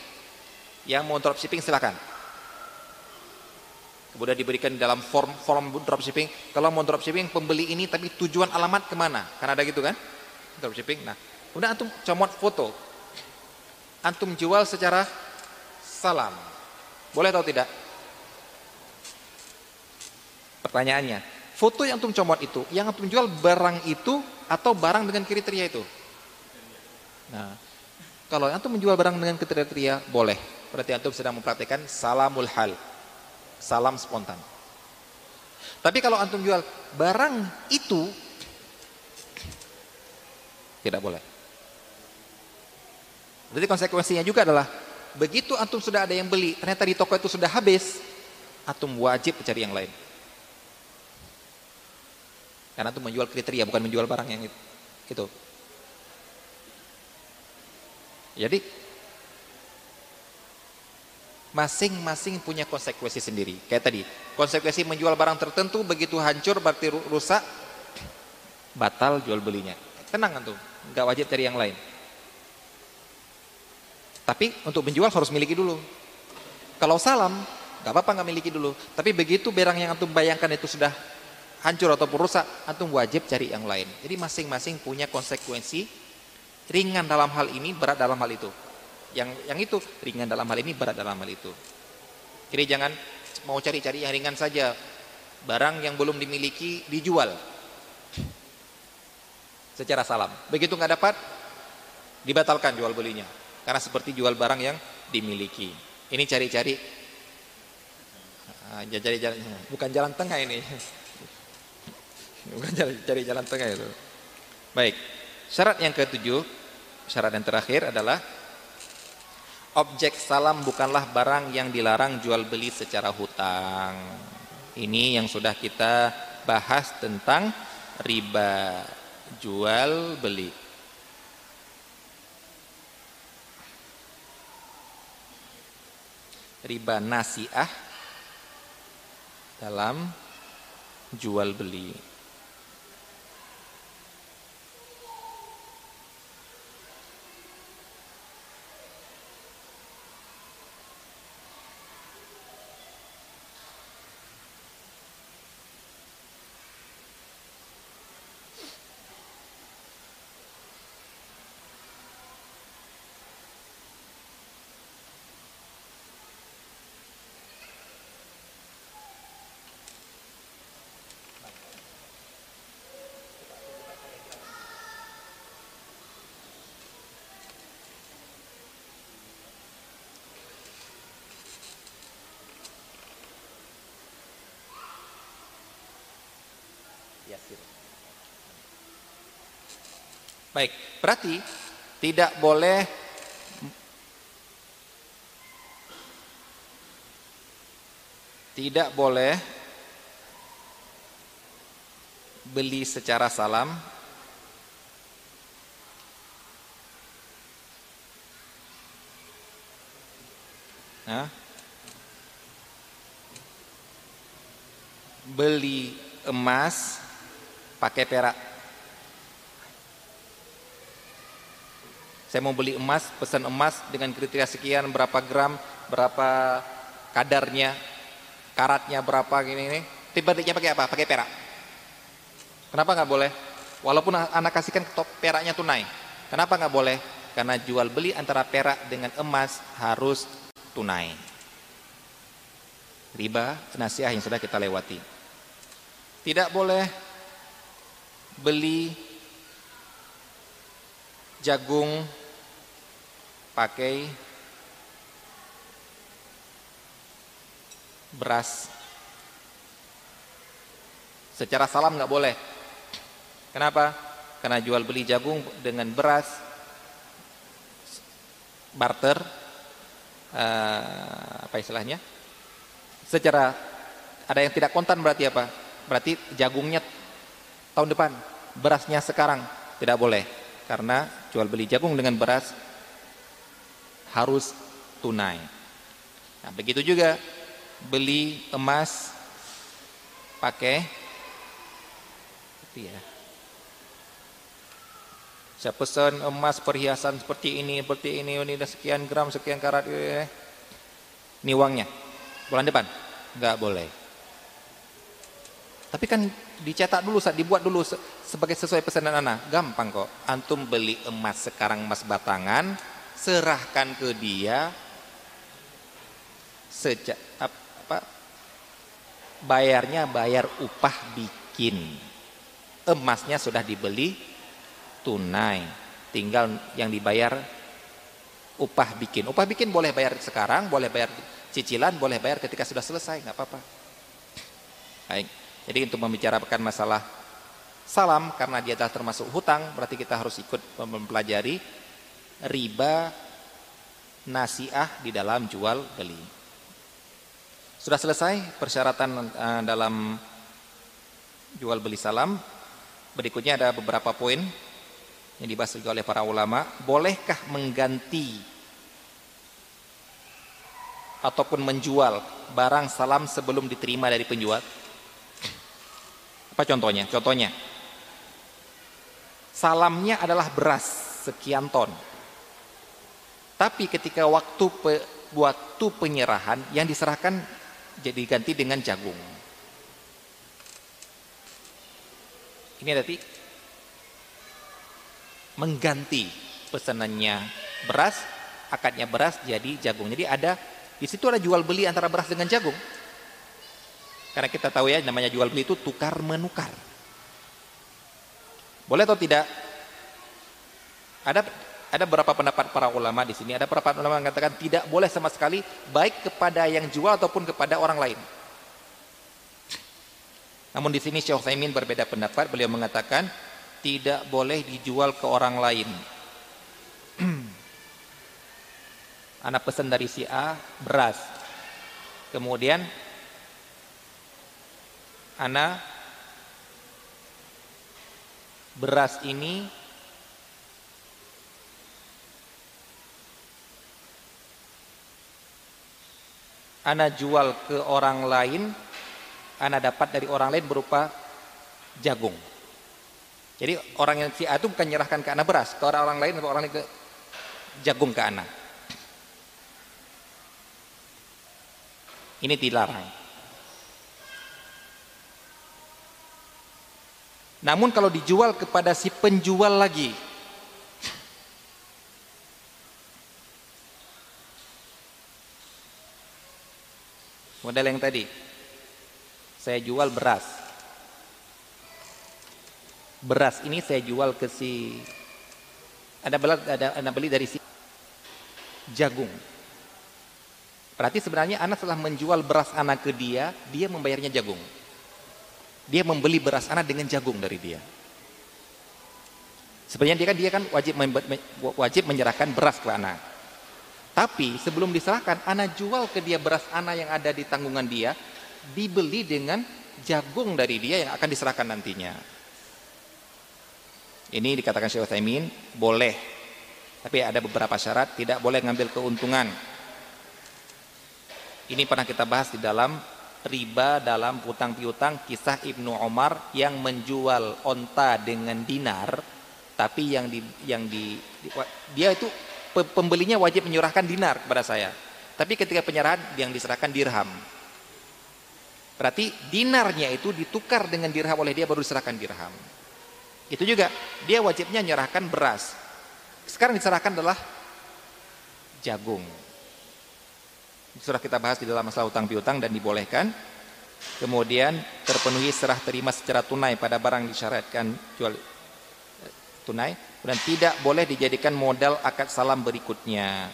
Yang mau dropshipping silakan. Kemudian diberikan dalam form form dropshipping. Kalau mau dropshipping pembeli ini tapi tujuan alamat ke mana? Karena ada gitu kan? Dropshipping. Nah, kemudian antum comot foto. Antum jual secara salam. Boleh atau tidak? Pertanyaannya, foto yang antum comot itu, yang antum jual barang itu atau barang dengan kriteria itu? Nah, kalau antum menjual barang dengan kriteria boleh. Berarti antum sedang mempraktikkan salamul hal. Salam spontan. Tapi kalau antum jual barang itu tidak boleh. Berarti konsekuensinya juga adalah begitu antum sudah ada yang beli, ternyata di toko itu sudah habis, antum wajib mencari yang lain. Karena itu menjual kriteria bukan menjual barang yang itu. Gitu. Jadi masing-masing punya konsekuensi sendiri. Kayak tadi, konsekuensi menjual barang tertentu begitu hancur berarti rusak batal jual belinya. Tenang tuh, nggak wajib cari yang lain. Tapi untuk menjual harus miliki dulu. Kalau salam, nggak apa-apa nggak miliki dulu. Tapi begitu barang yang antum bayangkan itu sudah hancur ataupun rusak, antum wajib cari yang lain. Jadi masing-masing punya konsekuensi ringan dalam hal ini, berat dalam hal itu. Yang yang itu ringan dalam hal ini, berat dalam hal itu. Jadi jangan mau cari-cari yang ringan saja. Barang yang belum dimiliki dijual. Secara salam. Begitu nggak dapat, dibatalkan jual belinya. Karena seperti jual barang yang dimiliki. Ini cari-cari ah, cari jalan bukan jalan tengah ini bukan cari, cari jalan tengah itu. Baik, syarat yang ketujuh, syarat yang terakhir adalah objek salam bukanlah barang yang dilarang jual beli secara hutang. Ini yang sudah kita bahas tentang riba jual beli. Riba nasiah dalam jual beli. Baik, berarti tidak boleh tidak boleh beli secara salam. Nah, beli emas pakai perak Saya mau beli emas, pesan emas dengan kriteria sekian berapa gram, berapa kadarnya, karatnya berapa gini ini. Tiba-tiba pakai apa? Pakai perak. Kenapa nggak boleh? Walaupun anak kasihkan top peraknya tunai. Kenapa nggak boleh? Karena jual beli antara perak dengan emas harus tunai. Riba nasiah yang sudah kita lewati. Tidak boleh beli jagung pakai beras. Secara salam nggak boleh. Kenapa? Karena jual beli jagung dengan beras barter uh, apa istilahnya? Secara ada yang tidak kontan berarti apa? Berarti jagungnya tahun depan berasnya sekarang tidak boleh. Karena jual beli jagung dengan beras harus tunai. Nah, begitu juga beli emas pakai ya. Saya pesan emas perhiasan seperti ini, seperti ini, ini ada sekian gram, sekian karat. Ini uangnya. Bulan depan nggak boleh. Tapi kan dicetak dulu, saat dibuat dulu sebagai sesuai pesanan anak. Gampang kok. Antum beli emas sekarang emas batangan, serahkan ke dia sejak apa bayarnya bayar upah bikin. Emasnya sudah dibeli tunai. Tinggal yang dibayar upah bikin. Upah bikin boleh bayar sekarang boleh bayar cicilan boleh bayar ketika sudah selesai nggak apa-apa. Baik. Jadi untuk membicarakan masalah salam karena dia telah termasuk hutang berarti kita harus ikut mempelajari riba nasiah di dalam jual beli. Sudah selesai persyaratan uh, dalam jual beli salam. Berikutnya ada beberapa poin yang dibahas juga oleh para ulama. Bolehkah mengganti ataupun menjual barang salam sebelum diterima dari penjual? Apa contohnya? Contohnya, salamnya adalah beras sekian ton tapi ketika waktu pe, waktu penyerahan yang diserahkan jadi ganti dengan jagung. Ini berarti mengganti pesanannya beras, akadnya beras jadi jagung. Jadi ada di situ ada jual beli antara beras dengan jagung. Karena kita tahu ya namanya jual beli itu tukar menukar. Boleh atau tidak? Ada ada beberapa pendapat para ulama di sini. Ada beberapa ulama mengatakan tidak boleh sama sekali baik kepada yang jual ataupun kepada orang lain. Namun di sini Syekh Utsaimin berbeda pendapat. Beliau mengatakan tidak boleh dijual ke orang lain. Anak pesan dari si A beras. Kemudian Ana beras ini ana jual ke orang lain, ana dapat dari orang lain berupa jagung. Jadi orang yang si A itu bukan menyerahkan ke ana beras, ke orang, orang lain atau orang lain ke jagung ke ana. Ini dilarang. Namun kalau dijual kepada si penjual lagi, Model yang tadi. Saya jual beras. Beras ini saya jual ke si ada beli ada, ada beli dari si jagung. Berarti sebenarnya anak setelah menjual beras anak ke dia, dia membayarnya jagung. Dia membeli beras anak dengan jagung dari dia. Sebenarnya dia kan dia kan wajib wajib menyerahkan beras ke anak. Tapi sebelum diserahkan, anak jual ke dia beras anak yang ada di tanggungan dia, dibeli dengan jagung dari dia yang akan diserahkan nantinya. Ini dikatakan Syekh Utsaimin boleh. Tapi ada beberapa syarat tidak boleh ngambil keuntungan. Ini pernah kita bahas di dalam riba dalam hutang piutang kisah Ibnu Omar yang menjual onta dengan dinar tapi yang di yang di, di dia itu pembelinya wajib menyurahkan dinar kepada saya. Tapi ketika penyerahan yang diserahkan dirham. Berarti dinarnya itu ditukar dengan dirham oleh dia baru diserahkan dirham. Itu juga dia wajibnya menyerahkan beras. Sekarang diserahkan adalah jagung. Sudah kita bahas di dalam masalah utang piutang dan dibolehkan. Kemudian terpenuhi serah terima secara tunai pada barang disyaratkan jual eh, tunai dan tidak boleh dijadikan modal akad salam berikutnya.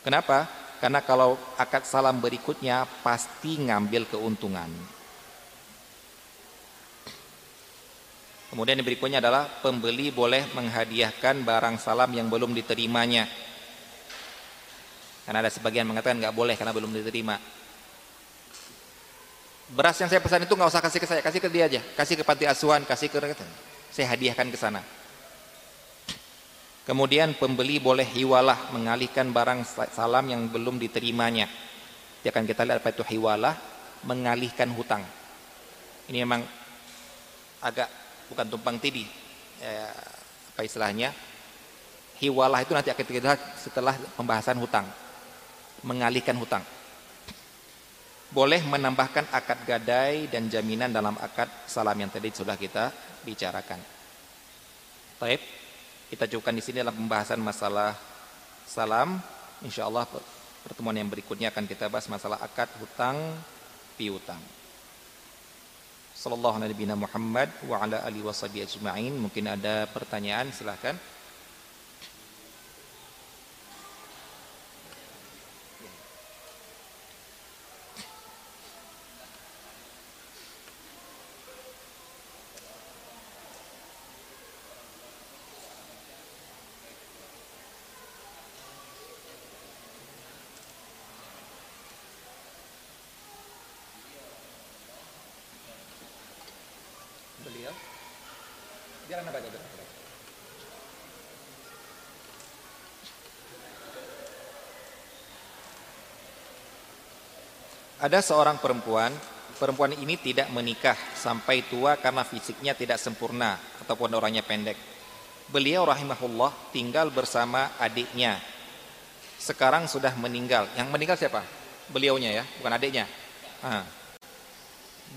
Kenapa? Karena kalau akad salam berikutnya pasti ngambil keuntungan. Kemudian yang berikutnya adalah pembeli boleh menghadiahkan barang salam yang belum diterimanya. Karena ada sebagian mengatakan nggak boleh karena belum diterima. Beras yang saya pesan itu nggak usah kasih ke saya, kasih ke dia aja, kasih ke panti asuhan, kasih ke saya hadiahkan ke sana. Kemudian pembeli boleh hiwalah mengalihkan barang salam yang belum diterimanya. Dia akan kita lihat apa itu hiwalah, mengalihkan hutang. Ini memang agak bukan tumpang tindih. Ya, apa istilahnya? Hiwalah itu nanti akan kita lihat setelah pembahasan hutang. Mengalihkan hutang. Boleh menambahkan akad gadai dan jaminan dalam akad salam yang tadi sudah kita bicarakan. Baik. Kita cukupkan di sini dalam pembahasan masalah salam. Insya Allah pertemuan yang berikutnya akan kita bahas masalah akad hutang piutang. Sallallahu alaihi Muhammad wa ala alihi wasallam ajma'in. Mungkin ada pertanyaan silahkan. Ada seorang perempuan, perempuan ini tidak menikah sampai tua karena fisiknya tidak sempurna ataupun orangnya pendek. Beliau rahimahullah tinggal bersama adiknya. Sekarang sudah meninggal. Yang meninggal siapa? Beliaunya ya, bukan adiknya. Ha.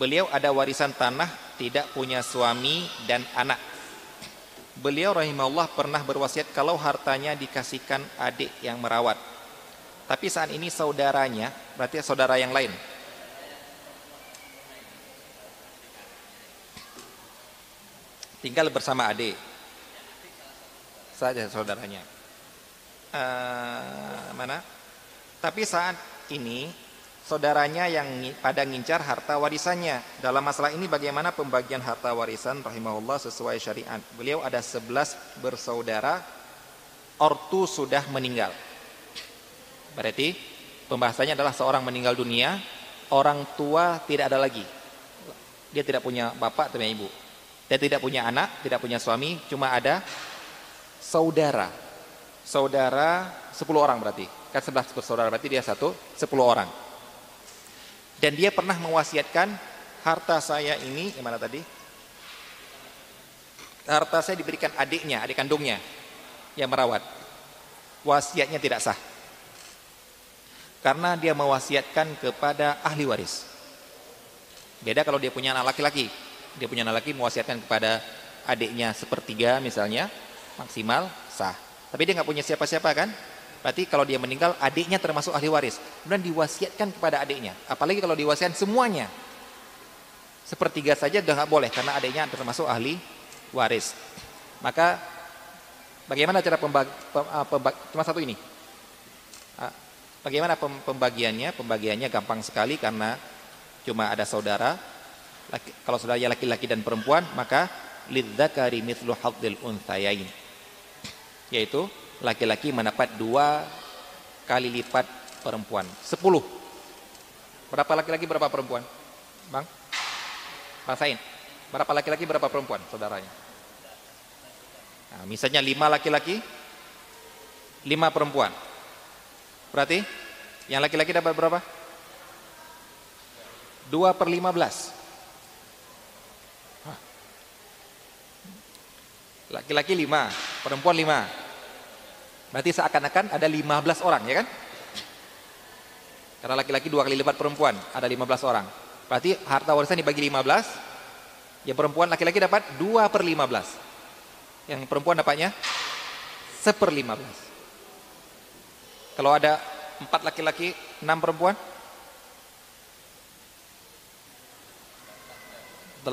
Beliau ada warisan tanah, tidak punya suami dan anak. Beliau rahimahullah pernah berwasiat kalau hartanya dikasihkan adik yang merawat tapi saat ini saudaranya, berarti saudara yang lain. Tinggal bersama adik. Saja saudaranya. Uh, mana? Tapi saat ini saudaranya yang pada ngincar harta warisannya. Dalam masalah ini bagaimana pembagian harta warisan rahimahullah sesuai syariat. Beliau ada 11 bersaudara, ortu sudah meninggal. Berarti pembahasannya adalah seorang meninggal dunia, orang tua tidak ada lagi. Dia tidak punya bapak, tidak ibu. Dia tidak punya anak, tidak punya suami, cuma ada saudara. Saudara 10 orang berarti. Kan 11 bersaudara berarti dia satu, 10 orang. Dan dia pernah mewasiatkan harta saya ini, gimana tadi? Harta saya diberikan adiknya, adik kandungnya yang merawat. Wasiatnya tidak sah karena dia mewasiatkan kepada ahli waris. Beda kalau dia punya anak laki-laki. Dia punya anak laki mewasiatkan kepada adiknya sepertiga misalnya, maksimal sah. Tapi dia nggak punya siapa-siapa kan? Berarti kalau dia meninggal adiknya termasuk ahli waris. Kemudian diwasiatkan kepada adiknya. Apalagi kalau diwasiatkan semuanya. Sepertiga saja sudah nggak boleh karena adiknya termasuk ahli waris. Maka bagaimana cara pembagi, pembagi cuma satu ini Bagaimana pembagiannya? Pembagiannya gampang sekali karena cuma ada saudara. Laki, kalau saudaranya laki-laki dan perempuan, maka lidzakari mithlu hadzil unthayain. Yaitu laki-laki mendapat dua kali lipat perempuan. Sepuluh. Berapa laki-laki, berapa perempuan? Bang? Bang Sain. Berapa laki-laki, berapa perempuan saudaranya? Nah, misalnya lima laki-laki, lima perempuan. Berarti yang laki-laki dapat berapa? 2 per 15. Laki-laki 5, perempuan 5. Berarti seakan-akan ada 15 orang ya kan? Karena laki-laki dua kali lipat perempuan, ada 15 orang. Berarti harta warisan dibagi 15, yang perempuan laki-laki dapat 2 per 15. Yang perempuan dapatnya 1 per 15. Kalau ada 4 laki-laki, 6 perempuan, 8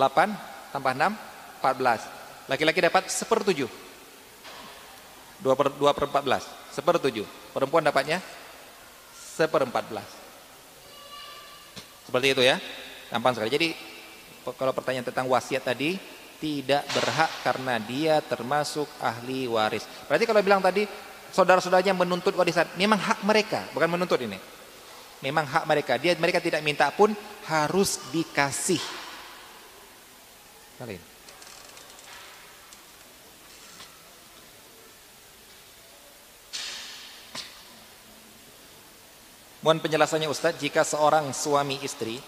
tambah 6, 14. Laki-laki dapat 1 per 7. 2 per, 2 per 14, 1 per 7. Perempuan dapatnya 1 per 14. Seperti itu ya. Gampang sekali. Jadi kalau pertanyaan tentang wasiat tadi tidak berhak karena dia termasuk ahli waris. Berarti kalau bilang tadi saudara-saudaranya menuntut warisan, memang hak mereka, bukan menuntut ini. Memang hak mereka. Dia mereka tidak minta pun harus dikasih. Kalian. Mohon penjelasannya Ustadz, jika seorang suami istri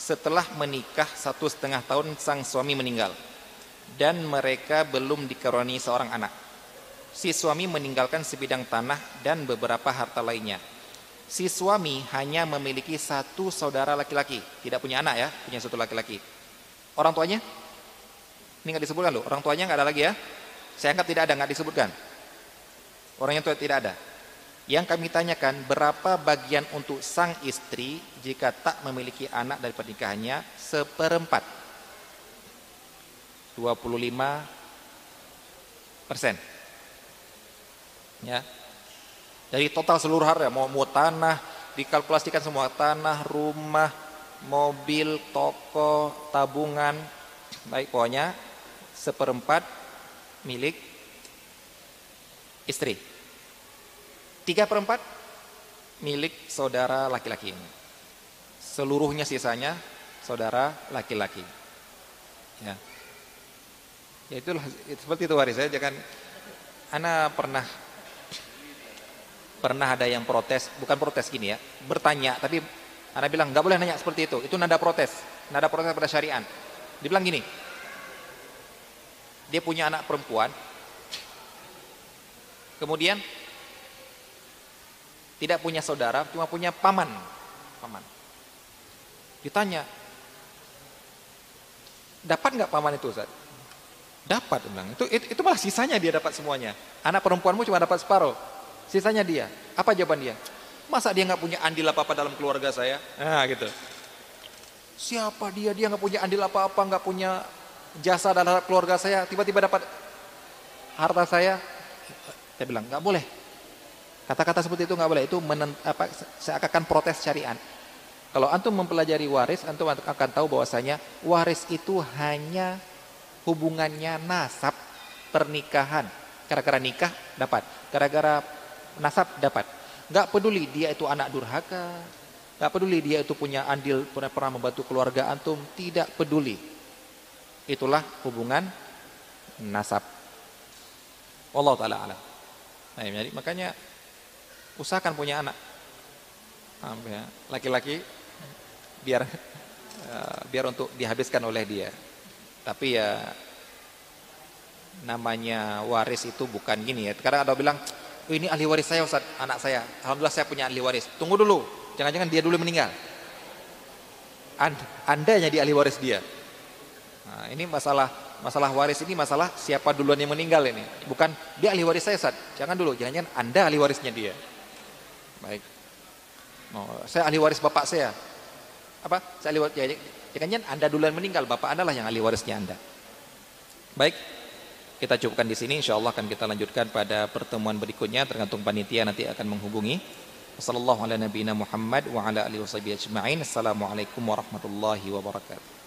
setelah menikah satu setengah tahun sang suami meninggal dan mereka belum dikaruniai seorang anak. Si suami meninggalkan sebidang tanah dan beberapa harta lainnya. Si suami hanya memiliki satu saudara laki-laki, tidak punya anak ya, punya satu laki-laki. Orang tuanya? Ini nggak disebutkan loh, orang tuanya nggak ada lagi ya. Saya anggap tidak ada, nggak disebutkan. Orangnya tua tidak ada. Yang kami tanyakan berapa bagian untuk sang istri jika tak memiliki anak dari pernikahannya seperempat. 25 persen. Ya. Dari total seluruh harta, mau, mau tanah, dikalkulasikan semua tanah, rumah, mobil, toko, tabungan, baik pokoknya seperempat milik istri. Tiga perempat milik saudara laki-laki ini. Seluruhnya sisanya saudara laki-laki. Ya. Ya itulah seperti itu waris saya jangan Ana pernah pernah ada yang protes, bukan protes gini ya, bertanya tapi Ana bilang nggak boleh nanya seperti itu. Itu nada protes, nada protes pada syariat. Dibilang gini. Dia punya anak perempuan. Kemudian tidak punya saudara, cuma punya paman. Paman. Ditanya, dapat nggak paman itu Ustaz? Dapat, bilang. Itu, itu, itu malah sisanya dia dapat semuanya. Anak perempuanmu cuma dapat separuh. Sisanya dia. Apa jawaban dia? Masa dia nggak punya andil apa-apa dalam keluarga saya? Nah gitu. Siapa dia? Dia nggak punya andil apa-apa, nggak punya jasa dalam keluarga saya. Tiba-tiba dapat harta saya. Saya bilang nggak boleh. Kata-kata seperti itu nggak boleh. Itu menent, apa, seakan protes syariat. Kalau antum mempelajari waris, antum akan tahu bahwasanya waris itu hanya hubungannya nasab pernikahan. Gara-gara nikah dapat, gara-gara nasab dapat. Gak peduli dia itu anak durhaka, gak peduli dia itu punya andil pernah pernah membantu keluarga antum, tidak peduli. Itulah hubungan nasab. Allah taala alam. Nah, jadi makanya usahakan punya anak laki-laki biar uh, biar untuk dihabiskan oleh dia tapi ya namanya waris itu bukan gini ya karena ada bilang oh, ini ahli waris saya Ustaz, anak saya alhamdulillah saya punya ahli waris tunggu dulu jangan-jangan dia dulu meninggal And, anda yang di ahli waris dia nah, ini masalah masalah waris ini masalah siapa duluan yang meninggal ini bukan dia ahli waris saya Ustaz. jangan dulu jangan-jangan anda ahli warisnya dia Baik. Oh, saya ahli waris bapak saya. Apa? Saya ahli waris. Ya, jangan-jangan Anda duluan meninggal, bapak Anda lah yang ahli warisnya Anda. Baik. Kita cukupkan di sini insyaallah akan kita lanjutkan pada pertemuan berikutnya tergantung panitia nanti akan menghubungi. Wassalamualaikum warahmatullahi wabarakatuh.